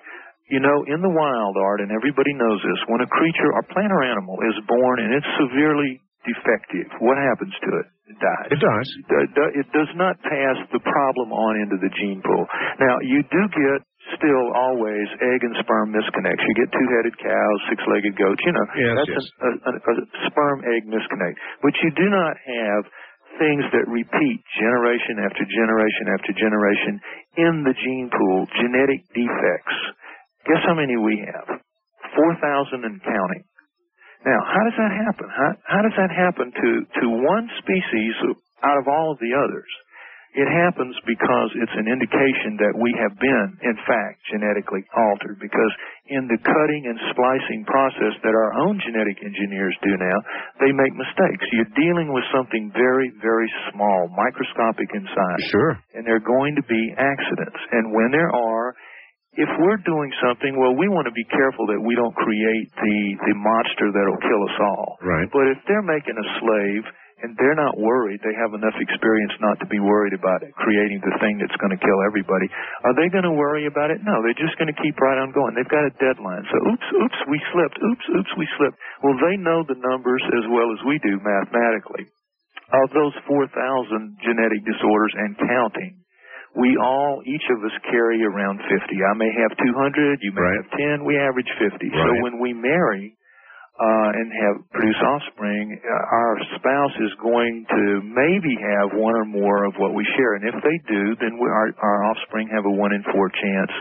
You know, in the wild, Art, and everybody knows this, when a creature, or plant or animal, is born and it's severely defective, what happens to it? It dies. It dies. It It does not pass the problem on into the gene pool. Now, you do get still always egg and sperm misconnects. You get two-headed cows, six-legged goats, you know. Yes, that's yes. A, a, a sperm-egg misconnect. But you do not have things that repeat generation after generation after generation in the gene pool, genetic defects. Guess how many we have? 4,000 and counting. Now, how does that happen? How, how does that happen to, to one species out of all of the others? It happens because it's an indication that we have been, in fact, genetically altered. Because in the cutting and splicing process that our own genetic engineers do now, they make mistakes. You're dealing with something very, very small, microscopic in size. Sure. And there are going to be accidents. And when there are, if we're doing something, well, we want to be careful that we don't create the, the monster that'll kill us all. Right. But if they're making a slave and they're not worried, they have enough experience not to be worried about it, creating the thing that's going to kill everybody. Are they going to worry about it? No, they're just going to keep right on going. They've got a deadline. So, oops, oops, we slipped. Oops, oops, we slipped. Well, they know the numbers as well as we do mathematically. Of those 4,000 genetic disorders and counting, we all, each of us carry around 50. I may have 200, you may Right. have 10, we average 50. So when we marry, uh, and have produce offspring, uh, our spouse is going to maybe have one or more of what we share, and if they do, then we, our, our offspring have a one in four chance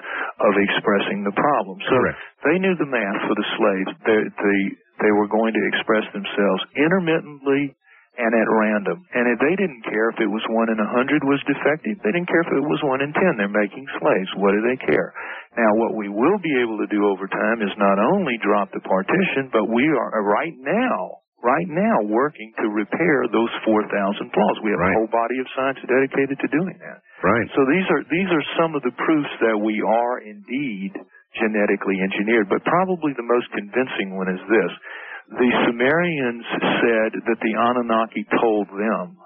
of expressing the problem. So Correct. they knew the math for the slaves. They, they they were going to express themselves intermittently and at random. And if they didn't care if it was one in a hundred was defective. They didn't care if it was one in ten. They're making slaves. What do they care? Now, what we will be able to do over time is not only drop the partition, but we are uh, right now, right now, working to repair those 4,000 flaws. We have Right. a whole body of science dedicated to doing that. Right. So these are these are some of the proofs that we are indeed genetically engineered. But probably the most convincing one is this: the Sumerians said that the Anunnaki told them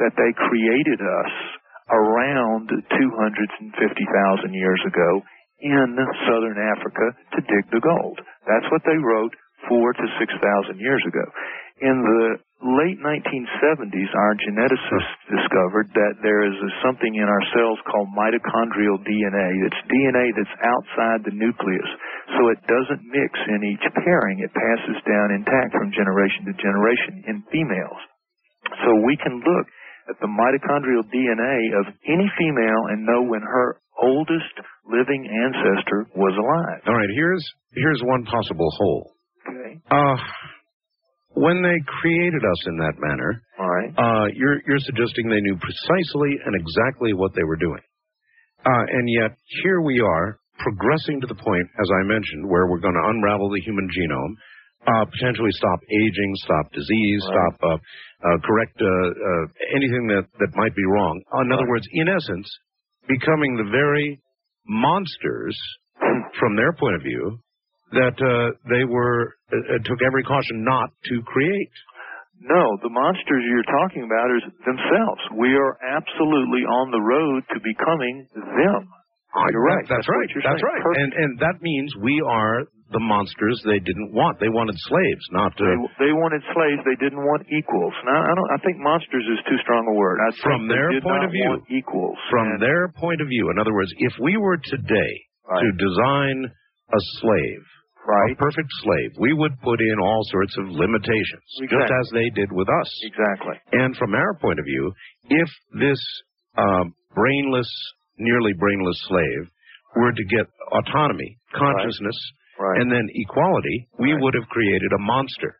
that they created us around 250,000 years ago in southern Africa to dig the gold. That's what they wrote four to 6,000 years ago. In the late 1970s, our geneticists discovered that there is something in our cells called mitochondrial DNA. It's DNA that's outside the nucleus, so it doesn't mix in each pairing. It passes down intact from generation to generation in females. So we can look at the mitochondrial DNA of any female and know when her oldest living ancestor was alive. All right. Here's here's one possible hole. Okay. Uh, when they created us in that manner, All right. uh, you're you're suggesting they knew precisely and exactly what they were doing, uh, and yet here we are progressing to the point, as I mentioned, where we're going to unravel the human genome, uh, potentially stop aging, stop disease, Right. stop uh, uh, correct uh, uh, anything that that might be wrong. In other words, in essence, becoming the very monsters from their point of view that uh, they were took every caution not to create. No, the monsters you're talking about are themselves. We are absolutely on the road to becoming them. You're right. That's, what right. That's saying. right. Perfect. And and that means we are the monsters they didn't want. They wanted slaves, not uh, They, they wanted slaves. They didn't want equals. Now, I don't. I think monsters is too strong a word. I think From their point of view. equals. from their point of view. In other words, if we were today to design a slave, a perfect slave, we would put in all sorts of limitations, just as they did with us. Exactly. And from our point of view, if this um, brainless, nearly brainless slave were to get autonomy, consciousness, and then equality, we would have created a monster.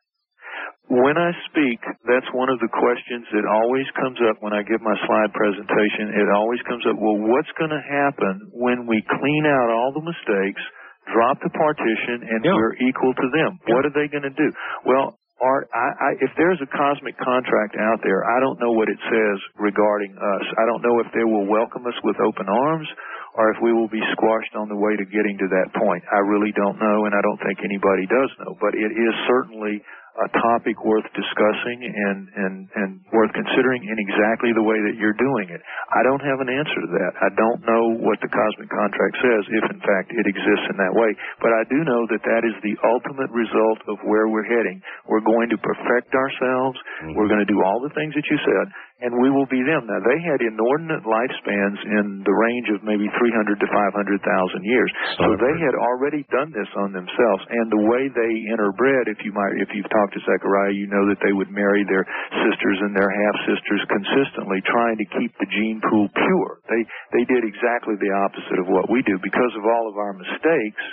When I speak, that's one of the questions that always comes up when I give my slide presentation. It always comes up, well, what's going to happen when we clean out all the mistakes, drop the partition, and we're equal to them? What are they going to do? Well, Art, I, I, if there's a cosmic contract out there, I don't know what it says regarding us. I don't know if they will welcome us with open arms or if we will be squashed on the way to getting to that point. I really don't know, and I don't think anybody does know. But it is certainly a topic worth discussing and, and, and worth considering in exactly the way that you're doing it. I don't have an answer to that. I don't know what the cosmic contract says, if in fact it exists in that way. But I do know that that is the ultimate result of where we're heading. We're going to perfect ourselves. We're going to do all the things that you said, and we will be them. Now, they had inordinate lifespans in the range of maybe 300 to 500,000 years. So they had already done this on themselves. And the way they interbred, if you might, if you've talked to Zecharia, you know that they would marry their sisters and their half sisters consistently, trying to keep the gene pool pure. They they did exactly the opposite of what we do because of all of our mistakes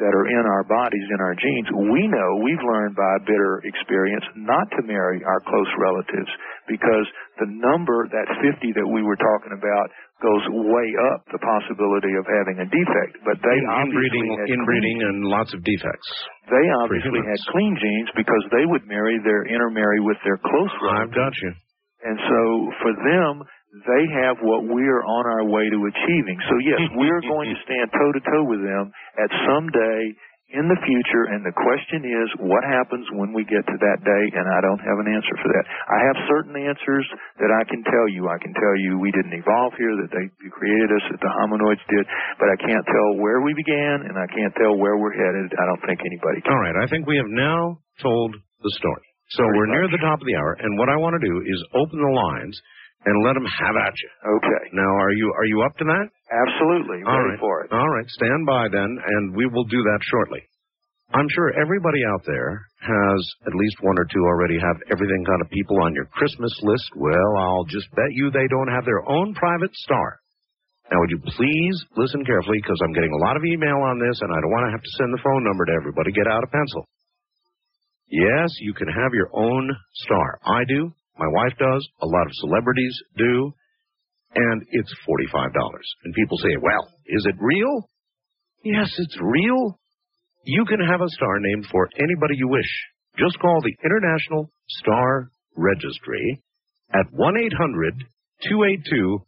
that are in our bodies, in our genes, we know, we've learned by bitter experience not to marry our close relatives because the number, that 50 that we were talking about, goes way up the possibility of having a defect. But they In- inbreeding, inbreeding, and lots of defects. they obviously had clean genes because they would marry their intermarry with their close relatives. I've got you. And so for them, they have what we're on our way to achieving. So yes, we're going to [LAUGHS] stand toe to toe with them at some day in the future. And the question is, what happens when we get to that day? And I don't have an answer for that. I have certain answers that I can tell you. I can tell you we didn't evolve here, that they created us, that the hominoids did, but I can't tell where we began and I can't tell where we're headed. I don't think anybody can. All right, I think we have now told the story. So we're near the top of the hour, and what I want to do is open the lines and let them have at you. Okay. Now, are you are you up to that? Absolutely. All Ready right. for it. All right, stand by then, and we will do that shortly. I'm sure everybody out there has at least one or two already have everything kind of people on your Christmas list. Well, I'll just bet you they don't have their own private star. Now, would you please listen carefully because I'm getting a lot of email on this, and I don't want to have to send the phone number to everybody. Get out a pencil. Yes, you can have your own star. I do. My wife does. A lot of celebrities do. And it's $45. And people say, well, is it real? Yes, it's real. You can have a star named for anybody you wish. Just call the International Star Registry at 1 800 282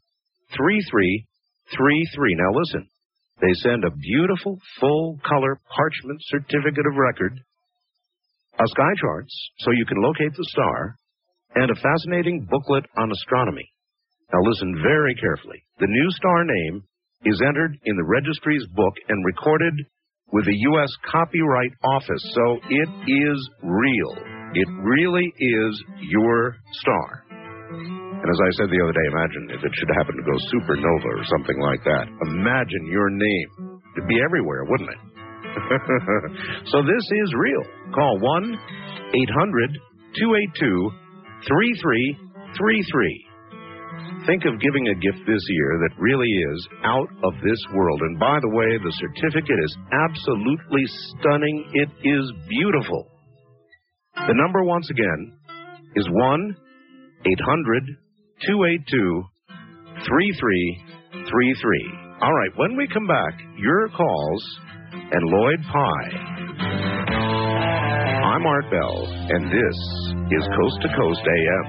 3333. Now listen, they send a beautiful full color parchment certificate of record, a sky charts so you can locate the star, and a fascinating booklet on astronomy. Now listen very carefully. The new star name is entered in the registry's book and recorded with the U.S. Copyright Office, so it is real. It really is your star. And as I said the other day, imagine if it should happen to go supernova or something like that. Imagine your name. It'd be everywhere, wouldn't it? [LAUGHS] so this is real. Call 1 800 282 3333. Think of giving a gift this year that really is out of this world. And by the way, the certificate is absolutely stunning. It is beautiful. The number, once again, is 1 800 282 3333. All right, when we come back, your calls and Lloyd Pye. I'm Art Bell, and this is Coast to Coast AM.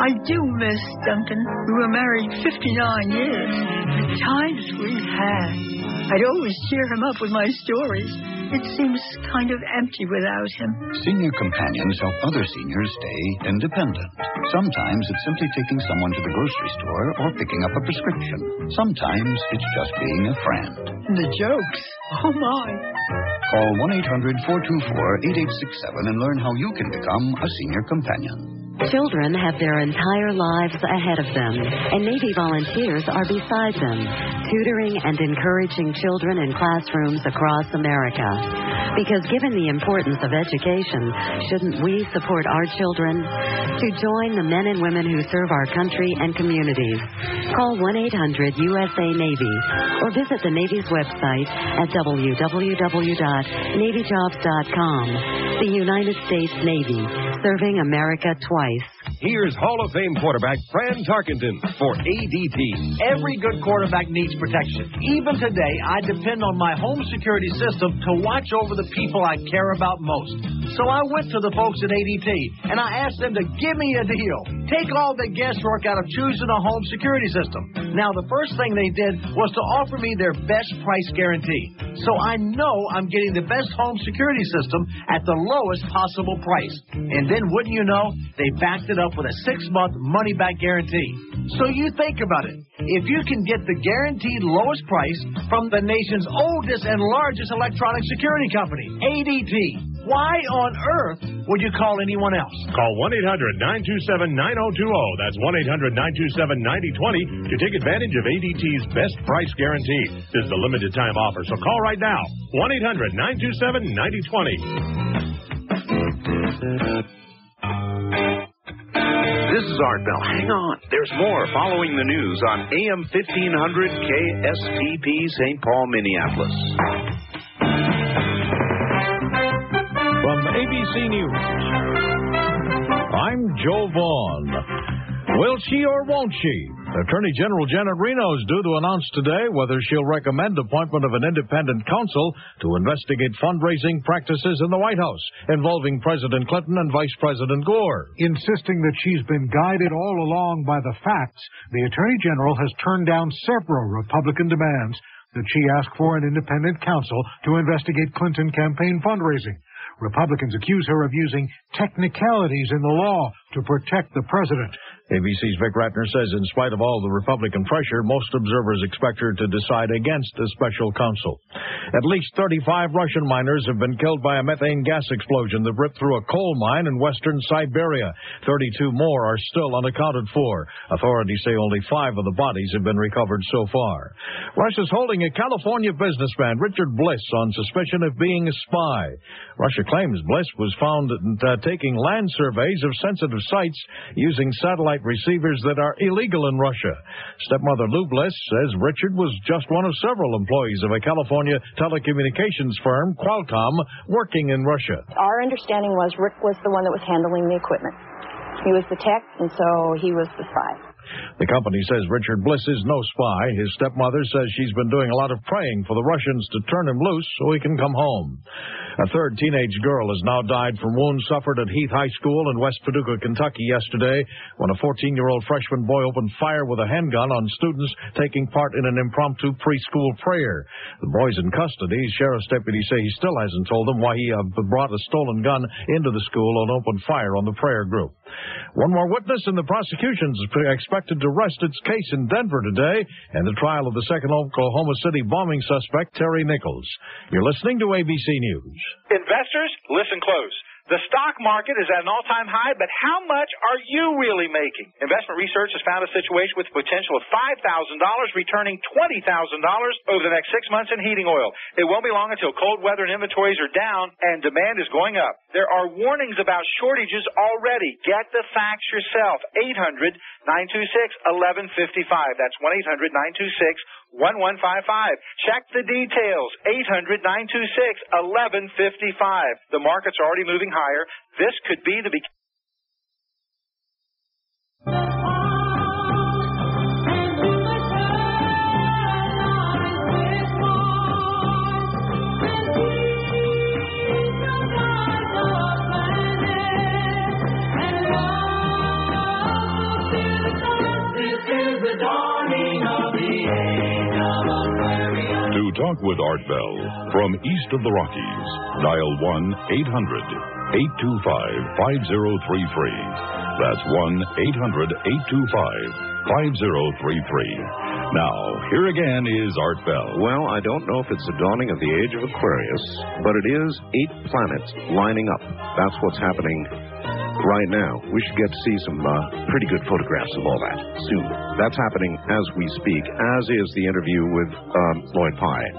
I do miss Duncan. We were married 59 years. The times we had. I'd always cheer him up with my stories. It seems kind of empty without him. Senior companions help other seniors stay independent. Sometimes it's simply taking someone to the grocery store or picking up a prescription. Sometimes it's just being a friend. And the jokes. Oh, my. Call 1 800 424 8867 and learn how you can become a senior companion. Children have their entire lives ahead of them, and Navy volunteers are beside them, tutoring and encouraging children in classrooms across America. Because given the importance of education, shouldn't we support our children? To join the men and women who serve our country and communities, call 1 800 USA Navy or visit the Navy's website at www.navyjobs.com. The United States Navy, serving America twice advice Here's Hall of Fame quarterback Fran Tarkenton for ADT. Every good quarterback needs protection. Even today, I depend on my home security system to watch over the people I care about most. So I went to the folks at ADT and I asked them to give me a deal. Take all the guesswork out of choosing a home security system. Now, the first thing they did was to offer me their best price guarantee. So I know I'm getting the best home security system at the lowest possible price. And then, wouldn't you know, they backed it up with a six month money back guarantee. So you think about it. If you can get the guaranteed lowest price from the nation's oldest and largest electronic security company, ADT, why on earth would you call anyone else? Call 1 800 927 9020. That's 1 800 927 9020 to take advantage of ADT's best price guarantee. This is a limited time offer, so call right now. 1 800 927 9020. This is Art Bell. Hang on. There's more following the news on AM 1500 KSTP St. Paul, Minneapolis. From ABC News, I'm Joe Vaughn. Will she or won't she? Attorney General Janet Reno is due to announce today whether she'll recommend appointment of an independent counsel to investigate fundraising practices in the White House involving President Clinton and Vice President Gore. Insisting that she's been guided all along by the facts, the Attorney General has turned down several Republican demands that she ask for an independent counsel to investigate Clinton campaign fundraising. Republicans accuse her of using technicalities in the law to protect the president. ABC's Vic Ratner says in spite of all the Republican pressure, most observers expect her to decide against a special counsel. At least 35 Russian miners have been killed by a methane gas explosion that ripped through a coal mine in western Siberia. 32 more are still unaccounted for. Authorities say only five of the bodies have been recovered so far. Russia's holding a California businessman, Richard Bliss, on suspicion of being a spy. Russia claims Bliss was found uh, taking land surveys of sensitive sites using satellite receivers that are illegal in Russia. Stepmother Lou Bliss says Richard was just one of several employees of a California telecommunications firm, Qualcomm, working in Russia. Our understanding was Rick was the one that was handling the equipment. He was the tech, and so he was the spy. The company says Richard Bliss is no spy. His stepmother says she's been doing a lot of praying for the Russians to turn him loose so he can come home. A third teenage girl has now died from wounds suffered at Heath High School in West Paducah, Kentucky yesterday when a 14-year-old freshman boy opened fire with a handgun on students taking part in an impromptu preschool prayer. The boy's in custody. Sheriff's deputies say he still hasn't told them why he uh, brought a stolen gun into the school and opened fire on the prayer group. One more witness in the prosecution is expected to rest its case in Denver today and the trial of the second Oklahoma City bombing suspect, Terry Nichols. You're listening to ABC News. Investors, listen close. The stock market is at an all-time high, but how much are you really making? Investment research has found a situation with potential of $5,000 returning $20,000 over the next six months in heating oil. It won't be long until cold weather and inventories are down and demand is going up. There are warnings about shortages already. Get the facts yourself. 800-926-1155. That's 1-800-926-1155. Check the details. 800-926-1155. The market's already moving higher. This could be the beginning. Talk with Art Bell from east of the Rockies, dial 1 800 825 5033. That's 1 800 825 5033. Now, here again is Art Bell. Well, I don't know if it's the dawning of the age of Aquarius, but it is eight planets lining up. That's what's happening right now. We should get to see some uh, pretty good photographs of all that soon. That's happening as we speak, as is the interview with um, Lloyd Pye.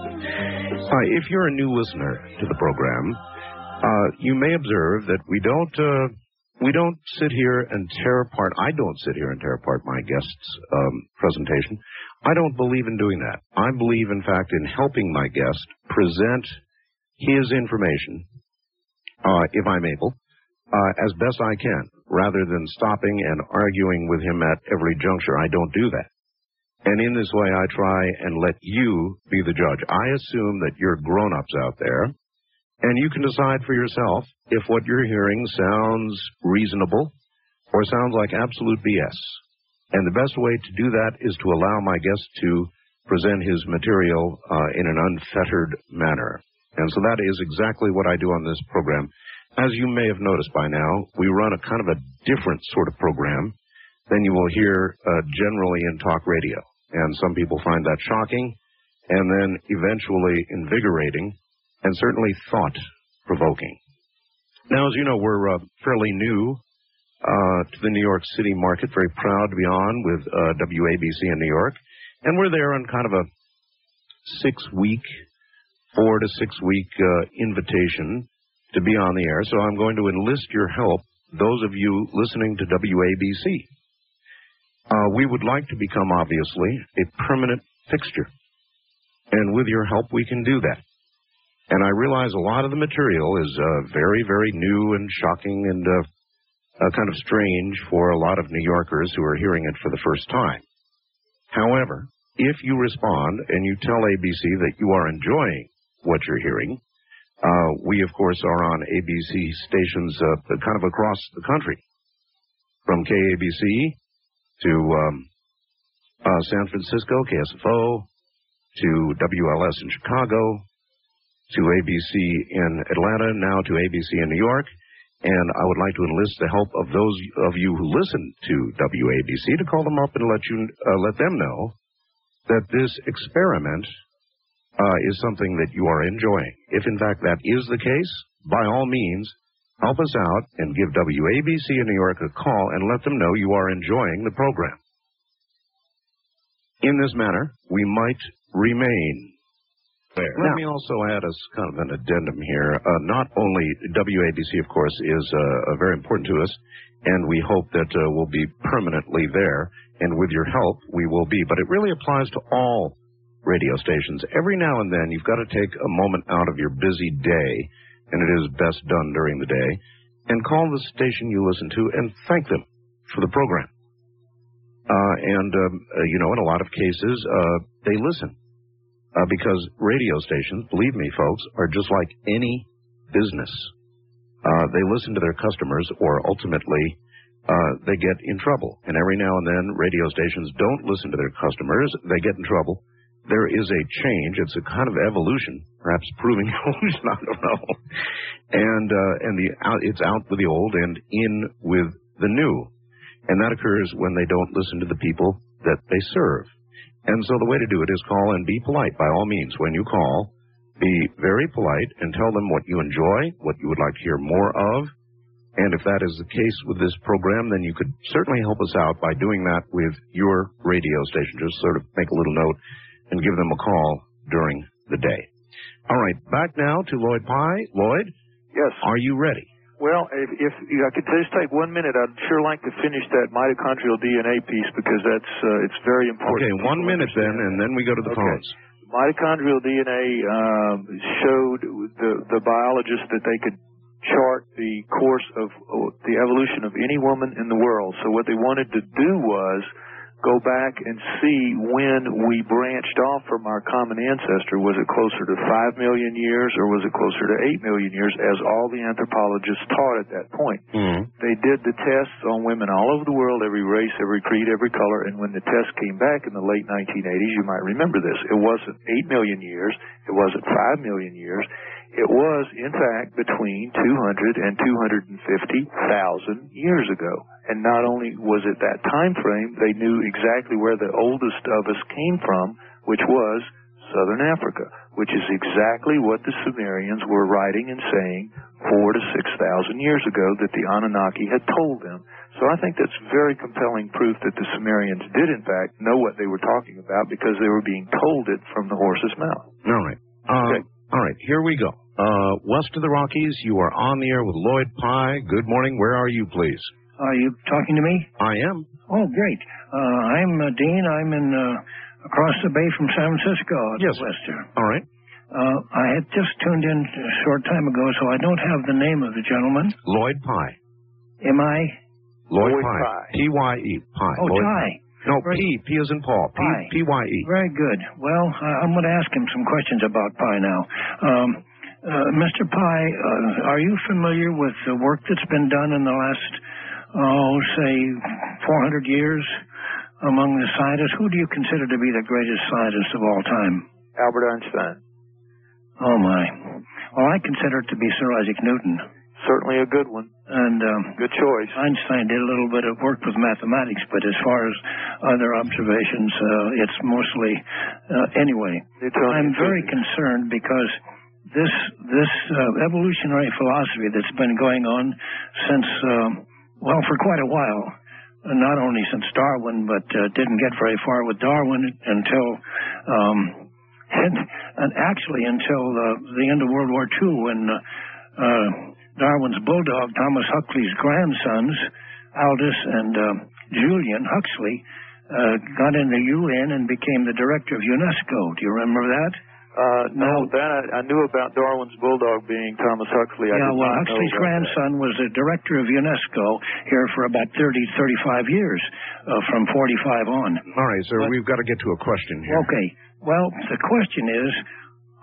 Uh, if you're a new listener to the program, uh, you may observe that we don't uh, we don't sit here and tear apart. I don't sit here and tear apart my guest's um, presentation. I don't believe in doing that. I believe, in fact, in helping my guest present his information, uh, if I'm able, uh, as best I can, rather than stopping and arguing with him at every juncture. I don't do that. And in this way, I try and let you be the judge. I assume that you're grown-ups out there, and you can decide for yourself if what you're hearing sounds reasonable or sounds like absolute BS. And the best way to do that is to allow my guest to present his material uh, in an unfettered manner. And so that is exactly what I do on this program. As you may have noticed by now, we run a kind of a different sort of program than you will hear uh, generally in talk radio. And some people find that shocking and then eventually invigorating and certainly thought provoking. Now, as you know, we're uh, fairly new to the New York City market, very proud to be on with uh, WABC in New York. And we're there on kind of a six week, four to six week uh, invitation to be on the air. So I'm going to enlist your help, those of you listening to WABC. Uh, we would like to become, obviously, a permanent fixture. And with your help, we can do that. And I realize a lot of the material is uh, very, very new and shocking and uh, uh, kind of strange for a lot of New Yorkers who are hearing it for the first time. However, if you respond and you tell ABC that you are enjoying what you're hearing, uh, we, of course, are on ABC stations uh, kind of across the country, from KABC to um, uh, San Francisco, KSFO, to WLS in Chicago, to ABC in Atlanta, now to ABC in New York. And I would like to enlist the help of those of you who listen to WABC to call them up and let you uh, let them know that this experiment uh, is something that you are enjoying. If in fact that is the case, by all means, help us out and give WABC in New York a call and let them know you are enjoying the program. In this manner, we might remain there. Let me also add as kind of an addendum here. Uh, not only WABC, of course, is uh, very important to us, and we hope that uh, we'll be permanently there, and with your help, we will be. But it really applies to all radio stations. Every now and then, you've got to take a moment out of your busy day, and it is best done during the day, and call the station you listen to and thank them for the program. Uh, and, um, uh, you know, in a lot of cases, uh, they listen. Uh, because radio stations, believe me, folks, are just like any business. Uh, they listen to their customers, or ultimately, uh, they get in trouble. And every now and then, radio stations don't listen to their customers. They get in trouble. There is a change. It's a kind of evolution, perhaps proving evolution. I don't know. And uh, and the out, it's out with the old and in with the new, and that occurs when they don't listen to the people that they serve. And so the way to do it is call and be polite by all means. When you call, be very polite and tell them what you enjoy, what you would like to hear more of. And if that is the case with this program, then you could certainly help us out by doing that with your radio station. Just sort of make a little note and give them a call during the day. All right, back now to Lloyd Pye. Lloyd? Yes. Are you ready? Well, if, if I could just take one minute, I'd sure like to finish that mitochondrial DNA piece because that's uh, it's very important. Okay, one minute then, and then we go to the Okay. phones. Mitochondrial DNA um, showed the the biologists that they could chart the course of uh, the evolution of any woman in the world. So what they wanted to do was go back and see when we branched off from our common ancestor. Was it closer to 5 million years or was it closer to 8 million years, as all the anthropologists taught at that point? Mm-hmm. They did the tests on women all over the world, every race, every creed, every color, and when the test came back in the late 1980s, you might remember this, it wasn't 8 million years, it wasn't 5 million years, it was, in fact, between 200 and 250,000 years ago. And not only was it that time frame, they knew exactly where the oldest of us came from, which was Southern Africa, which is exactly what the Sumerians were writing and saying four to six thousand years ago that the Anunnaki had told them. So I think that's very compelling proof that the Sumerians did in fact know what they were talking about because they were being told it from the horse's mouth. All right. Uh, All right, here we go. Uh, west of the Rockies, you are on the air with Lloyd Pye. Good morning. Where are you, please? Are you talking to me? I am. Oh, great. Uh, I'm uh, Dean. I'm in uh, across the bay from San Francisco Yes. the west here. All right. Uh, I had just tuned in a short time ago, so I don't have the name of the gentleman. Lloyd Pye. Am I? Lloyd, Lloyd Pye. Pye. P-Y-E. Pye. Oh, Lloyd Ty. No, P. P is in Paul. P. Pye. P-Y-E. Very good. Well, uh, I'm going to ask him some questions about Pye now. Um, uh, Mr. Pye, uh, are you familiar with the work that's been done in the last, oh, say, 400 years among the scientists? Who do you consider to be the greatest scientist of all time? Albert Einstein. Oh, my. Well, I consider it to be Sir Isaac Newton. Certainly a good one. And um, good choice. Einstein did a little bit of work with mathematics, but as far as other observations, uh, it's mostly uh, anyway. I'm very concerned because this this uh, evolutionary philosophy that's been going on since um, well for quite a while, uh, not only since Darwin, but uh, didn't get very far with Darwin until. Um, and, and actually until uh, the end of World War II, when uh, uh, Darwin's bulldog, Thomas Huxley's grandsons, Aldous and uh, Julian Huxley, got in the UN and became the director of UNESCO. Do you remember that? Uh, no, that I, I knew about Darwin's bulldog being Thomas Huxley. I yeah, well, Huxley's about grandson was the director of UNESCO here for about 30, 35 years, uh, from 45 on. All right, sir. We've got to get to a question here. Okay. Well, the question is,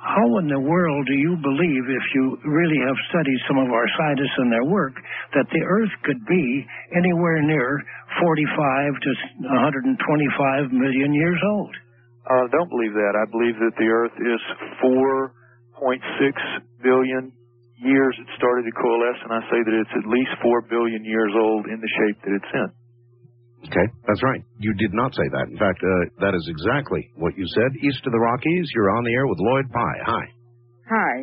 how in the world do you believe, if you really have studied some of our scientists and their work, that the Earth could be anywhere near 45 to 125 million years old? Uh, don't believe that. I believe that the Earth is 4.6 billion years it started to coalesce, and I say that it's at least 4 billion years old in the shape that it's in. Okay, that's right. You did not say that. In fact, uh, that is exactly what you said. East of the Rockies, you're on the air with Lloyd Pye. Hi. Hi.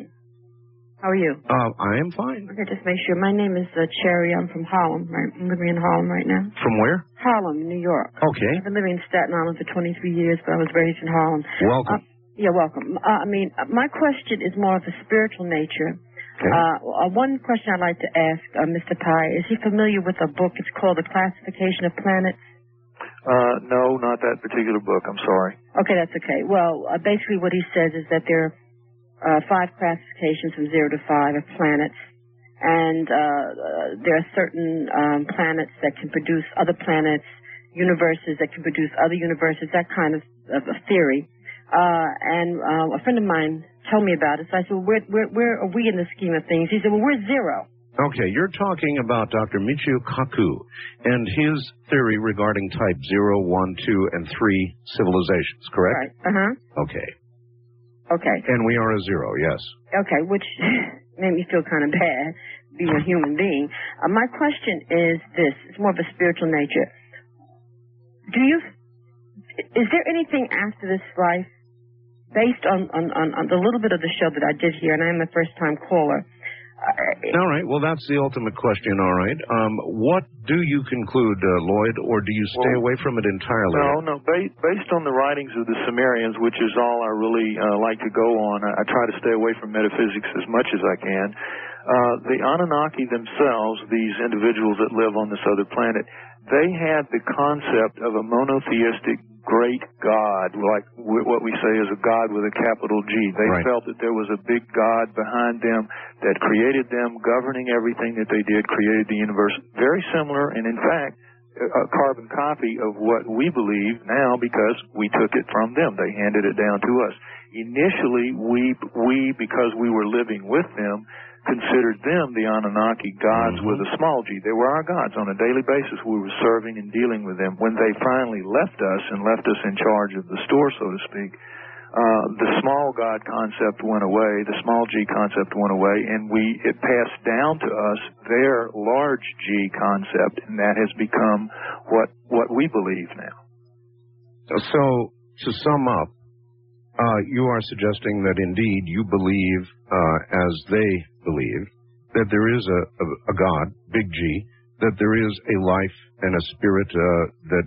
How are you? Uh, I am fine. Okay, just make sure. My name is uh, Cherry. I'm from Harlem. Right? I'm living in Harlem right now. From where? Harlem, New York. Okay. I've been living in Staten Island for 23 years, but I was raised in Harlem. Welcome. Uh, yeah, welcome. Uh, I mean, uh, my question is more of a spiritual nature. Uh, uh, one question I'd like to ask uh, Mr. Pye is he familiar with a book? It's called The Classification of Planets. Uh, no, not that particular book. I'm sorry. Okay, that's okay. Well, uh, basically what he says is that there are uh, five classifications from zero to five of planets, and uh, uh, there are certain um, planets that can produce other planets, universes that can produce other universes, that kind of, of a theory. Uh, and uh, a friend of mine told me about it, so I said, well, where, where, where are we in the scheme of things? He said, well, we're zero. Okay, you're talking about Dr. Michio Kaku and his theory regarding type 0, 1, 2, and 3 civilizations, correct? Right. Uh-huh. Okay. Okay. And we are a zero, yes. Okay, which [LAUGHS] made me feel kind of bad being a human being. Uh, my question is this: it's more of a spiritual nature. Do you? Is there anything after this life, based on on, on, on the little bit of the show that I did here, and I'm a first time caller? Uh, All right, well, that's the ultimate question, all right. Um, what do you conclude, uh, Lloyd, or do you stay Well, away from it entirely? No, no. Ba- based on the writings of the Sumerians, which is all I really uh, like to go on, I, I try to stay away from metaphysics as much as I can. Uh, the Anunnaki themselves, these individuals that live on this other planet, they had the concept of a monotheistic great God, like what we say is a God with a capital G. They Right. felt that there was a big God behind them that created them, governing everything that they did, created the universe. Very similar, and in fact, a carbon copy of what we believe now because we took it from them. They handed it down to us. Initially, we we because we were living with them considered them the Anunnaki gods with a small g. They were our gods on a daily basis. We were serving and dealing with them. When they finally left us and left us in charge of the store, so to speak, uh, the small God concept went away, the small G concept went away, and we it passed down to us their large G concept, and that has become what what we believe now. So, to sum up, uh, you are suggesting that indeed you believe, uh, as they believe, that there is a, a, a God, big G, that there is a life and a spirit uh, that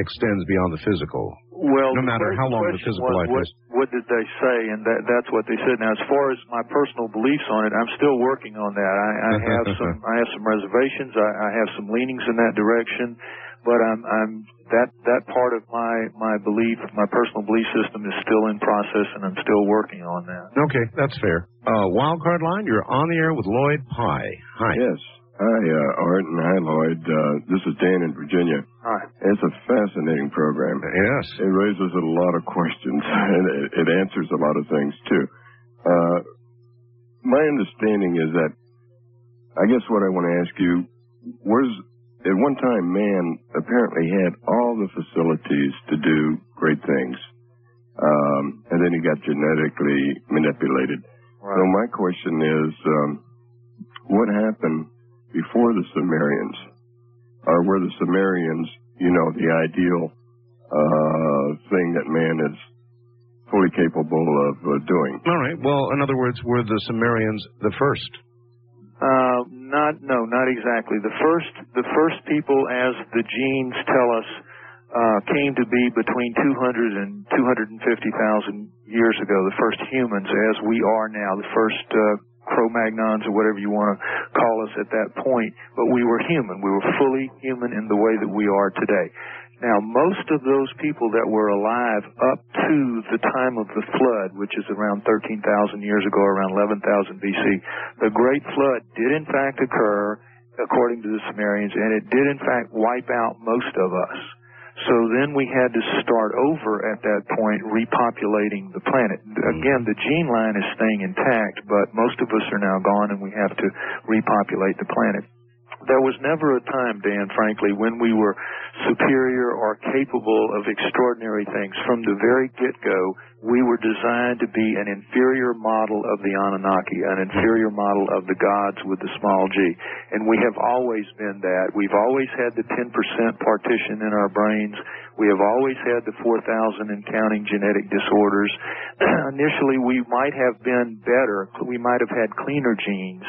extends beyond the physical. Well, no matter how long the physical was, life what, is. What did they say? And that, that's what they said. Now, as far as my personal beliefs on it, I'm still working on that. I, I have [LAUGHS] some, I have some reservations. I, I have some leanings in that direction, but I'm, I'm that that part of my my belief, my personal belief system, is still in process, and I'm still working on that. Okay, that's fair. Uh, Wildcard line, you're on the air with Lloyd Pye. Hi. Yes. Hi, uh, Art, and hi, Lloyd. Uh, this is Dan in Virginia. Hi. It's a fascinating program. Yes. It raises a lot of questions, [LAUGHS] and it, it answers a lot of things, too. Uh, my understanding is that, I guess what I want to ask you, was, at one time, man apparently had all the facilities to do great things. Um, and then he got genetically manipulated. So my question is, um, what happened before the Sumerians? Or were the Sumerians, you know, the ideal uh, thing that man is fully capable of uh, doing? All right. Well, in other words, were the Sumerians the first? Uh, not no, not exactly. The first the first people, as the genes tell us, uh, came to be between 200 and 250,000 years ago. The first humans, as we are now, the first uh, Cro-Magnons or whatever you want to call us at that point. But we were human. We were fully human in the way that we are today. Now, most of those people that were alive up to the time of the flood, which is around 13,000 years ago, around 11,000 BC, the Great Flood did in fact occur, according to the Sumerians, and it did in fact wipe out most of us. So then we had to start over at that point, repopulating the planet. Mm-hmm. Again, the gene line is staying intact, but most of us are now gone and we have to repopulate the planet. There was never a time, Dan, frankly, when we were superior or capable of extraordinary things. From the very get-go, we were designed to be an inferior model of the Anunnaki, an inferior model of the gods with the small g. And we have always been that. We've always had the 10% partition in our brains. We have always had the 4,000 and counting genetic disorders. [CLEARS THROAT] Initially, we might have been better. We might have had cleaner genes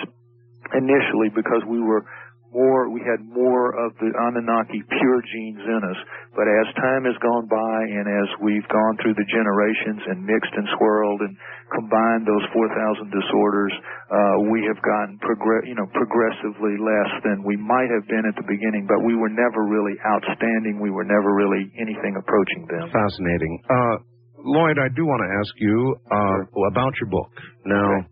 initially because we were more, we had more of the Anunnaki pure genes in us. But as time has gone by and as we've gone through the generations and mixed and swirled and combined those 4,000 disorders, uh, we have gotten progress, you know, progressively less than we might have been at the beginning. But we were never really outstanding. We were never really anything approaching them. Fascinating. Uh, Lloyd, I do want to ask you uh, about your book. Now,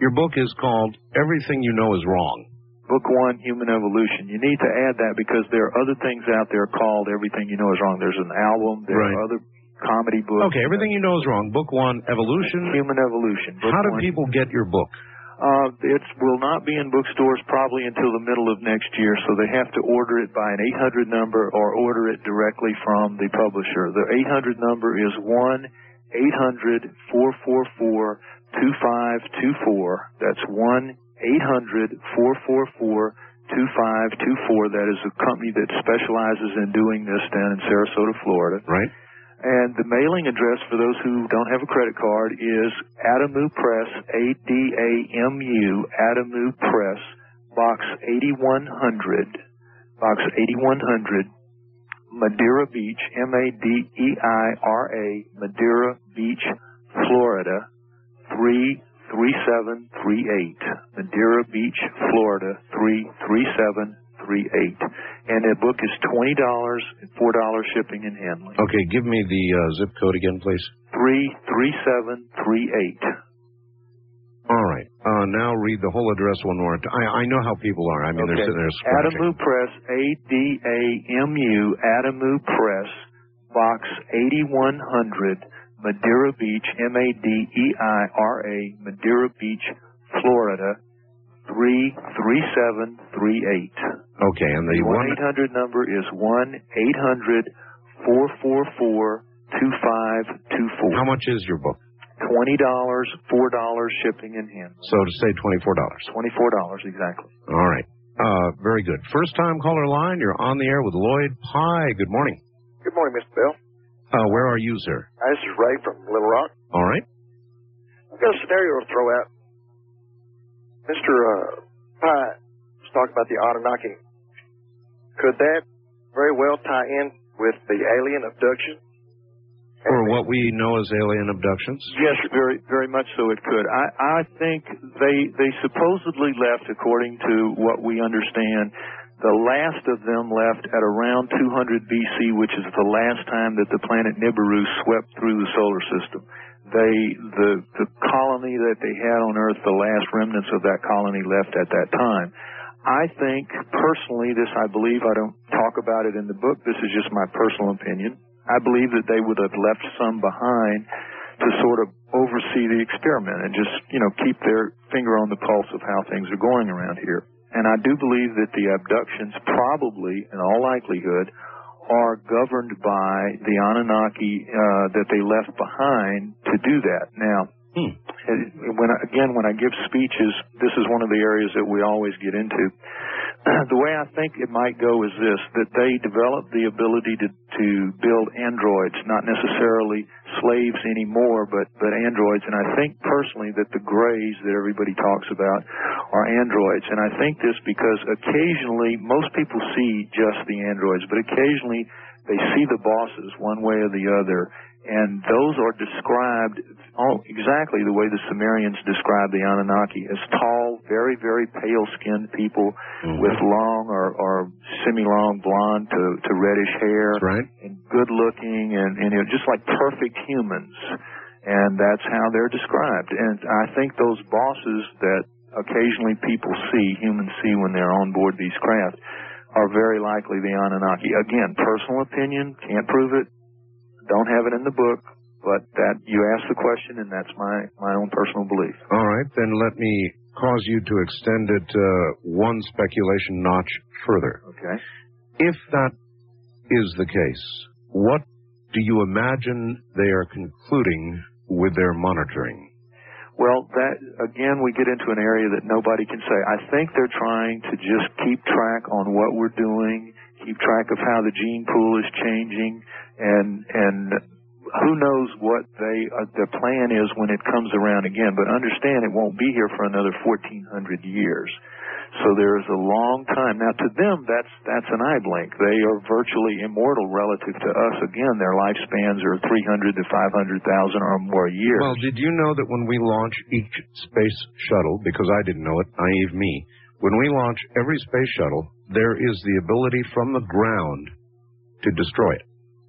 your book is called Everything You Know Is Wrong. Book one, Human Evolution. You need to add that because there are other things out there called Everything You Know Is Wrong. There's an album. There Right. are other comedy books. Okay, Everything You Know Is Wrong. Book one, Evolution. Human Evolution. Book How do one. people get your book? Uh, it will not be in bookstores probably until the middle of next year, so they have to order it by an 800 number or order it directly from the publisher. The 800 number is 1 800 444 2524. That's 1 800 444 2524. That is a company that specializes in doing this down in Sarasota, Florida. Right. And the mailing address for those who don't have a credit card is Adamu Press, A-D-A-M-U, Adamu Press, Box 8100, Box 8100, Madeira Beach, M-A-D-E-I-R-A, Madeira Beach, Florida, 33738. Madeira Beach, Florida, 33738. And the book is $20 and $4 shipping and handling. Okay, give me the uh, zip code again, please. 33738. All right. uh, now read the whole address one more time. I, I know how people are. I mean, they're Okay. sitting there scratching. Adamu Press, A D A M U, Adamu Press, Box 8100, Madeira Beach, M A D E I R A, Madeira Beach, Florida, 33738. Okay, and the The one 1 800 number is 1 800 444 2524. How much is your book? $20, $4 shipping and handling. So to say twenty-four dollars. $24 exactly. All right. Uh, very good. First time caller line. You're on the air with Lloyd Pye. Good morning. Good morning, Mr. Bill. Uh, where are you, sir? Uh, This is Ray from Little Rock. All right. I've got a scenario to throw out. Mr. Uh, Pye was talking about the Anunnaki. Could that very well tie in with the alien abduction? Or what we know as alien abductions. Yes, very, very much so. It could. I, I think they they supposedly left, according to what we understand, the last of them left at around 200 BC, which is the last time that the planet Nibiru swept through the solar system. They the the colony that they had on Earth, the last remnants of that colony left at that time. I think personally, this I believe. I don't talk about it in the book. This is just my personal opinion. I believe that they would have left some behind to sort of oversee the experiment and just, you know, keep their finger on the pulse of how things are going around here. And I do believe that the abductions probably, in all likelihood, are governed by the Anunnaki uh, that they left behind to do that. Now, Hmm. it- when I, again, when I give speeches, this is one of the areas that we always get into. [CLEARS THROAT] the way I think it might go is this: that they develop the ability to to build androids, not necessarily slaves anymore, but but androids. And I think personally that the Greys that everybody talks about are androids. And I think this because occasionally most people see just the androids, but occasionally they see the bosses one way or the other. And those are described all, exactly the way the Sumerians described the Anunnaki as tall, very, very pale-skinned people mm-hmm. with long or, or semi-long blonde to, to reddish hair, right. and good-looking, and, and you know, just like perfect humans. And that's how they're described. And I think those bosses that occasionally people see, humans see when they're on board these craft, are very likely the Anunnaki. Again, personal opinion, can't prove it, don't have it in the book, but that you asked the question, and that's my my own personal belief. All right, then let me cause you to extend it uh, one speculation notch further. Okay. If that is the case, what do you imagine they are concluding with their monitoring? Well, that again, we get into an area that nobody can say. I think they're trying to just keep track on what we're doing, keep track of how the gene pool is changing, and and who knows what they uh, their plan is when it comes around again. But understand, it won't be here for another 1,400 years. So there is a long time. Now to them, that's that's an eye blink. They are virtually immortal relative to us. Again, their lifespans are 300 to 500,000 or more years. Well, did you know that when we launch each space shuttle, because I didn't know it, naive me, when we launch every space shuttle, there is the ability from the ground to destroy it.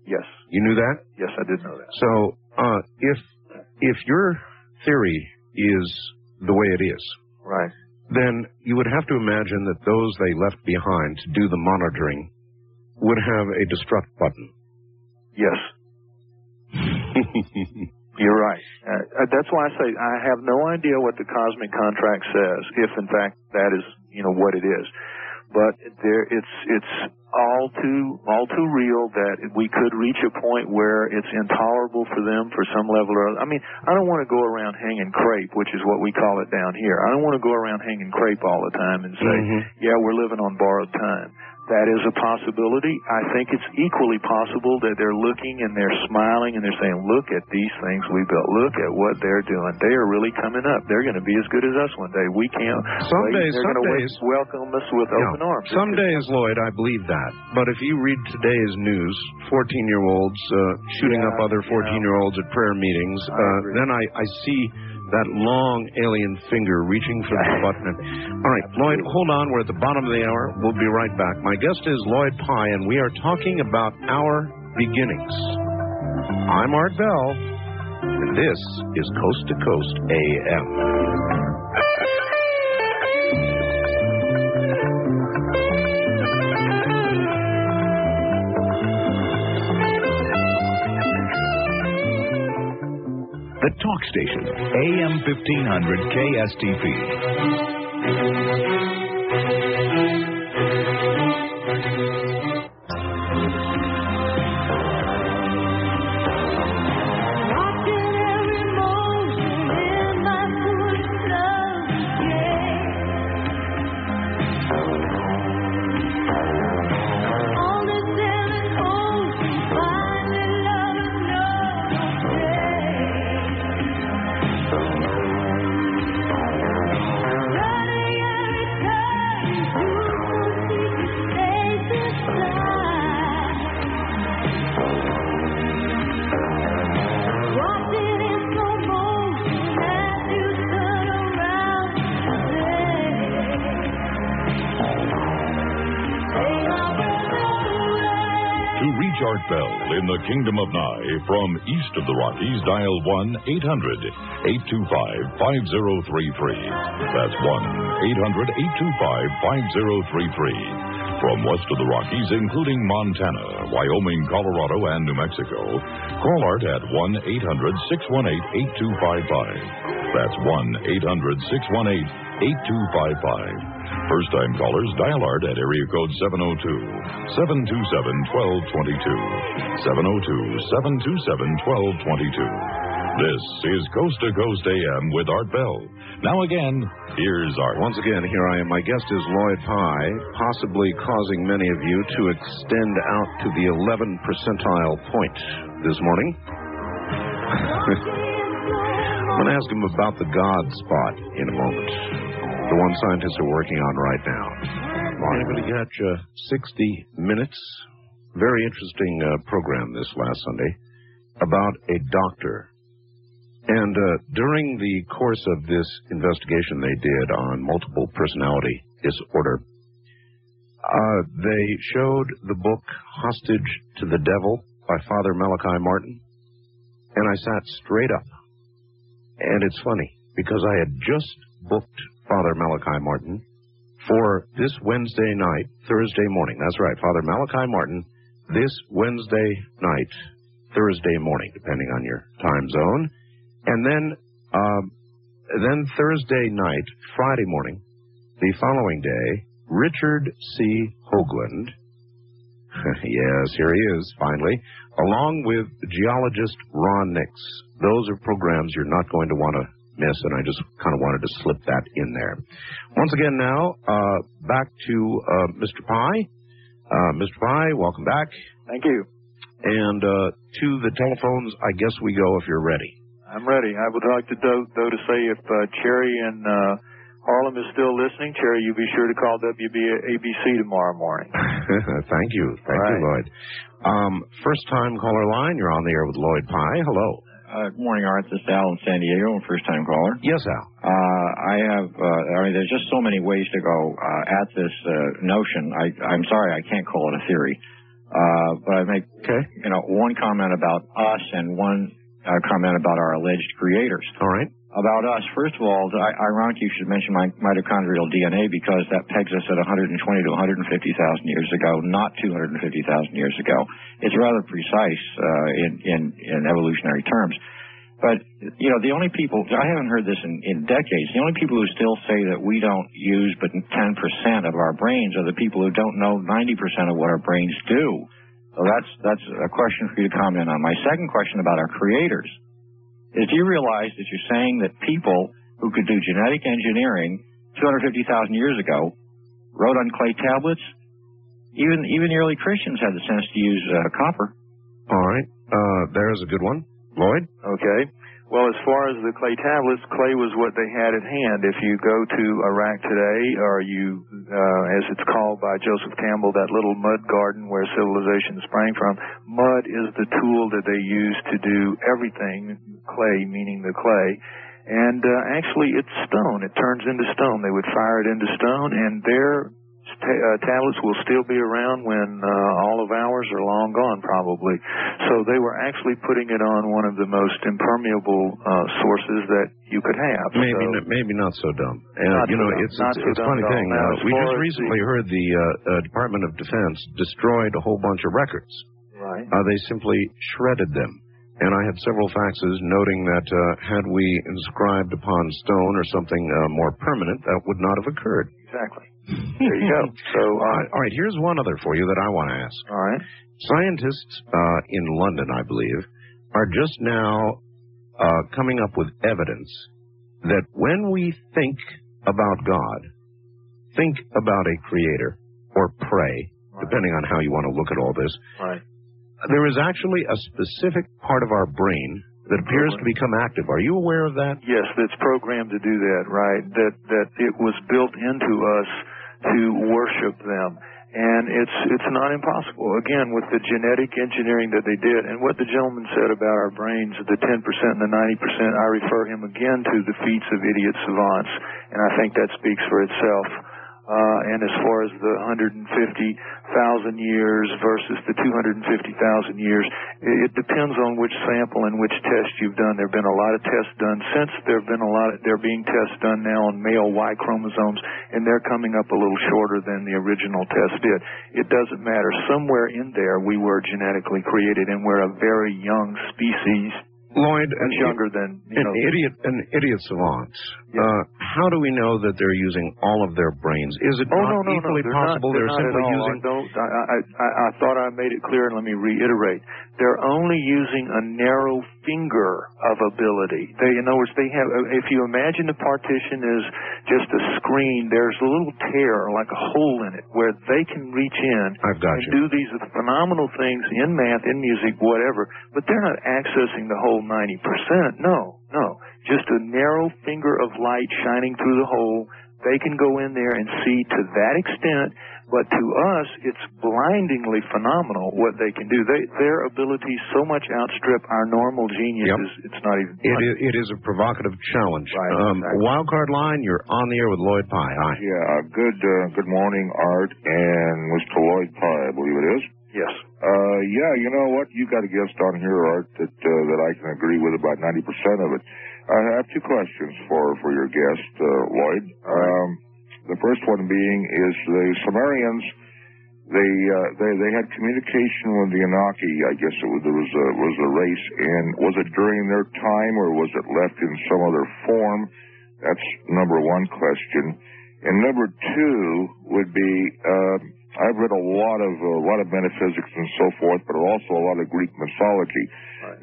Yes. You knew that? Yes, I did know that. So, uh, if if your theory is the way it is, right, then you would have to imagine that those they left behind to do the monitoring would have a destruct button. Yes. [LAUGHS] You're right. Uh, uh, that's why I say I have no idea what the cosmic contract says, if in fact that is, you know, what it is. But there, it's it's all too all too real that we could reach a point where it's intolerable for them for some level or other. I mean, I don't want to go around hanging crepe, which is what we call it down here. I don't want to go around hanging crepe all the time and say, Mhm. yeah, we're living on borrowed time. That is a possibility. I think it's equally possible that they're looking and they're smiling and they're saying, look at these things we built. Look at what they're doing. They are really coming up. They're going to be as good as us one day. We can't. Some days- they're some going days- welcome us with Yeah. open arms. Some days, Lloyd, I believe that. But if you read today's news, 14-year-olds uh, shooting Yeah, up other 14-year-olds at prayer meetings, uh, then I, I see that long alien finger reaching for the button. [LAUGHS] All right, Lloyd, hold on. We're at the bottom of the hour. We'll be right back. My guest is Lloyd Pye, and we are talking about our beginnings. I'm Art Bell, and this is Coast to Coast AM. The talk station, AM 1500 KSTP. In the Kingdom of Nye from east of the Rockies, dial 1 800 825 5033. That's 1 800 825 5033. From west of the Rockies, including Montana, Wyoming, Colorado, and New Mexico, call Art at 1 800 618 8255. That's 1 800 618 8255. First time callers dial Art at area code 702 727 1222. 702 727 1222. This is Coast to Coast AM with Art Bell. Now again, here's Art. Once again, here I am. My guest is Lloyd Pye, possibly causing many of you to extend out to the 11 percentile point this morning. [LAUGHS] I'm going to ask him about the God spot in a moment. The one scientists are working on right now. Anybody got uh, 60 minutes? Very interesting uh, program this last Sunday about a doctor. And uh, during the course of this investigation they did on multiple personality disorder, uh, they showed the book Hostage to the Devil by Father Malachi Martin. And I sat straight up. And it's funny because I had just booked Father Malachi Martin for this Wednesday night, Thursday morning. That's right, Father Malachi Martin, this Wednesday night, Thursday morning, depending on your time zone. And then, um, then Thursday night, Friday morning, the following day, Richard C. Hoagland. [LAUGHS] yes, here he is, finally, along with geologist Ron Nicks. Those are programs you're not going to want to miss, and I just kind of wanted to slip that in there. Once again, now, uh, back to uh, Mr. Pye. Uh, Mr. Pye, welcome back. Thank you. And uh, to the telephones, I guess we go if you're ready. I'm ready. I would like to, though, though to say if uh, Cherry and uh, Harlem is still listening, Cherry, you be sure to call WBABC tomorrow morning. [LAUGHS] Thank you. Thank All you, Lloyd. Um, first time caller line, you're on the air with Lloyd Pye. Hello. Uh, good morning, Art. This is Al in San Diego, first time caller. Yes, Al. Uh, I have, uh, I mean, there's just so many ways to go uh, at this uh, notion. I, I'm sorry, I can't call it a theory. Uh, but I make, you know, one comment about us and one uh, comment about our alleged creators. All right. About us, first of all, I, ironically, you should mention my mitochondrial DNA because that pegs us at 120 to 150,000 years ago, not 250,000 years ago. It's rather precise uh, in, in in evolutionary terms. But you know, the only people I haven't heard this in, in decades. The only people who still say that we don't use but 10% of our brains are the people who don't know 90% of what our brains do. So that's that's a question for you to comment on. My second question about our creators is: Do you realize that you're saying that people who could do genetic engineering 250,000 years ago wrote on clay tablets? Even even the early Christians had the sense to use uh, copper. All right. Uh, there's a good one. Lloyd? Okay. Well, as far as the clay tablets, clay was what they had at hand. If you go to Iraq today, or you, uh, as it's called by Joseph Campbell, that little mud garden where civilization sprang from, mud is the tool that they use to do everything, clay meaning the clay. And uh, actually, it's stone. It turns into stone. They would fire it into stone, and their ta- uh, tablets will still be around when uh, all of ours are long gone, probably. So they were actually putting it on one of the most impermeable uh, sources that you could have. Maybe So- n- maybe not so dumb. Uh, Not you know, dumb. it's Not it's, so it's dumb funny thing. Now, Uh, we just as the- recently heard the uh, uh, Department of Defense destroyed a whole bunch of records. Right. Uh, they simply shredded them. and I had several faxes noting that uh, had we inscribed upon stone or something uh, more permanent, that would not have occurred. Exactly. There you go. [LAUGHS] So, uh, all right, here's one other for you that I want to ask. all right. Scientists uh, in London, I believe, are just now uh, coming up with evidence that when we think about God, think about a creator or pray, depending on how you want to look at all this, Right. there is actually a specific part of our brain that appears to become active. Are you aware of that? Yes, that's programmed to do that, right? That that it was built into us to worship them. And it's it's not impossible. Again, with the genetic engineering that they did, and what the gentleman said about our brains, the 10% and the 90%, I refer him again to the feats of idiot savants, and I think that speaks for itself. Uh, and as far as the 150,000 years versus the 250,000 years, it, it depends on which sample and which test you've done. There have been a lot of tests done since there have been a lot of, there are being tests done now on male Y chromosomes, and they're coming up a little shorter than the original test did. It doesn't matter. Somewhere in there we were genetically created, and we're a very young species. Lloyd, much an- younger than you an know. idiot, an idiot savant. Uh, how do we know that they're using all of their brains? Is it Oh not no no equally no! They're possible not, they're, they're, simply using? I don't. I I I thought I made it clear, and let me reiterate. They're only using a narrow finger of ability. They, in other words, they have. If you imagine the partition is just a screen, there's a little tear, like a hole in it, where they can reach in I've got and you. do these phenomenal things in math, in music, whatever. But they're not accessing the whole ninety percent. No, no. Just a narrow finger of light shining through the hole. They can go in there and see to that extent, but to us, it's blindingly phenomenal what they can do. They, their abilities so much outstrip our normal geniuses. It's not even. It is, it is a provocative challenge. Right, um, Wildcard line, you're on the air with Lloyd Pye. Hi. Yeah, good uh, good morning, Art and Mr. Lloyd Pye, I believe it is. Yes. Uh, yeah, you know what? You got a guest on here, Art, that uh, that I can agree with about ninety percent of it. I have two questions for for your guest, uh, Lloyd. Um, the first one being is the Sumerians. They uh, they they had communication with the Anaki. I guess it was, there was a was a race, and was it during their time or was it left in some other form? That's number one question. And number two would be uh, I've read a lot of a lot of metaphysics and so forth, but also a lot of Greek mythology.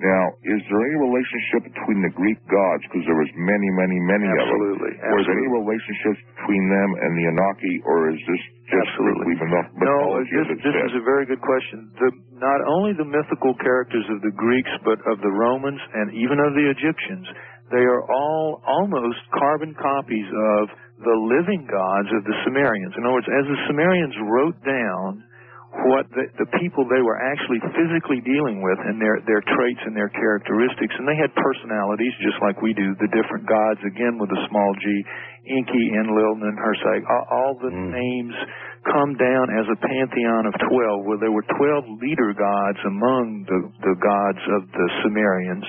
Now, is there any relationship between the Greek gods? Because there was many, many, many Absolutely, of them. Absolutely. Was there any relationships between them and the Anunnaki, or is this just myth- No, mythology? this, this is a very good question. The, not only the mythical characters of the Greeks, but of the Romans and even of the Egyptians, they are all almost carbon copies of the living gods of the Sumerians. In other words, as the Sumerians wrote down what the, the people they were actually physically dealing with and their their traits and their characteristics. And they had personalities just like we do the different gods again with a small g Enki, Enlil, and Hersag all, all the mm. names come down as a pantheon of 12 where there were 12 leader gods among the the gods of the Sumerians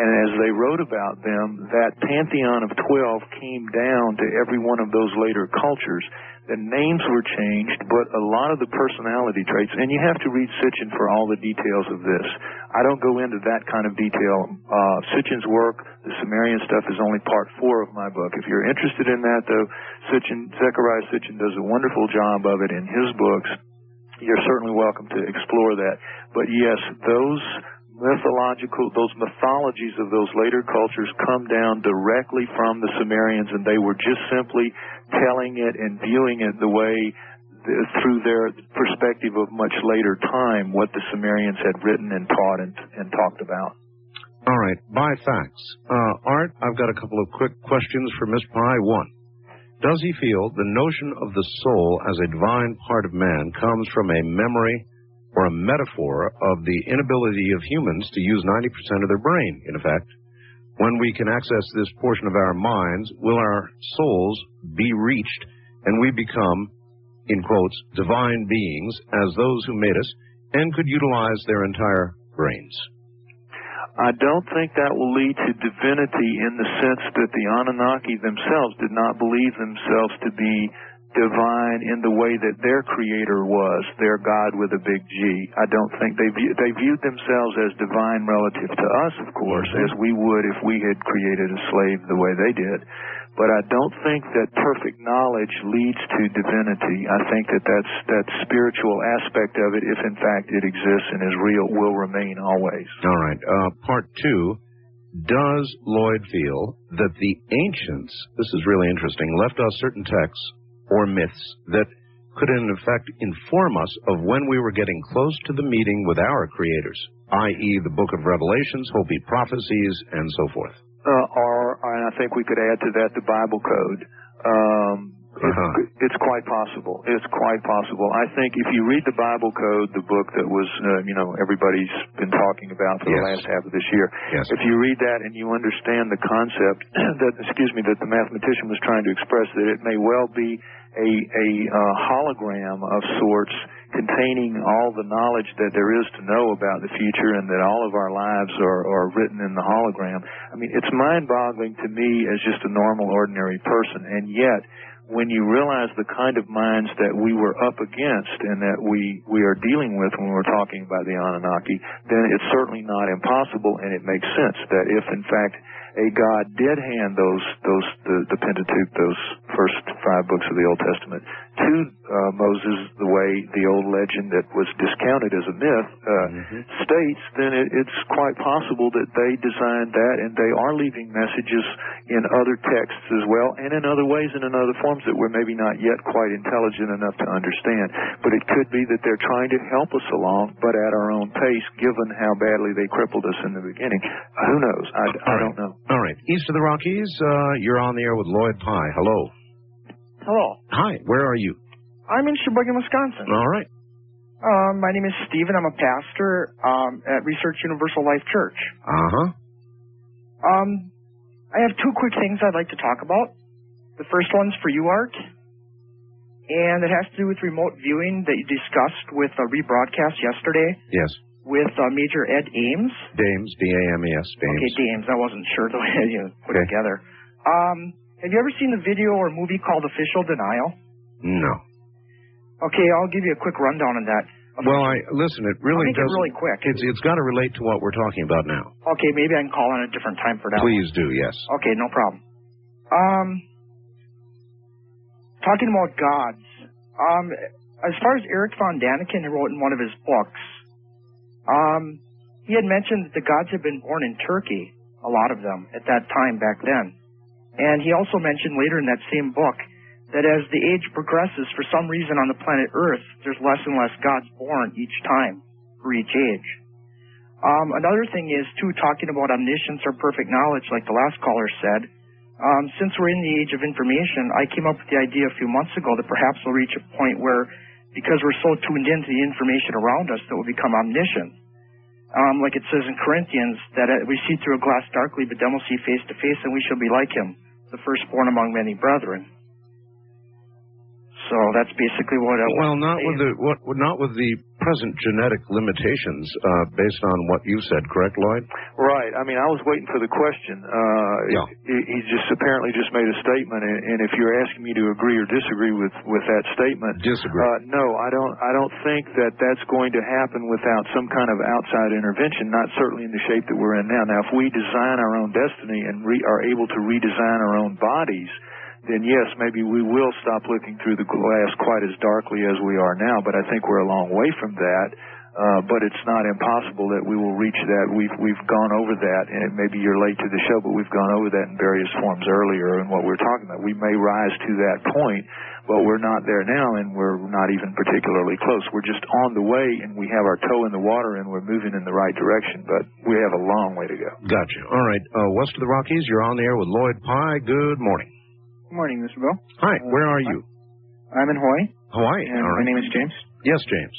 and as they wrote about them, that pantheon of 12 came down to every one of those later cultures. The names were changed, but a lot of the personality traits, and you have to read Sitchin for all the details of this. I don't go into that kind of detail. Uh, Sitchin's work, the Sumerian stuff, is only part four of my book. If you're interested in that, though, Sitchin, Zecharia Sitchin does a wonderful job of it in his books. You're certainly welcome to explore that. But yes, those mythological, those mythologies of those later cultures come down directly from the Sumerians, and they were just simply telling it and viewing it the way through their perspective of much later time what the Sumerians had written and taught and, and talked about. All right, by facts. Uh, Art, I've got a couple of quick questions for Miss Pye. One, does he feel the notion of the soul as a divine part of man comes from a memory or a metaphor of the inability of humans to use 90% of their brain, in effect? When we can access this portion of our minds, will our souls be reached and we become, in quotes, divine beings as those who made us and could utilize their entire brains? I don't think that will lead to divinity in the sense that the Anunnaki themselves did not believe themselves to be divine in the way that their creator was, their God with a big G. I don't think they view, they viewed themselves as divine relative to us, of course, as we would if we had created a slave the way they did. But I don't think that perfect knowledge leads to divinity. I think that that's that spiritual aspect of it, if in fact it exists and is real, will remain always. All right. Uh, part two. Does Lloyd feel that the ancients, this is really interesting, left us certain texts or myths that could in effect inform us of when we were getting close to the meeting with our creators, i.e., the book of Revelations, Hopi prophecies, and so forth? Uh, or, and I think we could add to that the Bible code. Um, Uh-huh. it's, it's quite possible. It's quite possible. I think if you read the Bible code, the book that was, uh, you know, everybody's been talking about for the last half of this year. Yes. If you read that and you understand the concept [CLEARS THROAT] that, excuse me, that the mathematician was trying to express, that it may well be a, a uh, hologram of sorts containing all the knowledge that there is to know about the future and that all of our lives are, are written in the hologram. I mean, it's mind-boggling to me as just a normal, ordinary person. And yet, when you realize the kind of minds that we were up against and that we, we are dealing with when we're talking about the Anunnaki, then it's certainly not impossible and it makes sense that if in fact a God did hand those, those, the, the Pentateuch, those first five books of the Old Testament to uh, Moses the way the old legend that was discounted as a myth uh, states, then it, it's quite possible that they designed that and they are leaving messages in other texts as well and in other ways and in other forms that we're maybe not yet quite intelligent enough to understand. But it could be that they're trying to help us along, but at our own pace, given how badly they crippled us in the beginning. Who knows? I, I don't know. All right. East of the Rockies, uh, you're on the air with Lloyd Pye. Hello. Hello. Hi. Where are you? I'm in Sheboygan, Wisconsin. All right. Um, my name is Stephen. I'm a pastor um, at Research Universal Life Church. Uh huh. Um, I have two quick things I'd like to talk about. The first one's for you, Art, and it has to do with remote viewing that you discussed with a rebroadcast yesterday Yes. With uh, Major Ed Ames. Dames. D A M E S. Dames. Okay, Dames. I wasn't sure the way you put Okay. it together. Um, have you ever seen the video or movie called Official Denial? No. Okay, I'll give you a quick rundown on that. Well, I listen. It really I'll make it does. really quick. It's it's got to relate to what we're talking about now. Okay, maybe I can call on a different time for that. Please do. Yes. Okay, no problem. Um, talking about gods. Um, as far as Erich von Däniken wrote in one of his books, um, he had mentioned that the gods had been born in Turkey, a lot of them at that time back then, and he also mentioned later in that same book that as the age progresses, for some reason on the planet Earth, there's less and less gods born each time for each age. Um, another thing is too talking about omniscience or perfect knowledge, like the last caller said. Um, since we're in the age of information, I came up with the idea a few months ago that perhaps we'll reach a point where, because we're so tuned into the information around us, that we'll become omniscient. Um, like it says in Corinthians, that uh, we see through a glass darkly, but then we'll see face to face, and we shall be like him, the firstborn among many brethren. So that's basically what I Well, not say. with the what not with the present genetic limitations uh, based on what you said, correct, Lloyd? Right. I mean, I was waiting for the question. Uh, Yeah. he, he just apparently just made a statement, and, and if you're asking me to agree or disagree with with that statement, Disagree. Uh, no, I don't. I don't think that that's going to happen without some kind of outside intervention. Not certainly in the shape that we're in now. Now, if we design our own destiny and re, are able to redesign our own bodies. Then yes, maybe we will stop looking through the glass quite as darkly as we are now. But I think we're a long way from that. Uh, but it's not impossible that we will reach that. We've we've gone over that, and maybe you're late to the show, but we've gone over that in various forms earlier. And what we're talking about, we may rise to that point, but we're not there now, and we're not even particularly close. We're just on the way, and we have our toe in the water, and we're moving in the right direction. But we have a long way to go. Gotcha. All right. Uh, west of the Rockies, you're on the air with Lloyd Pye. Good morning. Good morning, Mr. Bill. Hi. Where are you? I'm in Hawaii. Hawaii. And All my name is James. Yes, James.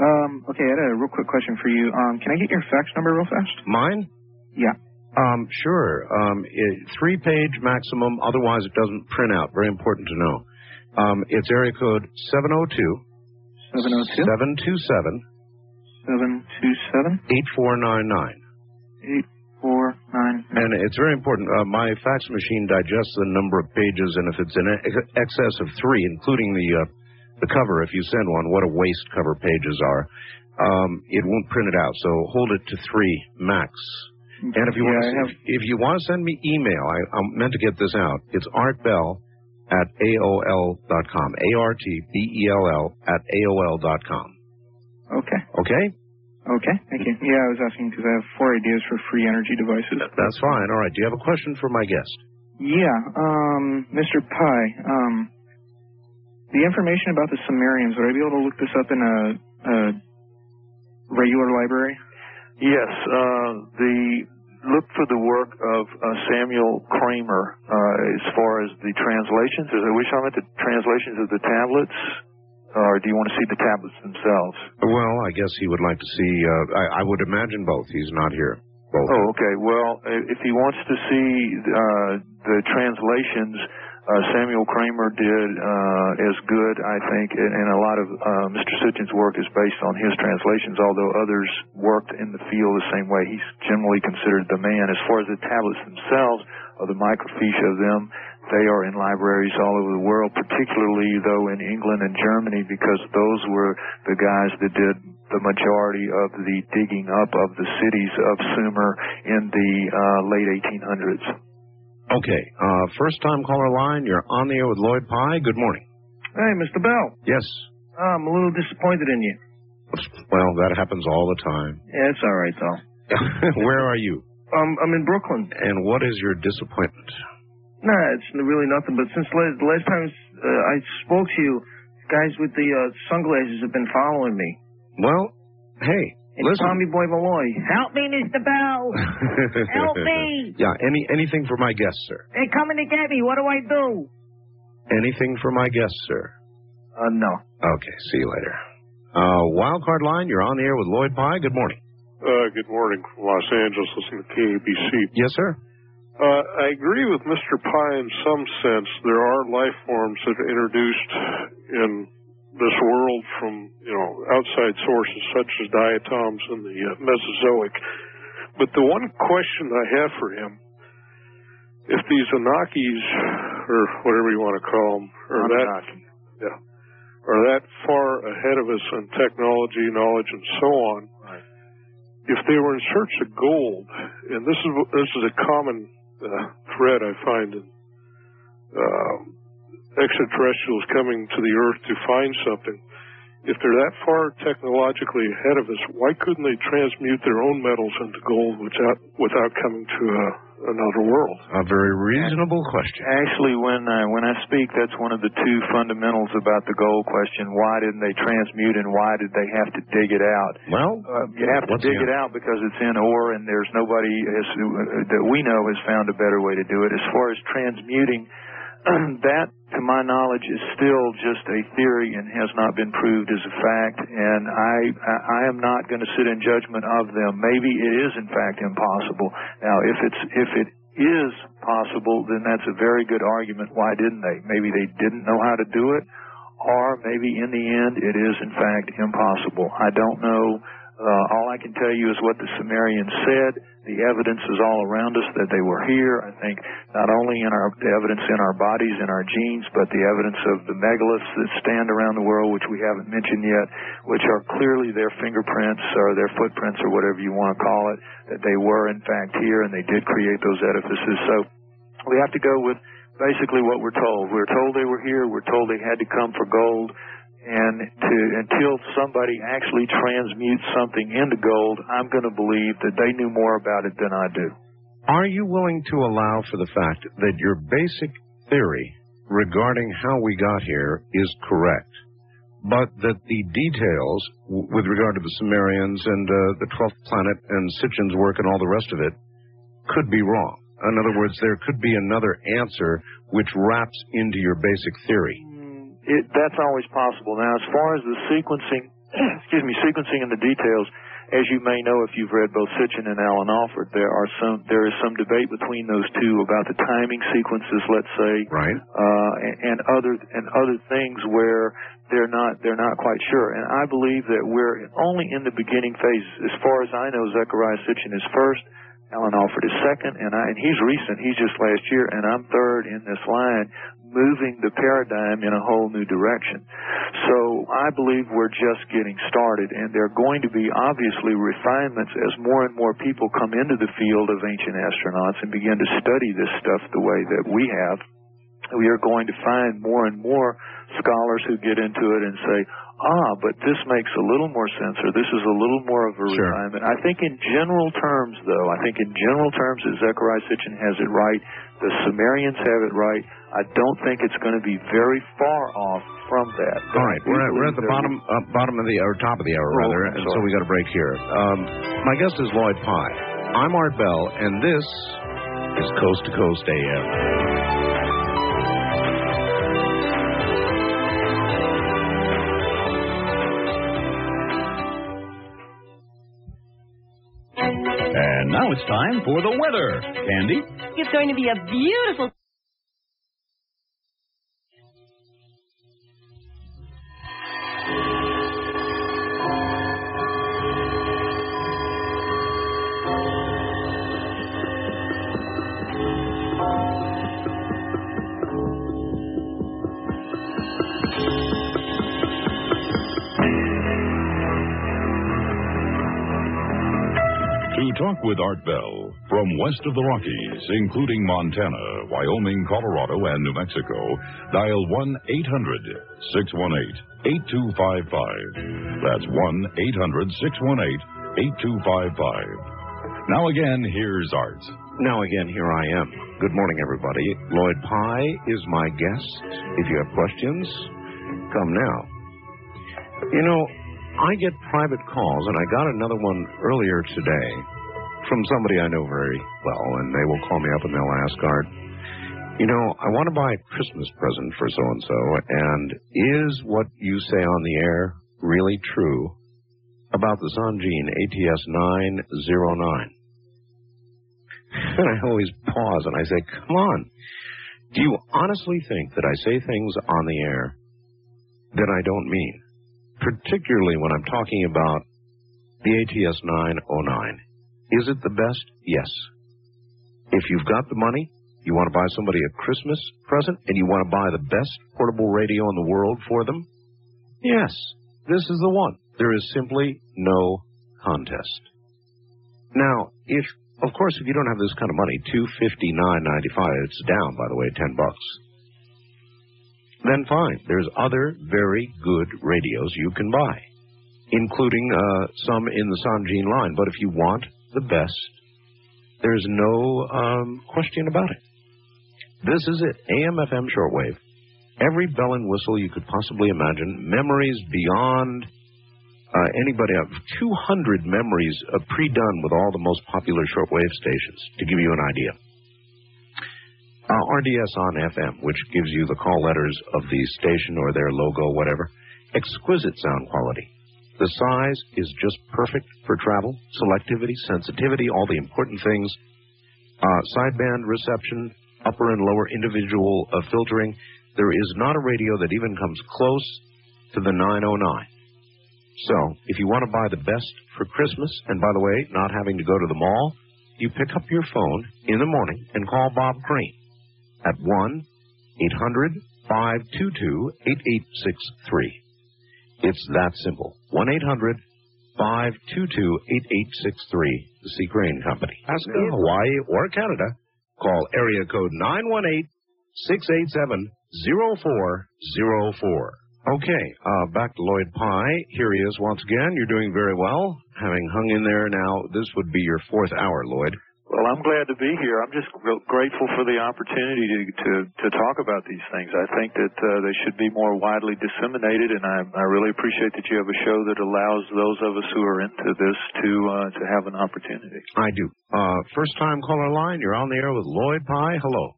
Um, okay, I had a real quick question for you. Um, can I get your fax number real fast? Mine? Yeah. Um, sure. Um, it, three page maximum. Otherwise, it doesn't print out. Very important to know. Um, it's area code 702 702 727 727 8499. 8499. nine. And it's very important. Uh, my fax machine digests the number of pages, and if it's in ex- excess of three, including the uh, the cover, if you send one, what a waste cover pages are, um, it won't print it out. So hold it to three max. And if you want Yeah, I to, if you want to send me email, I, I'm meant to get this out. It's artbell at aol.com. A R T B E L L at aol dot com. Okay. Okay? Okay. Thank you. Yeah, I was asking because I have four ideas for free energy devices. That's fine. All right. Do you have a question for my guest? Yeah. Um, Mr. Pye. Um, the information about the Sumerians. Would I be able to look this up in a, a regular library? Yes, uh, the look for the work of uh, Samuel Kramer uh, as far as the translations. Is are we talking about the translations of the tablets, or do you want to see the tablets themselves? Well, I guess he would like to see. Uh, I, I would imagine both. He's not here. Both. Oh, okay. Well, if he wants to see uh, the translations, uh, Samuel Kramer did uh, as good, I think, and, and a lot of uh, Mr. Sitchin's work is based on his translations, although others worked in the field the same way. He's generally considered the man. As far as the tablets themselves, or the microfiche of them, they are in libraries all over the world, particularly, though, in England and Germany, because those were the guys that did the majority of the digging up of the cities of Sumer in the uh, late 1800s. Okay. Uh, first time caller line. You're on the air with Lloyd Pye. Good morning. Hey, Mr. Bell. Yes. I'm a little disappointed in you. Well, that happens all the time. Yeah, it's all right, though. [LAUGHS] Where are you? Um, I'm in Brooklyn. And what is your disappointment? Nah, it's really nothing. But since la- the last time uh, I spoke to you, guys with the uh, sunglasses have been following me. Well, hey, It's listen. Tommy Boy Malloy. Help me, Mr. Bell. [LAUGHS] Help me. Yeah, any anything for my guest, sir. They're coming to get me. What do I do? Anything for my guest, sir. Uh, no. Okay, see you later. Uh, wild card line. You're on the air with Lloyd Pye. Good morning. Uh, good morning from Los Angeles, listening to KABC. Yes, sir. Uh, I agree with Mr. Pye in some sense. There are life forms that are introduced in this world from, you know, outside sources such as diatoms in the uh, Mesozoic. But the one question I have for him, if these Anakis, or whatever you want to call them, are that, yeah, are that far ahead of us in technology, knowledge, and so on, if they were in search of gold, and this is this is a common uh, thread I find in um, extraterrestrials coming to the Earth to find something. If they're that far technologically ahead of us, why couldn't they transmute their own metals into gold without without coming to uh, another world? A very reasonable question. Actually, when I, when I speak, that's one of the two fundamentals about the gold question. Why didn't they transmute, and why did they have to dig it out? Well, uh, you have to dig it out because it's in ore, and there's nobody has, uh, that we know has found a better way to do it. As far as transmuting, [CLEARS THROAT] that, to my knowledge, is still just a theory and has not been proved as a fact. And I, I am not going to sit in judgment of them. Maybe it is in fact impossible. Now, if it's if it is possible, then that's a very good argument. Why didn't they? Maybe they didn't know how to do it, or maybe in the end it is in fact impossible. I don't know. Uh, all I can tell you is what the Sumerians said. The evidence is all around us that they were here. I think not only in our the evidence in our bodies in our genes, but the evidence of the megaliths that stand around the world, which we haven't mentioned yet, which are clearly their fingerprints or their footprints or whatever you want to call it, that they were in fact here and they did create those edifices. So we have to go with basically what we're told. We're told they were here. We're told they had to come for gold. And to, until somebody actually transmutes something into gold, I'm going to believe that they knew more about it than I do. Are you willing to allow for the fact that your basic theory regarding how we got here is correct, but that the details w- with regard to the Sumerians and uh, the 12th planet and Sitchin's work and all the rest of it could be wrong? In other words, there could be another answer which wraps into your basic theory. It, that's always possible. Now, as far as the sequencing, [CLEARS THROAT] excuse me, sequencing and the details, as you may know if you've read both Sitchin and Alan Alford, there are some there is some debate between those two about the timing sequences, let's say, right, uh, and, and other and other things where they're not they're not quite sure. And I believe that we're only in the beginning phase. As far as I know, Zecharia Sitchin is first. Alan Alford is second, and I and he's recent. He's just last year, and I'm third in this line, moving the paradigm in a whole new direction. So I believe we're just getting started, and there are going to be obviously refinements as more and more people come into the field of ancient astronauts and begin to study this stuff the way that we have. We are going to find more and more scholars who get into it and say, ah, but this makes a little more sense, or this is a little more of a Sure. refinement. I think in general terms, though, I think in general terms that Zecharia Sitchin has it right. The Sumerians have it right. I don't think it's going to be very far off from that. All right, we're at, we're at the bottom uh, bottom of the or top of the hour Oh, rather, I'm and so sorry. we got a break here. Um, my guest is Lloyd Pye. I'm Art Bell, and this is Coast to Coast AM. And now it's time for the weather. Candy? It's going to be a beautiful. Talk with Art Bell from west of the Rockies, including Montana, Wyoming, Colorado, and New Mexico, dial 1 800 618 8255. That's 1 800 618 8255. Now again, here's Art. Now again, here I am. Good morning, everybody. Lloyd Pye is my guest. If you have questions, come now. You know, I get private calls, and I got another one earlier today from somebody I know very well, and they will call me up and they'll ask Art, you know, I want to buy a Christmas present for so and so, and is what you say on the air really true about the Sangean ATS 909? And I always pause and I say, come on. Do you honestly think that I say things on the air that I don't mean? Particularly when I'm talking about the ATS 909. Is it the best? Yes. If you've got the money, you want to buy somebody a Christmas present, and you want to buy the best portable radio in the world for them? Yes, this is the one. There is simply no contest. Now, if of course if you don't have this kind of money, two fifty nine ninety five, it's down by the way, ten bucks. Then fine. There's other very good radios you can buy, including uh, some in the Sangean line. But if you want the best, there's no um, question about it. This is it. AM, FM, shortwave. Every bell and whistle you could possibly imagine. Memories beyond uh, anybody. Uh, 200 memories uh, pre-done with all the most popular shortwave stations, to give you an idea. Uh, RDS on FM, which gives you the call letters of the station or their logo, whatever. Exquisite sound quality. The size is just perfect for travel, selectivity, sensitivity, all the important things. Uh, sideband reception, upper and lower individual uh, filtering. There is not a radio that even comes close to the 909. So, if you want to buy the best for Christmas, and by the way, not having to go to the mall, you pick up your phone in the morning and call Bob Crane at 1 800 522 8863. It's that simple. 1 800 522 8863, the C. Crane Company. Alaska, Hawaii, or Canada, call area code 918 687 0404. Okay, uh, back to Lloyd Pye. Here he is once again. You're doing very well, having hung in there now. This would be your fourth hour, Lloyd. Well, I'm glad to be here. I'm just gr- grateful for the opportunity to to, to talk about these things. I think that uh, they should be more widely disseminated, and I, I really appreciate that you have a show that allows those of us who are into this to uh, to have an opportunity. I do. Uh, first time caller line, you're on the air with Lloyd Pye. Hello.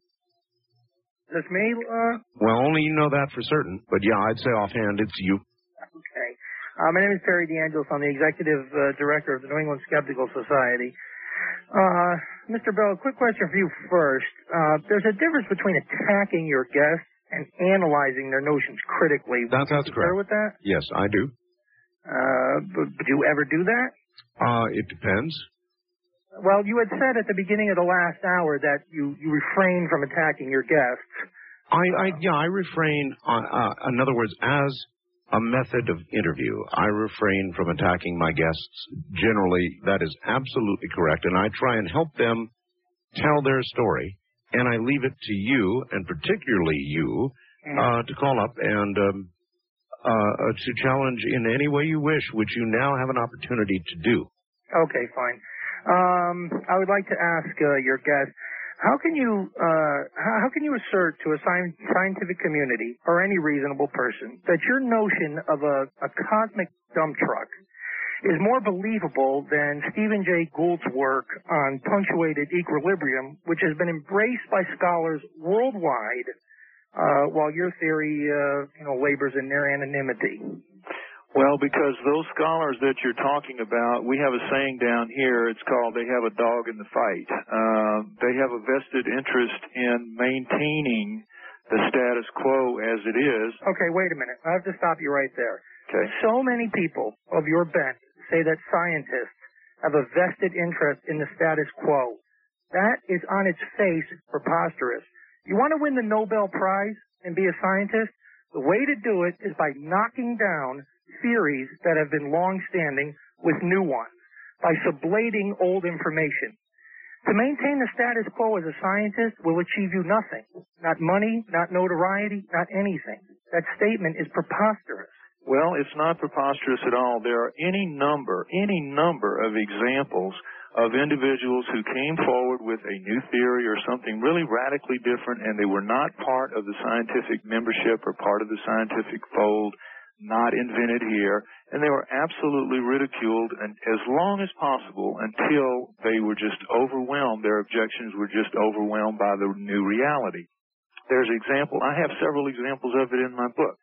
That's me. Uh, Well, only you know that for certain, but yeah, I'd say offhand it's you. okay. Uh, my name is Perry DeAngelis. I'm the executive uh, director of the New England Skeptical Society. Uh, Mr. Bell, a quick question for you first. Uh, there's a difference between attacking your guests and analyzing their notions critically. That, that's you correct. with that? Yes, I do. Uh, but, but do you ever do that? Uh, it depends. Well, you had said at the beginning of the last hour that you, you refrained from attacking your guests. I, I yeah, I refrain. On, uh, in other words, as a method of interview, I refrain from attacking my guests. Generally, that is absolutely correct, and I try and help them tell their story. And I leave it to you, and particularly you, uh, to call up and um, uh, uh, to challenge in any way you wish, which you now have an opportunity to do. Okay, fine. Um, I would like to ask uh, your guest, how can you uh, how, can you assert to a scientific community or any reasonable person that your notion of a, a cosmic dump truck is more believable than Stephen Jay Gould's work on punctuated equilibrium, which has been embraced by scholars worldwide, uh, while your theory, uh, you know, labors in their anonymity? Well, because those scholars that you're talking about, we have a saying down here. It's called "They have a dog in the fight." Uh, they have a vested interest in maintaining the status quo as it is. Okay, wait a minute. I have to stop you right there. Okay. So many people of your bent say that scientists have a vested interest in the status quo. That is on its face preposterous. You want to win the Nobel Prize and be a scientist? The way to do it is by knocking down theories that have been long-standing with new ones, by sublating old information. To maintain the status quo as a scientist will achieve you nothing. Not money, not notoriety, not anything. That statement is preposterous. Well, it's not preposterous at all. There are any number, any number of examples of individuals who came forward with a new theory or something really radically different and they were not part of the scientific membership or part of the scientific fold, not invented here, and they were absolutely ridiculed and as long as possible until they were just overwhelmed, their objections were just overwhelmed by the new reality. There's an example, I have several examples of it in my book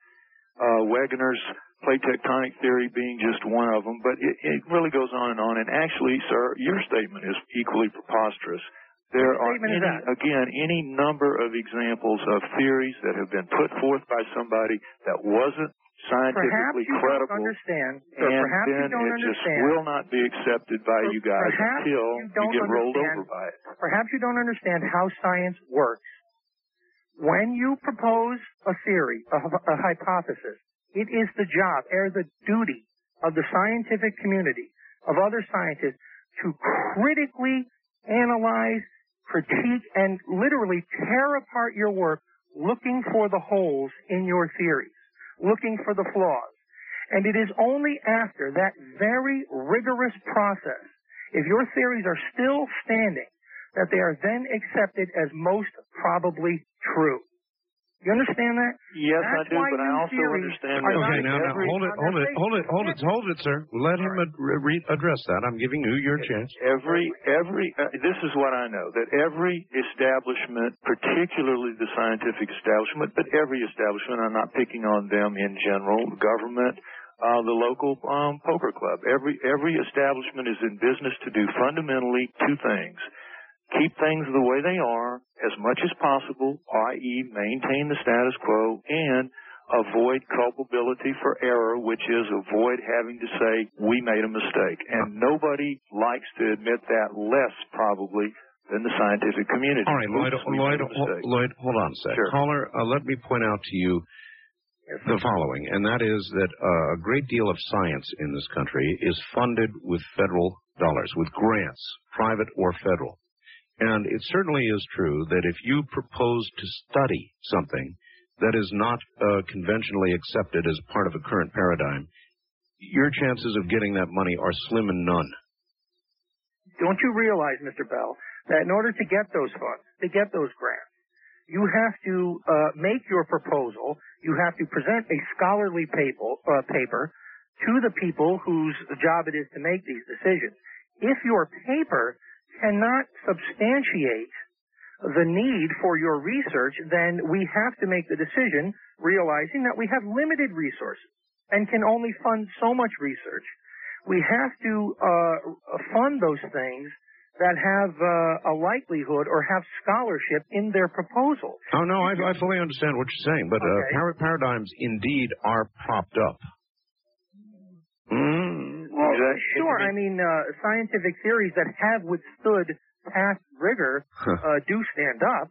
uh, Wegener's plate tectonic theory being just one of them, but it, it really goes on and on. And actually, sir, your statement is equally preposterous. There are any, that? again any number of examples of theories that have been put forth by somebody that wasn't scientifically credible, understand. And then it just will not be accepted by you guys until you don't get rolled over by it. Perhaps you don't understand how science works. When you propose a theory, a, a hypothesis, it is the job or the duty of the scientific community, of other scientists, to critically analyze, critique, and literally tear apart your work looking for the holes in your theories, looking for the flaws. And it is only after that very rigorous process, if your theories are still standing, that they are then accepted as most probably true. You understand that? Yes, I do, but I also understand that Okay, now, now, hold it, hold it, hold it, hold it, hold it, sir. Let him ad- re- address that. I'm giving you your chance. Every, every, uh, this is what I know, that every establishment, particularly the scientific establishment, but every establishment, I'm not picking on them in general, government, uh, the local um, poker club, every, every establishment is in business to do fundamentally two things. Keep things the way they are as much as possible, i.e. maintain the status quo, and avoid culpability for error, which is avoid having to say, we made a mistake. And nobody likes to admit that less probably than the scientific community. All right, Lloyd, Lloyd, made a ho- mistake. Lloyd, hold on a sec. Sure. Caller, uh, let me point out to you the following, and that is that uh, a great deal of science in this country is funded with federal dollars, with grants, private or federal. And it certainly is true that if you propose to study something that is not uh, conventionally accepted as part of a current paradigm, your chances of getting that money are slim and none. Don't you realize, Mr. Bell, that in order to get those funds, to get those grants, you have to uh, make your proposal. You have to present a scholarly paper, uh, paper to the people whose job it is to make these decisions. If your paper cannot substantiate the need for your research, then we have to make the decision realizing that we have limited resources and can only fund so much research. We have to uh, fund those things that have uh, a likelihood or have scholarship in their proposal. Oh no, I, I fully understand what you're saying, but uh, par- paradigms indeed are propped up. Mm, Well, Exact- sure. I mean, uh, scientific theories that have withstood past rigor uh, do stand up.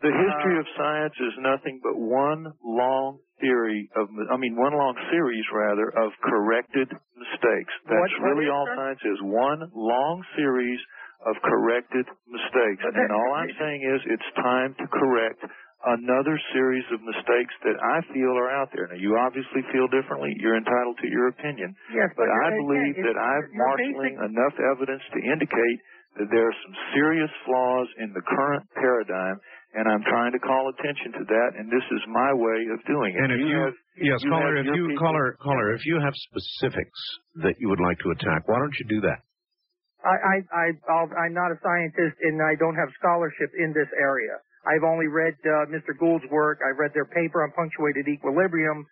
The history Uh, of science is nothing but one long theory of, I mean, one long series rather of corrected mistakes. That's What- what really is all that? science is. One long series of corrected mistakes. But And all I'm [LAUGHS] saying is it's time to correct another series of mistakes that I feel are out there. Now, you obviously feel differently. You're entitled to your opinion. Yes, But but I believe that I'm your marshaling enough evidence to indicate that there are some serious flaws in the current paradigm, and I'm trying to call attention to that, and this is my way of doing it. And if you, have, yes, you caller, if you people- caller, caller, if you have specifics that you would like to attack, why don't you do that? I, I, I, I'll, I'm not a scientist and I don't have scholarship in this area. I've only read uh, Mr. Gould's work. I've read their paper on punctuated equilibrium.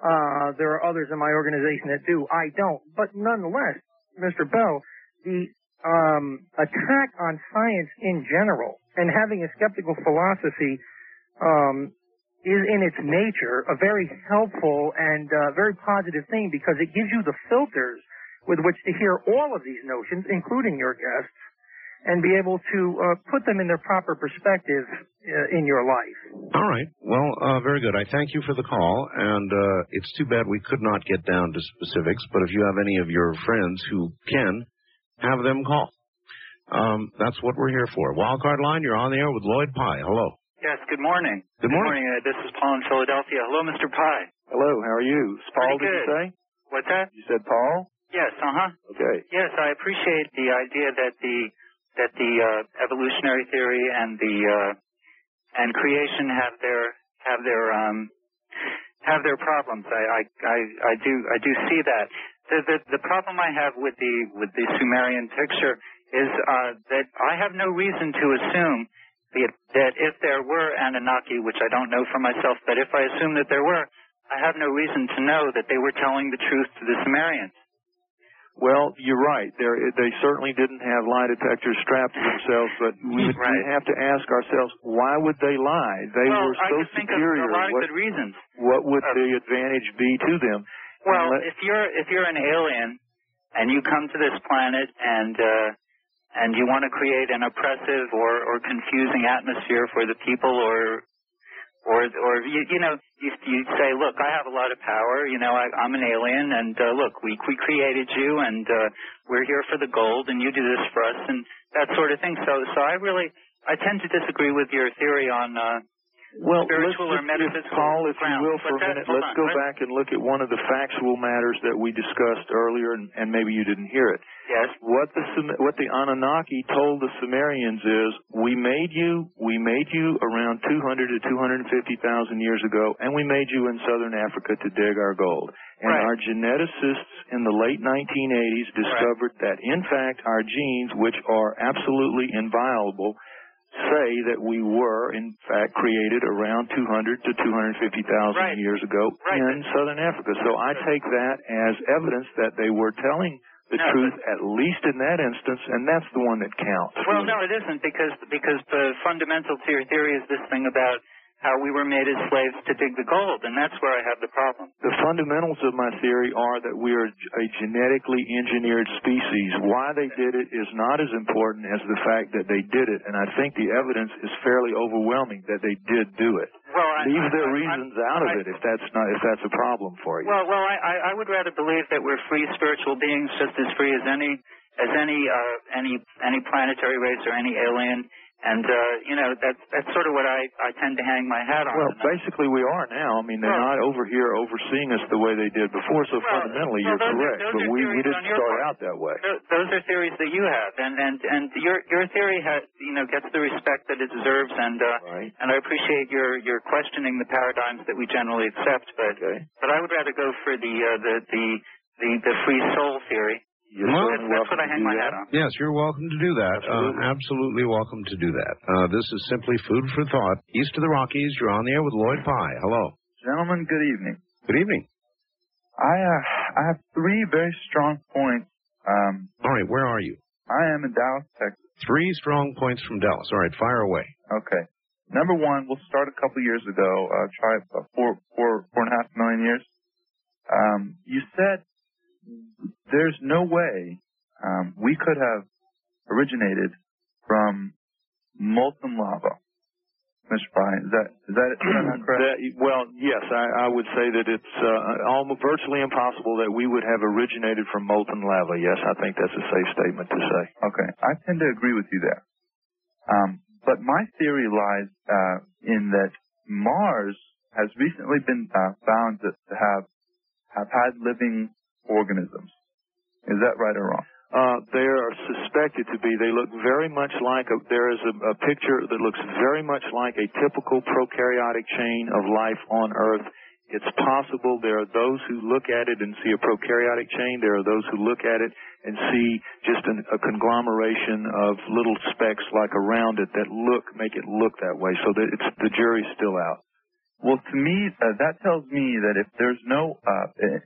Uh, there are others in my organization that do. I don't. But nonetheless, Mr. Bell, the um, attack on science in general and having a skeptical philosophy um, is in its nature a very helpful and uh, very positive thing because it gives you the filters with which to hear all of these notions, including your guests, and be able to uh, put them in their proper perspective uh, in your life. All right. Well, uh, very good. I thank you for the call, and uh, it's too bad we could not get down to specifics. But if you have any of your friends who can, have them call. Um, that's what we're here for. Wildcard line, you're on the air with Lloyd Pye. Hello. Yes, good morning. Good morning. Uh, this is Paul in Philadelphia. Hello, Mr. Pye. Hello, how are you? It's Paul, Pretty did you good. say? What's that? You said Paul? Yes, uh-huh. Okay. Yes, I appreciate the idea that the that the uh, evolutionary theory and the uh, and creation have their have their um have their problems. I I I, I do I do see that. The, the the problem I have with the with the Sumerian picture is uh, that I have no reason to assume that, that if there were Anunnaki, which I don't know for myself, but if I assume that there were, I have no reason to know that they were telling the truth to the Sumerians. Well, you're right. They're, they certainly didn't have lie detectors strapped to themselves, but we, would, we have to ask ourselves, why would they lie? They well, were so superior. of a lot of what, reasons. what would the advantage be to them? Well, let- if you're if you're an alien and you come to this planet and uh, and you want to create an oppressive or, or confusing atmosphere for the people, or or or you, you know you you say, look, I have a lot of power. You know, I, I'm an alien, and uh, look, we we created you, and uh, we're here for the gold, and you do this for us, and that sort of thing. So so I really I tend to disagree with your theory on. Uh, Well, let's or metaphysical Paul, if you will, for a that? minute, let's on. go back and look at one of the factual matters that we discussed earlier, and, and maybe you didn't hear it. Yes. What the what the Anunnaki told the Sumerians is, we made you, we made you around 200 to 250 thousand years ago, and we made you in southern Africa to dig our gold. And Right. our geneticists in the late 1980s discovered that, in fact, our genes, which are absolutely inviolable, say that we were, in fact, created around 200 to 250,000 Right. years ago Right. in southern Africa. So I take that as evidence that they were telling the No, truth, at least in that instance, and that's the one that counts. Well, no, it isn't because because the fundamental to your theory is this thing about how we were made as slaves to dig the gold, and that's where I have the problem. The fundamentals of my theory are that we are a genetically engineered species. Why they did it is not as important as the fact that they did it, and I think the evidence is fairly overwhelming that they did do it. Well, I, Leave I, their I- reasons out of I- it if that's not if that's a problem for you. Well, well, I, I I would rather believe that we're free spiritual beings, just as free as any as any uh, any any planetary race or any alien. And uh, you know, that's that's sort of what I I tend to hang my hat on. Well, basically we are now. I mean, they're not over here overseeing us the way they did before. So Well, fundamentally, well, you're those are- correct. those but we we didn't start part. out that way. Tho- Those are theories that you have, and and and your your theory has you know gets the respect that it deserves, and uh, and I appreciate your your questioning the paradigms that we generally accept, but but I would rather go for the uh, the the the the free soul theory. You're that's, that's what I hang my that. hat on. Yes, you're welcome to do that. Uh, absolutely welcome to do that. Uh, this is simply food for thought. East of the Rockies, you're on the air with Lloyd Pye. Hello. Gentlemen, good evening. Good evening. I uh, I have three very strong points. Um, All right, where are you? I am in Dallas, Texas. Three strong points from Dallas. All right, fire away. Okay. Number one, we'll start a couple years ago. Uh, try about four, four, four and a half million years. Um, you said there's no way um, we could have originated from molten lava. Mr. Pye, is that is that, is that not correct? That, well, yes, I, I would say that it's uh, almost virtually impossible that we would have originated from molten lava. Yes, I think that's a safe statement to say. Okay, I tend to agree with you there. Um, but my theory lies uh, in that Mars has recently been uh, found to, to have have had living organisms. Is that right or wrong? Uh, they are suspected to be. They look very much like a. There is a, a picture that looks very much like a typical prokaryotic chain of life on Earth. It's possible there are those who look at it and see a prokaryotic chain. There are those who look at it and see just an, a conglomeration of little specks like around it that look make it look that way. So that it's the jury's still out. Well, to me, uh, that tells me that if there's no, uh, eh,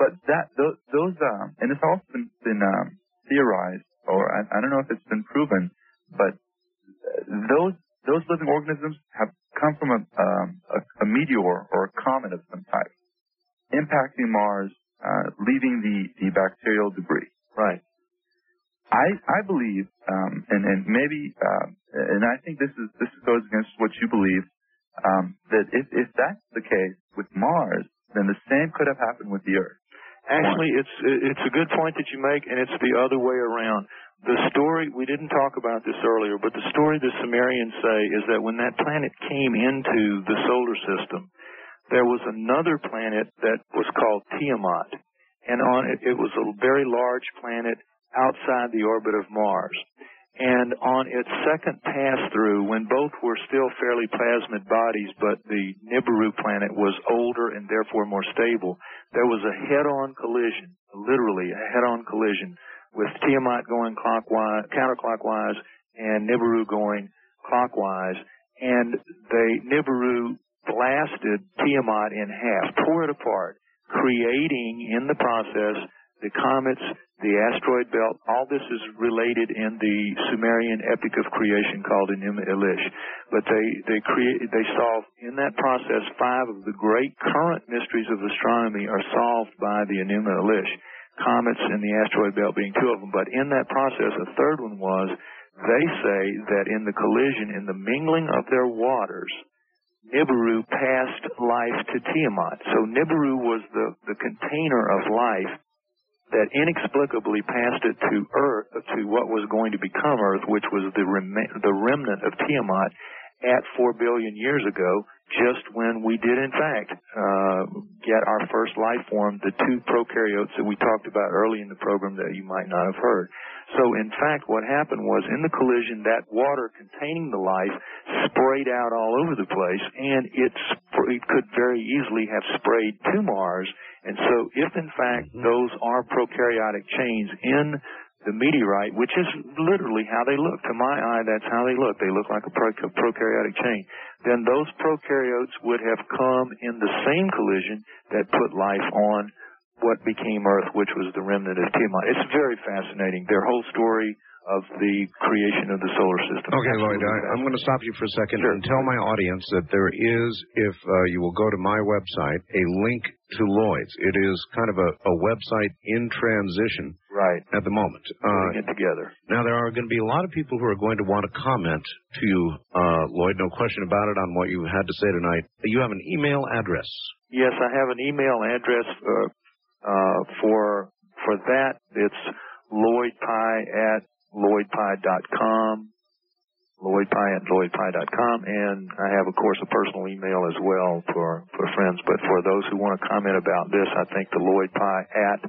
but that those, those um, and it's also been, been um, theorized, or I, I don't know if it's been proven, but uh, those those living organisms have come from a, um, a, a meteor or a comet of some type, impacting Mars, uh, leaving the, the bacterial debris. Right. I I believe, um, and and maybe, um, and I think this is this goes against what you believe, um, that if if that's the case with Mars, then the same could have happened with the Earth. Actually, it's it's a good point that you make, and it's the other way around. The story we didn't talk about this earlier, but the story the Sumerians say is that when that planet came into the solar system, there was another planet that was called Tiamat, and on it it was a very large planet outside the orbit of Mars. And on its second pass through, when both were still fairly plasmid bodies, but the Nibiru planet was older and therefore more stable, there was a head-on collision, literally a head-on collision, with Tiamat going clockwise, counterclockwise, and Nibiru going clockwise, and the Nibiru blasted Tiamat in half, tore it apart, creating in the process the comets, the asteroid belt, all this is related in the Sumerian epic of creation called Enuma Elish. But they, they create, they solve, in that process, five of the great current mysteries of astronomy are solved by the Enuma Elish. Comets and the asteroid belt being two of them. But in that process, a third one was, they say that in the collision, in the mingling of their waters, Nibiru passed life to Tiamat. So Nibiru was the, the container of life that inexplicably passed it to Earth, to what was going to become Earth, which was the, rem- the remnant of Tiamat at four billion years ago, just when we did in fact uh, get our first life form, the two prokaryotes that we talked about early in the program that you might not have heard. So in fact, what happened was in the collision, that water containing the life sprayed out all over the place, and it, sp- it could very easily have sprayed to Mars. And so, if in fact those are prokaryotic chains in the meteorite, which is literally how they look. To my eye, that's how they look. They look like a pro- prokaryotic chain. Then those prokaryotes would have come in the same collision that put life on what became Earth, which was the remnant of Tiamat. It's very fascinating. Their whole story of the creation of the solar system. Okay, Lloyd, I, I'm going to stop you for a second and tell my audience that there is, if uh, you will go to my website, a link to Lloyd's. It is kind of a, a website in transition right at the moment. Putting it together. Now, there are going to be a lot of people who are going to want to comment to you, uh, Lloyd, no question about it, on what you had to say tonight. You have an email address. Yes, I have an email address uh, uh, for for that. It's lloydpye at lloydpye.com, lloydpye at lloydpye.com, and I have, of course, a personal email as well for, for friends. But for those who want to comment about this, I think the lloydpye at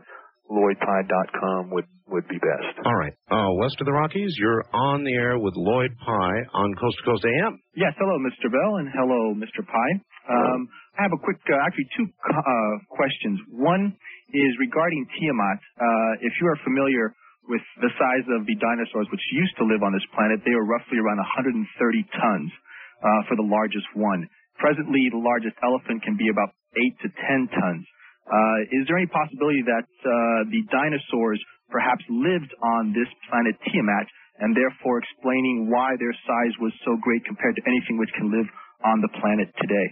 lloydpye.com would, would be best. All right. Uh, west of the Rockies, you're on the air with Lloyd Pye on Coast to Coast AM. Yes, hello, Mr. Bell, and hello, Mr. Pye. Um, I have a quick, uh, actually two uh, questions. One is regarding Tiamat. Uh, if you are familiar with the size of the dinosaurs which used to live on this planet, they were roughly around 130 tons uh, for the largest one. Presently, the largest elephant can be about 8 to 10 tons. Uh, is there any possibility that uh, the dinosaurs perhaps lived on this planet Tiamat and therefore explaining why their size was so great compared to anything which can live on the planet today?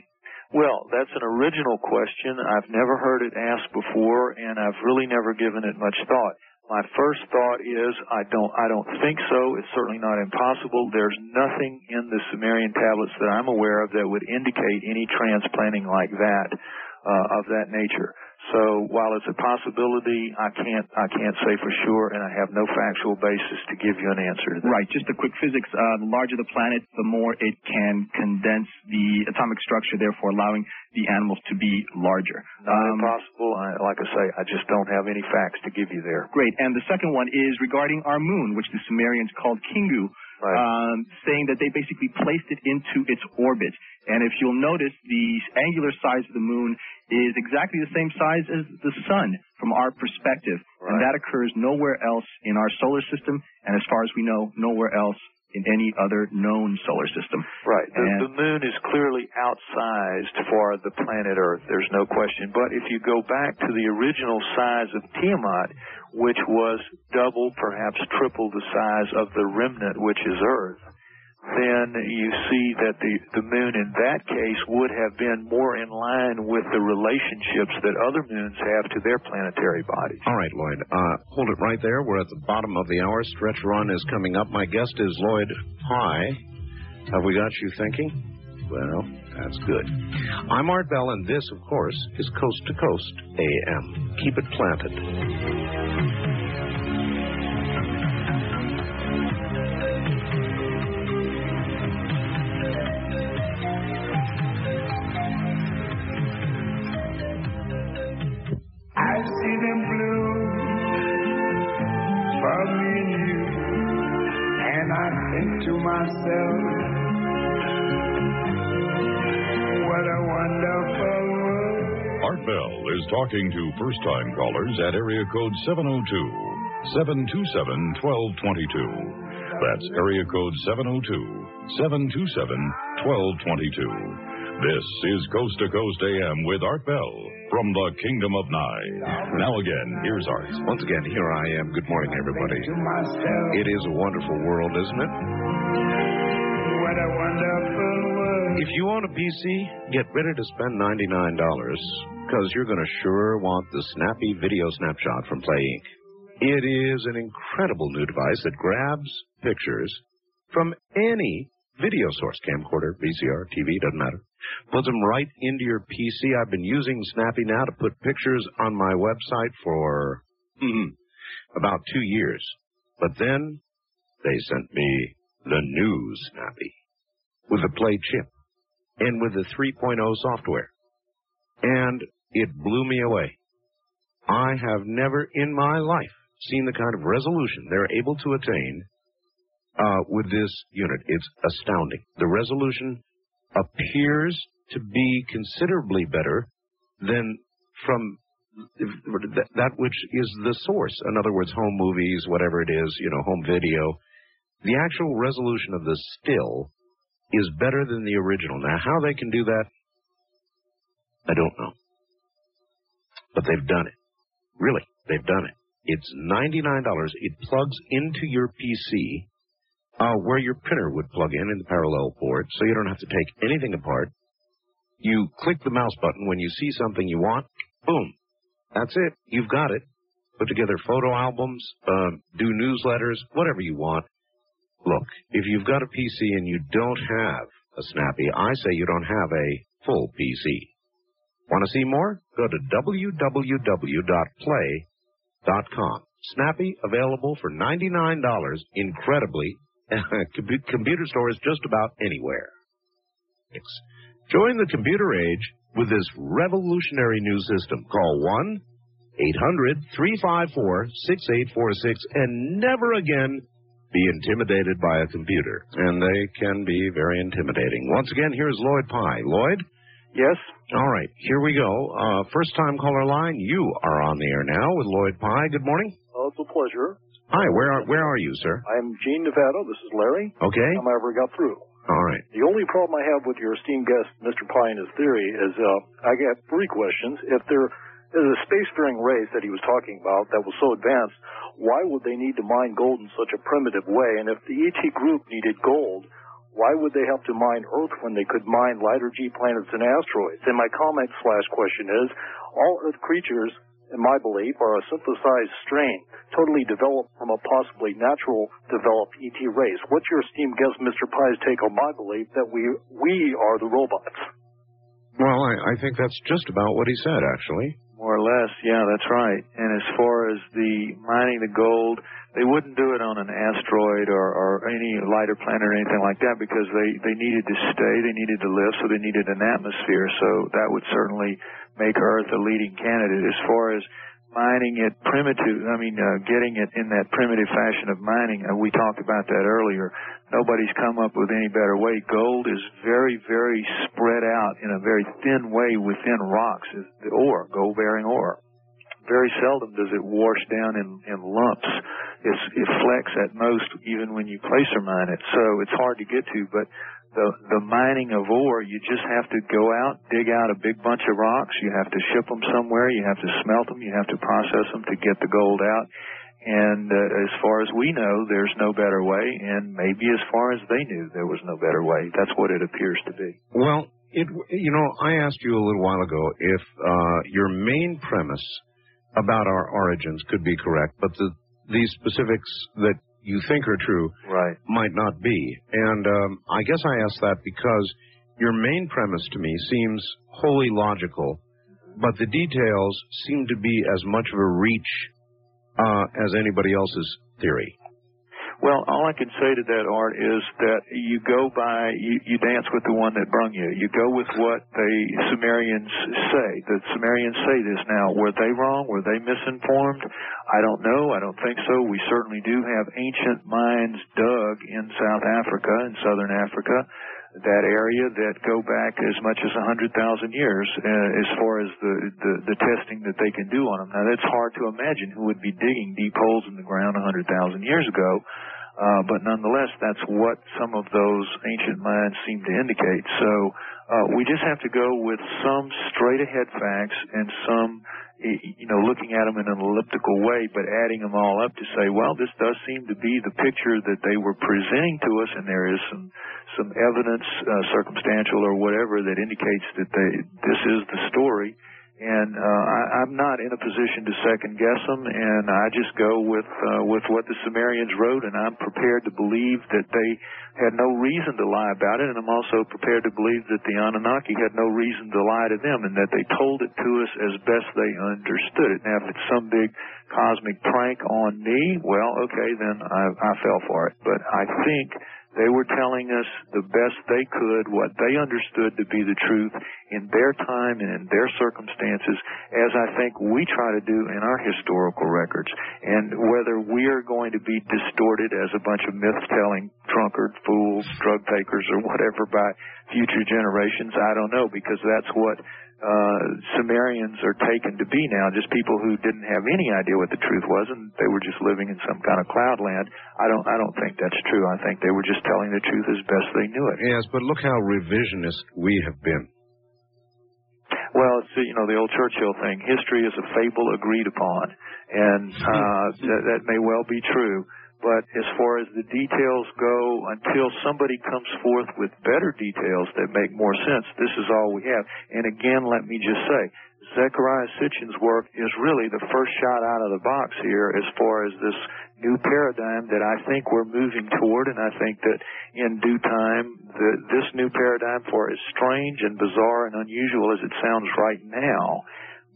Well, that's an original question. I've never heard it asked before, and I've really never given it much thought. My first thought is I don't I don't think so. It's certainly not impossible. There's nothing in the Sumerian tablets that I'm aware of that would indicate any transplanting like that uh, of that nature. So while it's a possibility, I can't I can't say for sure, and I have no factual basis to give you an answer to that. Right, just a quick physics. Uh, the larger the planet, the more it can condense the atomic structure, therefore allowing the animals to be larger. Not Um, impossible. I, like I say, I just don't have any facts to give you there. Great. And the second one is regarding our moon, which the Sumerians called Kingu, um, saying that they basically placed it into its orbit. And if you'll notice, the angular size of the moon is exactly the same size as the sun from our perspective. And that occurs nowhere else in our solar system, and as far as we know, nowhere else in any other known solar system. Right. The, the moon is clearly outsized for the planet Earth. There's no question. But if you go back to the original size of Tiamat, which was double, perhaps triple the size of the remnant, which is Earth, then you see that the, the moon in that case would have been more in line with the relationships that other moons have to their planetary bodies. All right, Lloyd. Uh, hold it right there. We're at the bottom of the hour. Stretch run is coming up. My guest is Lloyd Pye. Have we got you thinking? Well, that's good. I'm Art Bell, and this, of course, is Coast to Coast AM. Keep it planted. Myself, what a wonderful world. Art Bell is talking to first time callers at area code 702 727 1222. That's area code 702 727 1222. This is Coast to Coast AM with Art Bell from the Kingdom of Nye. Now again, here's Art. Once again, here I am. Good morning, everybody. It is a wonderful world, isn't it? If you own a PC, get ready to spend $99 because you're going to sure want the snappy video snapshot from Play Inc. It is an incredible new device that grabs pictures from any video source, camcorder, VCR, TV, doesn't matter. Puts them right into your PC. I've been using Snappy now to put pictures on my website for hmm, about two years. But then they sent me the new Snappy with the Play chip and with the 3.0 software. And it blew me away. I have never in my life seen the kind of resolution they're able to attain uh, with this unit. It's astounding. The resolution appears to be considerably better than from that which is the source. In other words, home movies, whatever it is, you know, home video. The actual resolution of the still is better than the original. Now, how they can do that, I don't know. But they've done it. Really, they've done it. It's $99. It plugs into your PC uh, where your printer would plug in in the parallel port, so you don't have to take anything apart. You click the mouse button when you see something you want, boom. That's it. You've got it. Put together photo albums, uh, do newsletters, whatever you want. Look, if you've got a PC and you don't have a Snappy, I say you don't have a full PC. Want to see more? Go to www.play.com. Snappy available for $99, incredibly. [LAUGHS] Com- computer stores just about anywhere. Join the computer age with this revolutionary new system. Call 1 800 354 6846 and never again be intimidated by a computer. And they can be very intimidating. Once again, here's Lloyd Pye. Lloyd? Yes. All right, here we go. Uh, first time caller line, you are on the air now with Lloyd Pye. Good morning. Oh, it's a pleasure. Hi, where are, where are you, sir? I'm Gene Nevada. This is Larry. Okay. How I ever got through. All right. The only problem I have with your esteemed guest, Mr. Pye, and his theory is uh, I got three questions. If there is a spacefaring race that he was talking about that was so advanced, why would they need to mine gold in such a primitive way? And if the ET group needed gold, why would they have to mine Earth when they could mine lighter G planets and asteroids? And my comment slash question is, all Earth creatures, in my belief, are a synthesized strain, totally developed from a possibly natural developed ET race. What's your esteemed guest, Mr. Pye's take on my belief that we we are the robots? Well, I, I think that's just about what he said, actually. More or less, yeah, that's right. And as far as the mining the gold, they wouldn't do it on an asteroid or, or any lighter planet or anything like that because they, they needed to stay, they needed to live, so they needed an atmosphere. So that would certainly make Earth a leading candidate. As far as mining it primitive, I mean, uh, getting it in that primitive fashion of mining, uh, we talked about that earlier. Nobody's come up with any better way. Gold is very, very spread out in a very thin way within rocks, the ore, gold-bearing ore. Very seldom does it wash down in, in lumps. It's, it flecks at most even when you placer mine it. So it's hard to get to, but the the mining of ore, you just have to go out, dig out a big bunch of rocks. You have to ship them somewhere. You have to smelt them. You have to process them to get the gold out. And uh, as far as we know, there's no better way. And maybe as far as they knew, there was no better way. That's what it appears to be. Well, it you know, I asked you a little while ago if uh, your main premise about our origins could be correct, but the these specifics that you think are true right. might not be. And um, I guess I ask that because your main premise to me seems wholly logical, but the details seem to be as much of a reach uh, as anybody else's theory. Well, all I can say to that, Art, is that you go by, you, you dance with the one that brung you. You go with what the Sumerians say. The Sumerians say this now. Were they wrong? Were they misinformed? I don't know. I don't think so. We certainly do have ancient mines dug in South Africa, in southern Africa, that area that go back as much as a 100,000 years uh, as far as the, the, the testing that they can do on them. Now, that's hard to imagine who would be digging deep holes in the ground a 100,000 years ago. Uh, but nonetheless, that's what some of those ancient mines seem to indicate. So uh, we just have to go with some straight ahead facts and some, you know, looking at them in an elliptical way, but adding them all up to say, well, this does seem to be the picture that they were presenting to us, and there is some some evidence, uh, circumstantial or whatever, that indicates that they this is the story. And uh, I, I'm not in a position to second guess them, and I just go with uh, with what the Sumerians wrote, and I'm prepared to believe that they had no reason to lie about it, and I'm also prepared to believe that the Anunnaki had no reason to lie to them, and that they told it to us as best they understood it. Now, if it's some big cosmic prank on me, well, okay, then I, I fell for it. But I think they were telling us the best they could, what they understood to be the truth in their time and in their circumstances, as I think we try to do in our historical records. And whether we are going to be distorted as a bunch of myth-telling drunkard fools, drug takers, or whatever by future generations, I don't know, because that's what uh, Sumerians are taken to be now, just people who didn't have any idea what the truth was, and they were just living in some kind of cloud land. I don't, I don't think that's true. I think they were just telling the truth as best they knew it. Yes, but look how revisionist we have been. Well, it's you know the old Churchill thing. History is a fable agreed upon, and [LAUGHS] uh, that, that may well be true. But as far as the details go, until somebody comes forth with better details that make more sense, this is all we have. And again, let me just say, Zecharia Sitchin's work is really the first shot out of the box here as far as this new paradigm that I think we're moving toward, and I think that in due time, the, this new paradigm, for as strange and bizarre and unusual as it sounds right now,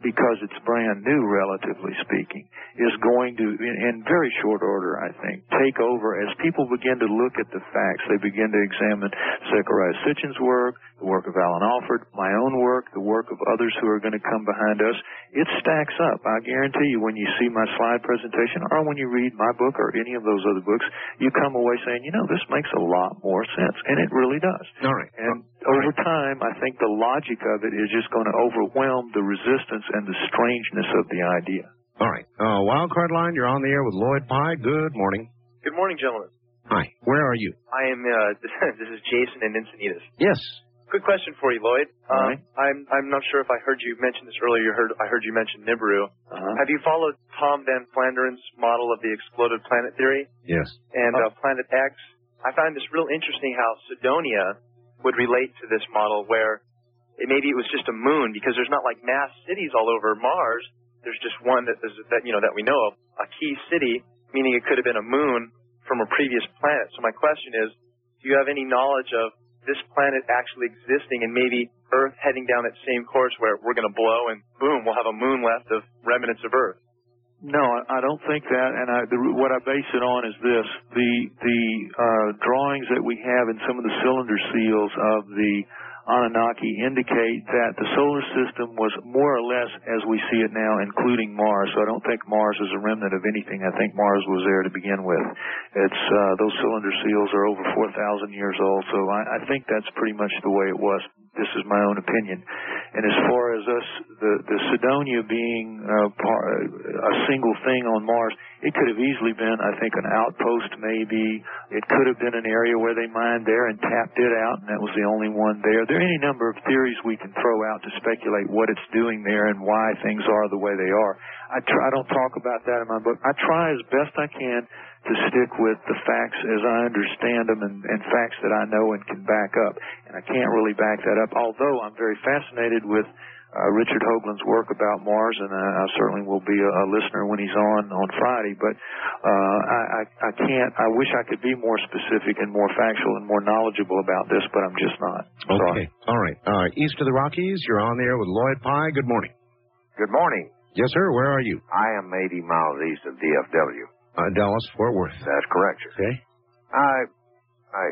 because it's brand new, relatively speaking, is going to, in, in very short order, I think, take over as people begin to look at the facts. They begin to examine Zecharia Sitchin's work, the work of Alan Alford, my own work, the work of others who are going to come behind us. It stacks up. I guarantee you, when you see my slide presentation or when you read my book or any of those other books, you come away saying, you know, this makes a lot more sense. And it really does. All right. And over time, I think the logic of it is just going to overwhelm the resistance and the strangeness of the idea. All right. Uh, Wildcard Line, you're on the air with Lloyd Pye. Good morning. Good morning, gentlemen. Hi. Where are you? I am. Uh, [LAUGHS] this is Jason in Encinitas. Yes. Good question for you, Lloyd. Um, right. I'm I'm not sure if I heard you mention this earlier. You heard I heard you mention Nibiru. Uh-huh. Have you followed Tom Van Flandern's model of the exploded planet theory Yes. and uh, Planet X? I find this real interesting how Cydonia would relate to this model where it, maybe it was just a moon because there's not like mass cities all over Mars. There's just one that that you know that we know of, a key city, meaning it could have been a moon from a previous planet. So my question is, do you have any knowledge of this planet actually existing and maybe Earth heading down that same course where we're going to blow and boom, we'll have a moon left of remnants of Earth? No, I don't think that, and I, the, what I base it on is this: the the uh, drawings that we have in some of the cylinder seals of the Anunnaki indicate that the solar system was more or less as we see it now, including Mars. So I don't think Mars is a remnant of anything. I think Mars was there to begin with. It's uh, those cylinder seals are over 4,000 years old, so I, I think that's pretty much the way it was. This is my own opinion. And as far as us, the the Cydonia being uh, par, a single thing on Mars, it could have easily been, I think, an outpost. Maybe it could have been an area where they mined there and tapped it out, and that was the only one there. There are any number of theories we can throw out to speculate what it's doing there and why things are the way they are. I try, I don't talk about that in my book. I try as best I can to stick with the facts as I understand them and, and facts that I know and can back up. And I can't really back that up, although I'm very fascinated with uh, Richard Hoagland's work about Mars, and I, I certainly will be a, a listener when he's on on Friday. But uh, I, I, I can't. I wish I could be more specific and more factual and more knowledgeable about this, but I'm just not. Okay. All right. Uh, east of the Rockies, you're on the air with Lloyd Pye. Good morning. Good morning. Yes, sir. Where are you? I am 80 miles east of DFW. Uh, Dallas, Fort Worth. That's correct, sir. Okay. I, I,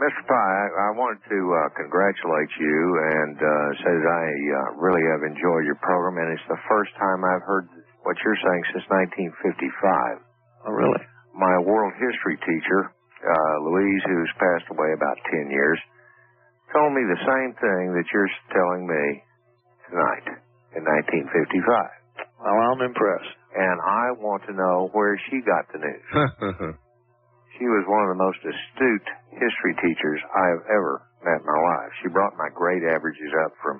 Mr. Pye, I, I wanted to uh, congratulate you and uh, say that I uh, really have enjoyed your program, and it's the first time I've heard what you're saying since 1955. Oh, really? My world history teacher, uh, Louise, who's passed away about 10 years, told me the same thing that you're telling me tonight in 1955. Well, I'm impressed. And I want to know where she got the news. [LAUGHS] she was one of the most astute history teachers I have ever met in my life. She brought my grade averages up from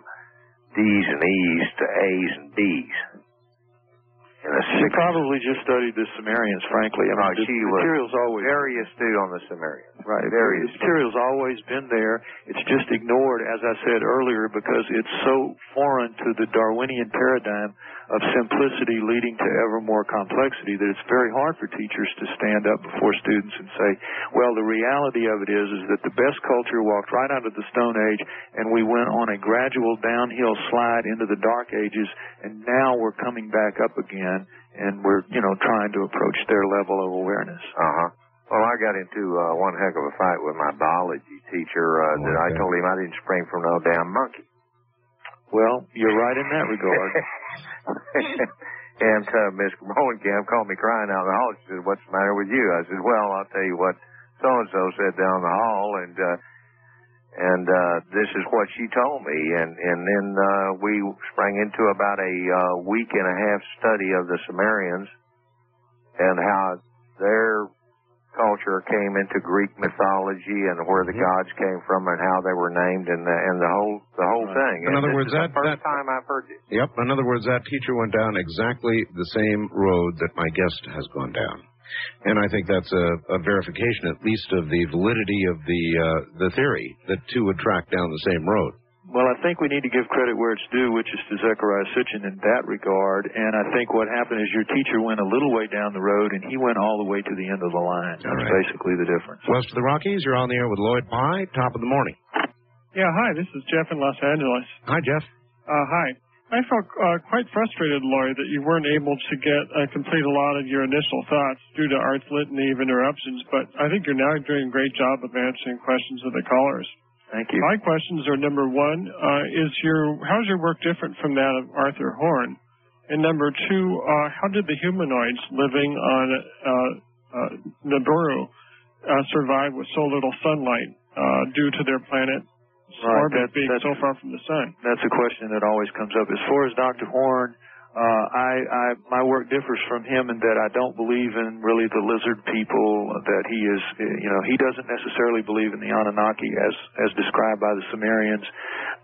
D's and E's to A's and B's. In the She probably just studied the Sumerians, frankly. I mean, No, the she was material's always very astute on the Sumerians. Right. Very the material's always been there. It's just ignored, as I said earlier, because it's so foreign to the Darwinian paradigm of simplicity leading to ever more complexity that it's very hard for teachers to stand up before students and say, well, the reality of it is, is that the best culture walked right out of the Stone Age and we went on a gradual downhill slide into the Dark Ages and now we're coming back up again and we're, you know, trying to approach their level of awareness. Uh huh. Well, I got into uh, one heck of a fight with my biology teacher uh, that I told him I didn't spring from no damn monkey. Well, you're right in that regard. [LAUGHS] [LAUGHS] and uh, Miss Molenkamp called me crying out in the hall. She said, "What's the matter with you?" I said, "Well, I'll tell you what so and so said down the hall, and uh, and uh, this is what she told me." And and then uh, we sprang into about a uh, week and a half study of the Sumerians and how their culture came into Greek mythology and where the gods came from and how they were named and the, and the whole the whole thing. In And other words, that- first that- time I've heard this. Yep. In other words, that teacher went down exactly the same road that my guest has gone down. And I think that's a, a verification, at least, of the validity of the uh, the theory that two would track down the same road. Well, I think we need to give credit where it's due, which is to Zecharia Sitchin in that regard. And I think what happened is your teacher went a little way down the road, and he went all the way to the end of the line. That's right. basically the difference. West of the Rockies, you're on the air with Lloyd Pye. Top of the morning. Yeah, hi, this is Jeff in Los Angeles. Hi, Jeff. Uh, hi. I felt uh, quite frustrated, Lloyd, that you weren't able to get uh, complete a lot of your initial thoughts due to Art's litany of interruptions, but I think you're now doing a great job of answering questions of the callers. Thank you. My questions are number one, uh, is your how's your work different from that of Arthur Horn? And number two, uh, how did the humanoids living on uh, uh, Nibiru uh, survive with so little sunlight uh, due to their planet Right, orbit that- being so far from the sun? That's a question that always comes up. As far as Dr. Horn, uh, I, I, my work differs from him in that I don't believe in really the lizard people. That he is, you know, he doesn't necessarily believe in the Anunnaki as as described by the Sumerians.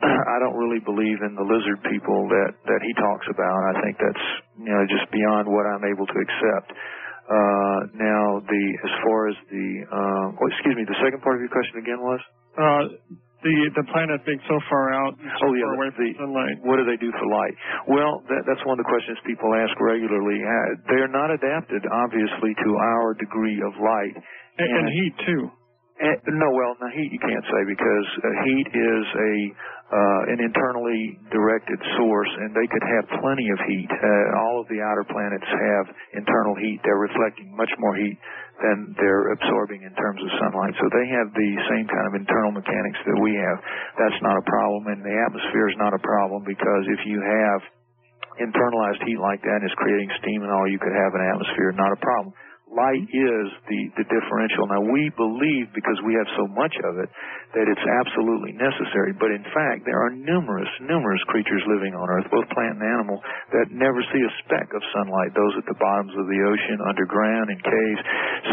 [CLEARS THROAT] I don't really believe in the lizard people that that he talks about. I think that's you know just beyond what I'm able to accept. Uh, now, the as far as the uh, oh, excuse me, the second part of your question again was. Uh, the the planet being so far out, so Oh, yeah, far away from the- sunlight. What do they do for light? Well, that, that's one of the questions people ask regularly. Uh, they're not adapted, obviously, to our degree of light. And, and heat too. No, well, now heat you can't say because uh, heat is a uh, an internally directed source, and they could have plenty of heat. Uh, all of the outer planets have internal heat; they're reflecting much more heat than they're absorbing in terms of sunlight. So they have the same kind of internal mechanics that we have. That's not a problem, and the atmosphere is not a problem because if you have internalized heat like that it's creating steam and all, you could have an atmosphere, not a problem. Light mm-hmm. is the, the differential. Now we believe because we have so much of it that it's absolutely necessary, but in fact there are numerous, numerous creatures living on Earth, both plant and animal, that never see a speck of sunlight, those at the bottoms of the ocean, underground, in caves.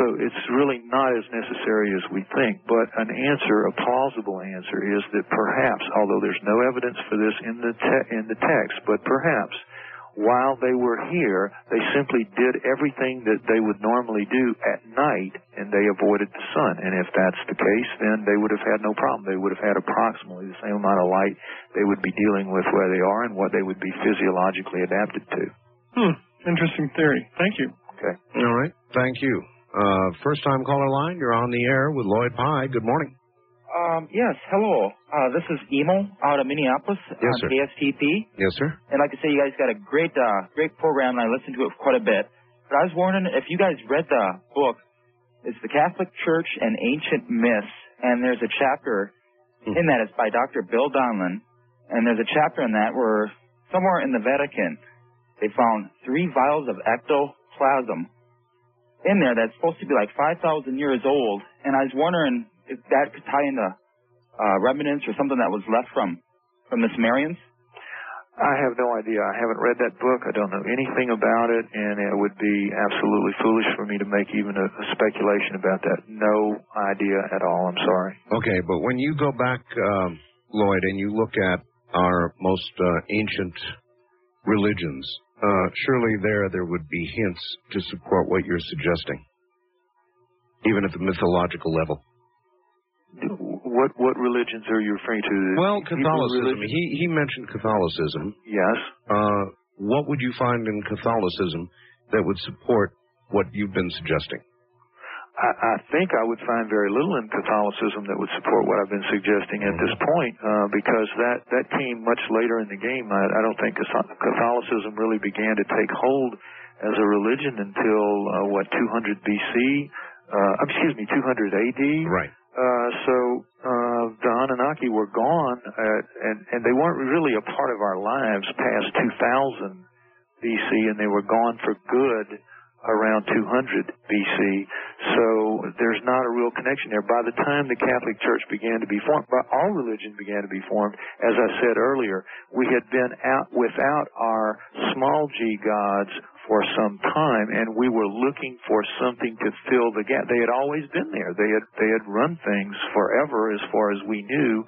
So it's really not as necessary as we think, but an answer, a plausible answer is that perhaps, although there's no evidence for this in the, te- in the text, but perhaps while they were here, they simply did everything that they would normally do at night and they avoided the sun. And if that's the case, then they would have had no problem. They would have had approximately the same amount of light they would be dealing with where they are and what they would be physiologically adapted to. Hmm. Interesting theory. Thank you. Okay. All right. Thank you. Uh, first time caller line, you're on the air with Lloyd Pye. Good morning. Um, yes, hello. Uh, this is Emo out of Minneapolis Yes, on sir. KSTP. Yes, sir. And like I say, you guys got a great, uh, great program, and I listened to it quite a bit. But I was wondering if you guys read the book. It's the Catholic Church and Ancient Myths, and there's a chapter in that. It's by Dr. Bill Donlin, and there's a chapter in that where somewhere in the Vatican they found three vials of ectoplasm in there that's supposed to be like 5,000 years old. And I was wondering if that could tie into uh, remnants or something that was left from from the Sumerians. I have no idea. I haven't read that book. I don't know anything about it, and it would be absolutely foolish for me to make even a, a speculation about that. No idea at all. I'm sorry. Okay, but when you go back, um, Lloyd, and you look at our most uh, ancient religions, uh, surely there there would be hints to support what you're suggesting, even at the mythological level. What what religions are you referring to? Well, Catholicism. He he mentioned Catholicism. Yes. Uh, what would you find in Catholicism that would support what you've been suggesting? I, I think I would find very little in Catholicism that would support what I've been suggesting at this point, uh, because that that came much later in the game. I, I don't think Catholicism really began to take hold as a religion until uh, what 200 BC. Uh, excuse me, 200 AD. Right. Uh, so uh, the Anunnaki were gone, uh, and and they weren't really a part of our lives past 2000 BC, and they were gone for good around 200 BC. So there's not a real connection there. By the time the Catholic Church began to be formed, by all religion began to be formed, as I said earlier, we had been out without our small g gods for some time, and we were looking for something to fill the gap. They had always been there. They had they had run things forever, as far as we knew.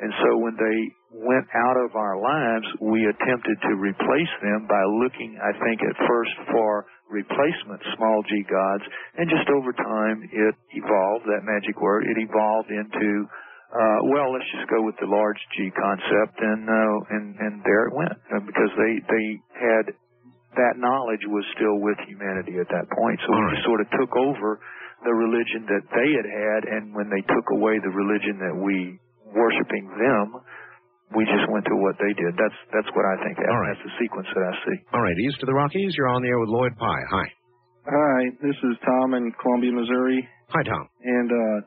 And so when they went out of our lives, we attempted to replace them by looking, I think, at first for replacement small g gods. And just over time, it evolved, that magic word, it evolved into, uh, well, let's just go with the large G concept. And, uh, and, and there it went. Uh, because they, they had, that knowledge was still with humanity at that point. So we just sort of took over the religion that they had had. And when they took away the religion that we worshiping them, we just went to what they did. That's that's what I think happened. All right. That's the sequence that I see. All right, east of the Rockies, you're on the air with Lloyd Pye. Hi. Hi, this is Tom in Columbia, Missouri. Hi, Tom. And uh,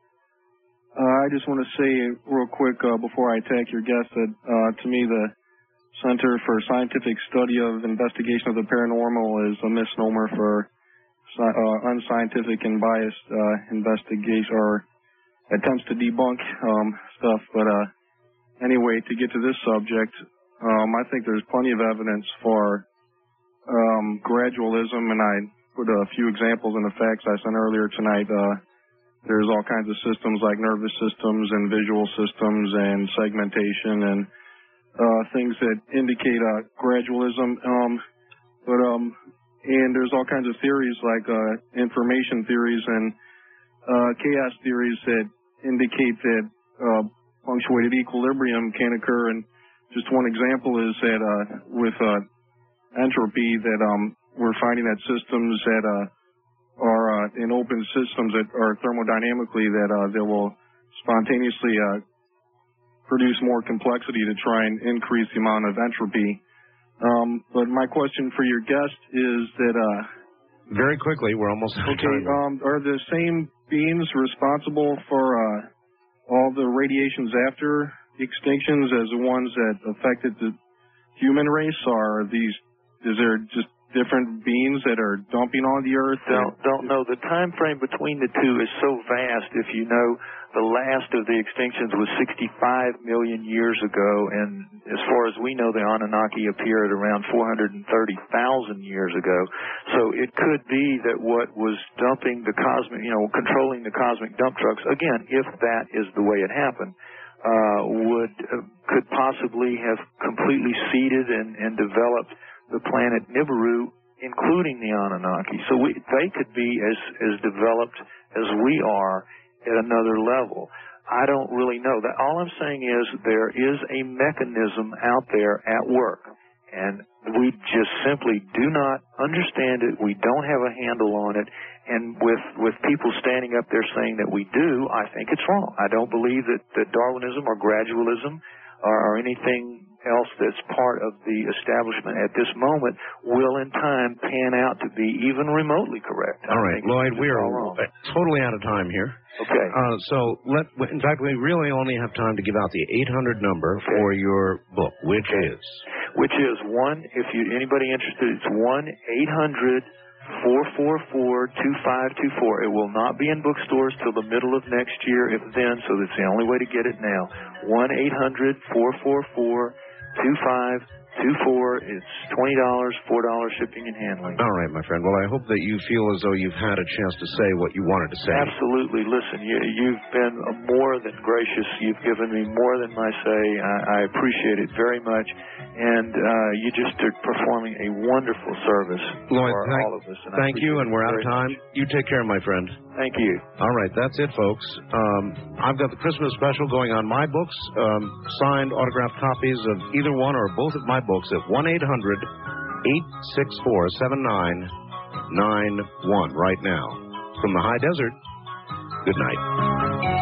uh, I just want to say real quick uh, before I attack your guest that uh, to me the Center for Scientific Study of Investigation of the Paranormal is a misnomer for uh, unscientific and biased uh, investigation or attempts to debunk um, stuff. But uh, anyway, to get to this subject, um, I think there's plenty of evidence for um, gradualism, and I put a few examples in the facts I sent earlier tonight. Uh, there's all kinds of systems like nervous systems and visual systems and segmentation and uh, things that indicate uh, gradualism. Um, but um, and there's all kinds of theories like uh, information theories and uh, chaos theories that indicate that uh, punctuated equilibrium can occur. And just one example is that uh, with uh, entropy, that um, we're finding that systems that uh, are uh, in open systems that are thermodynamically that uh, they will spontaneously uh, produce more complexity to try and increase the amount of entropy. Um, but my question for your guest is that uh, Very quickly, we're almost out okay, um, are the same beings responsible for uh, all the radiations after extinctions as the ones that affected the human race? Or are these is there just different beings that are dumping on the earth? Don't don't know. The time frame between the two is so vast. If you know, the last of the extinctions was 65 million years ago, and as far as we know, the Anunnaki appeared around 430,000 years ago. So it could be that what was dumping the cosmic, you know, controlling the cosmic dump trucks, again, if that is the way it happened, uh, would uh, could possibly have completely seeded and, and developed the planet Nibiru, including the Anunnaki. So we, they could be as as developed as we are at another level. I don't really know. That all I'm saying is there is a mechanism out there at work, and we just simply do not understand it. We don't have a handle on it. And with with people standing up there saying that we do, I think it's wrong. I don't believe that, that Darwinism or gradualism or, or anything else that's part of the establishment at this moment will in time pan out to be even remotely correct. I All right, Lloyd, we are totally out of time here. Okay. Uh, so let, in fact, we really only have time to give out the 800 number for your book, which is which is one. If you anybody interested, it's one eight hundred four four four two five two four. It will not be in bookstores till the middle of next year, if then. So that's the only way to get it now. One eight hundred four four four two five two four. It's twenty dollars, four dollars shipping and handling. All right, my friend. Well, I hope that you feel as though you've had a chance to say what you wanted to say. Absolutely. Listen, you, you've been more than gracious. You've given me more than my say. I, I appreciate it very much. And uh, you just are performing a wonderful service Lloyd, for thank, all of us. And thank you, and we're out of time. You take care, my friend. Thank you. All right, that's it, folks. Um, I've got the Christmas special going on my books, um, signed autographed copies of either one or both of my books at 1 800 864 7991 right now. From the high desert, good night.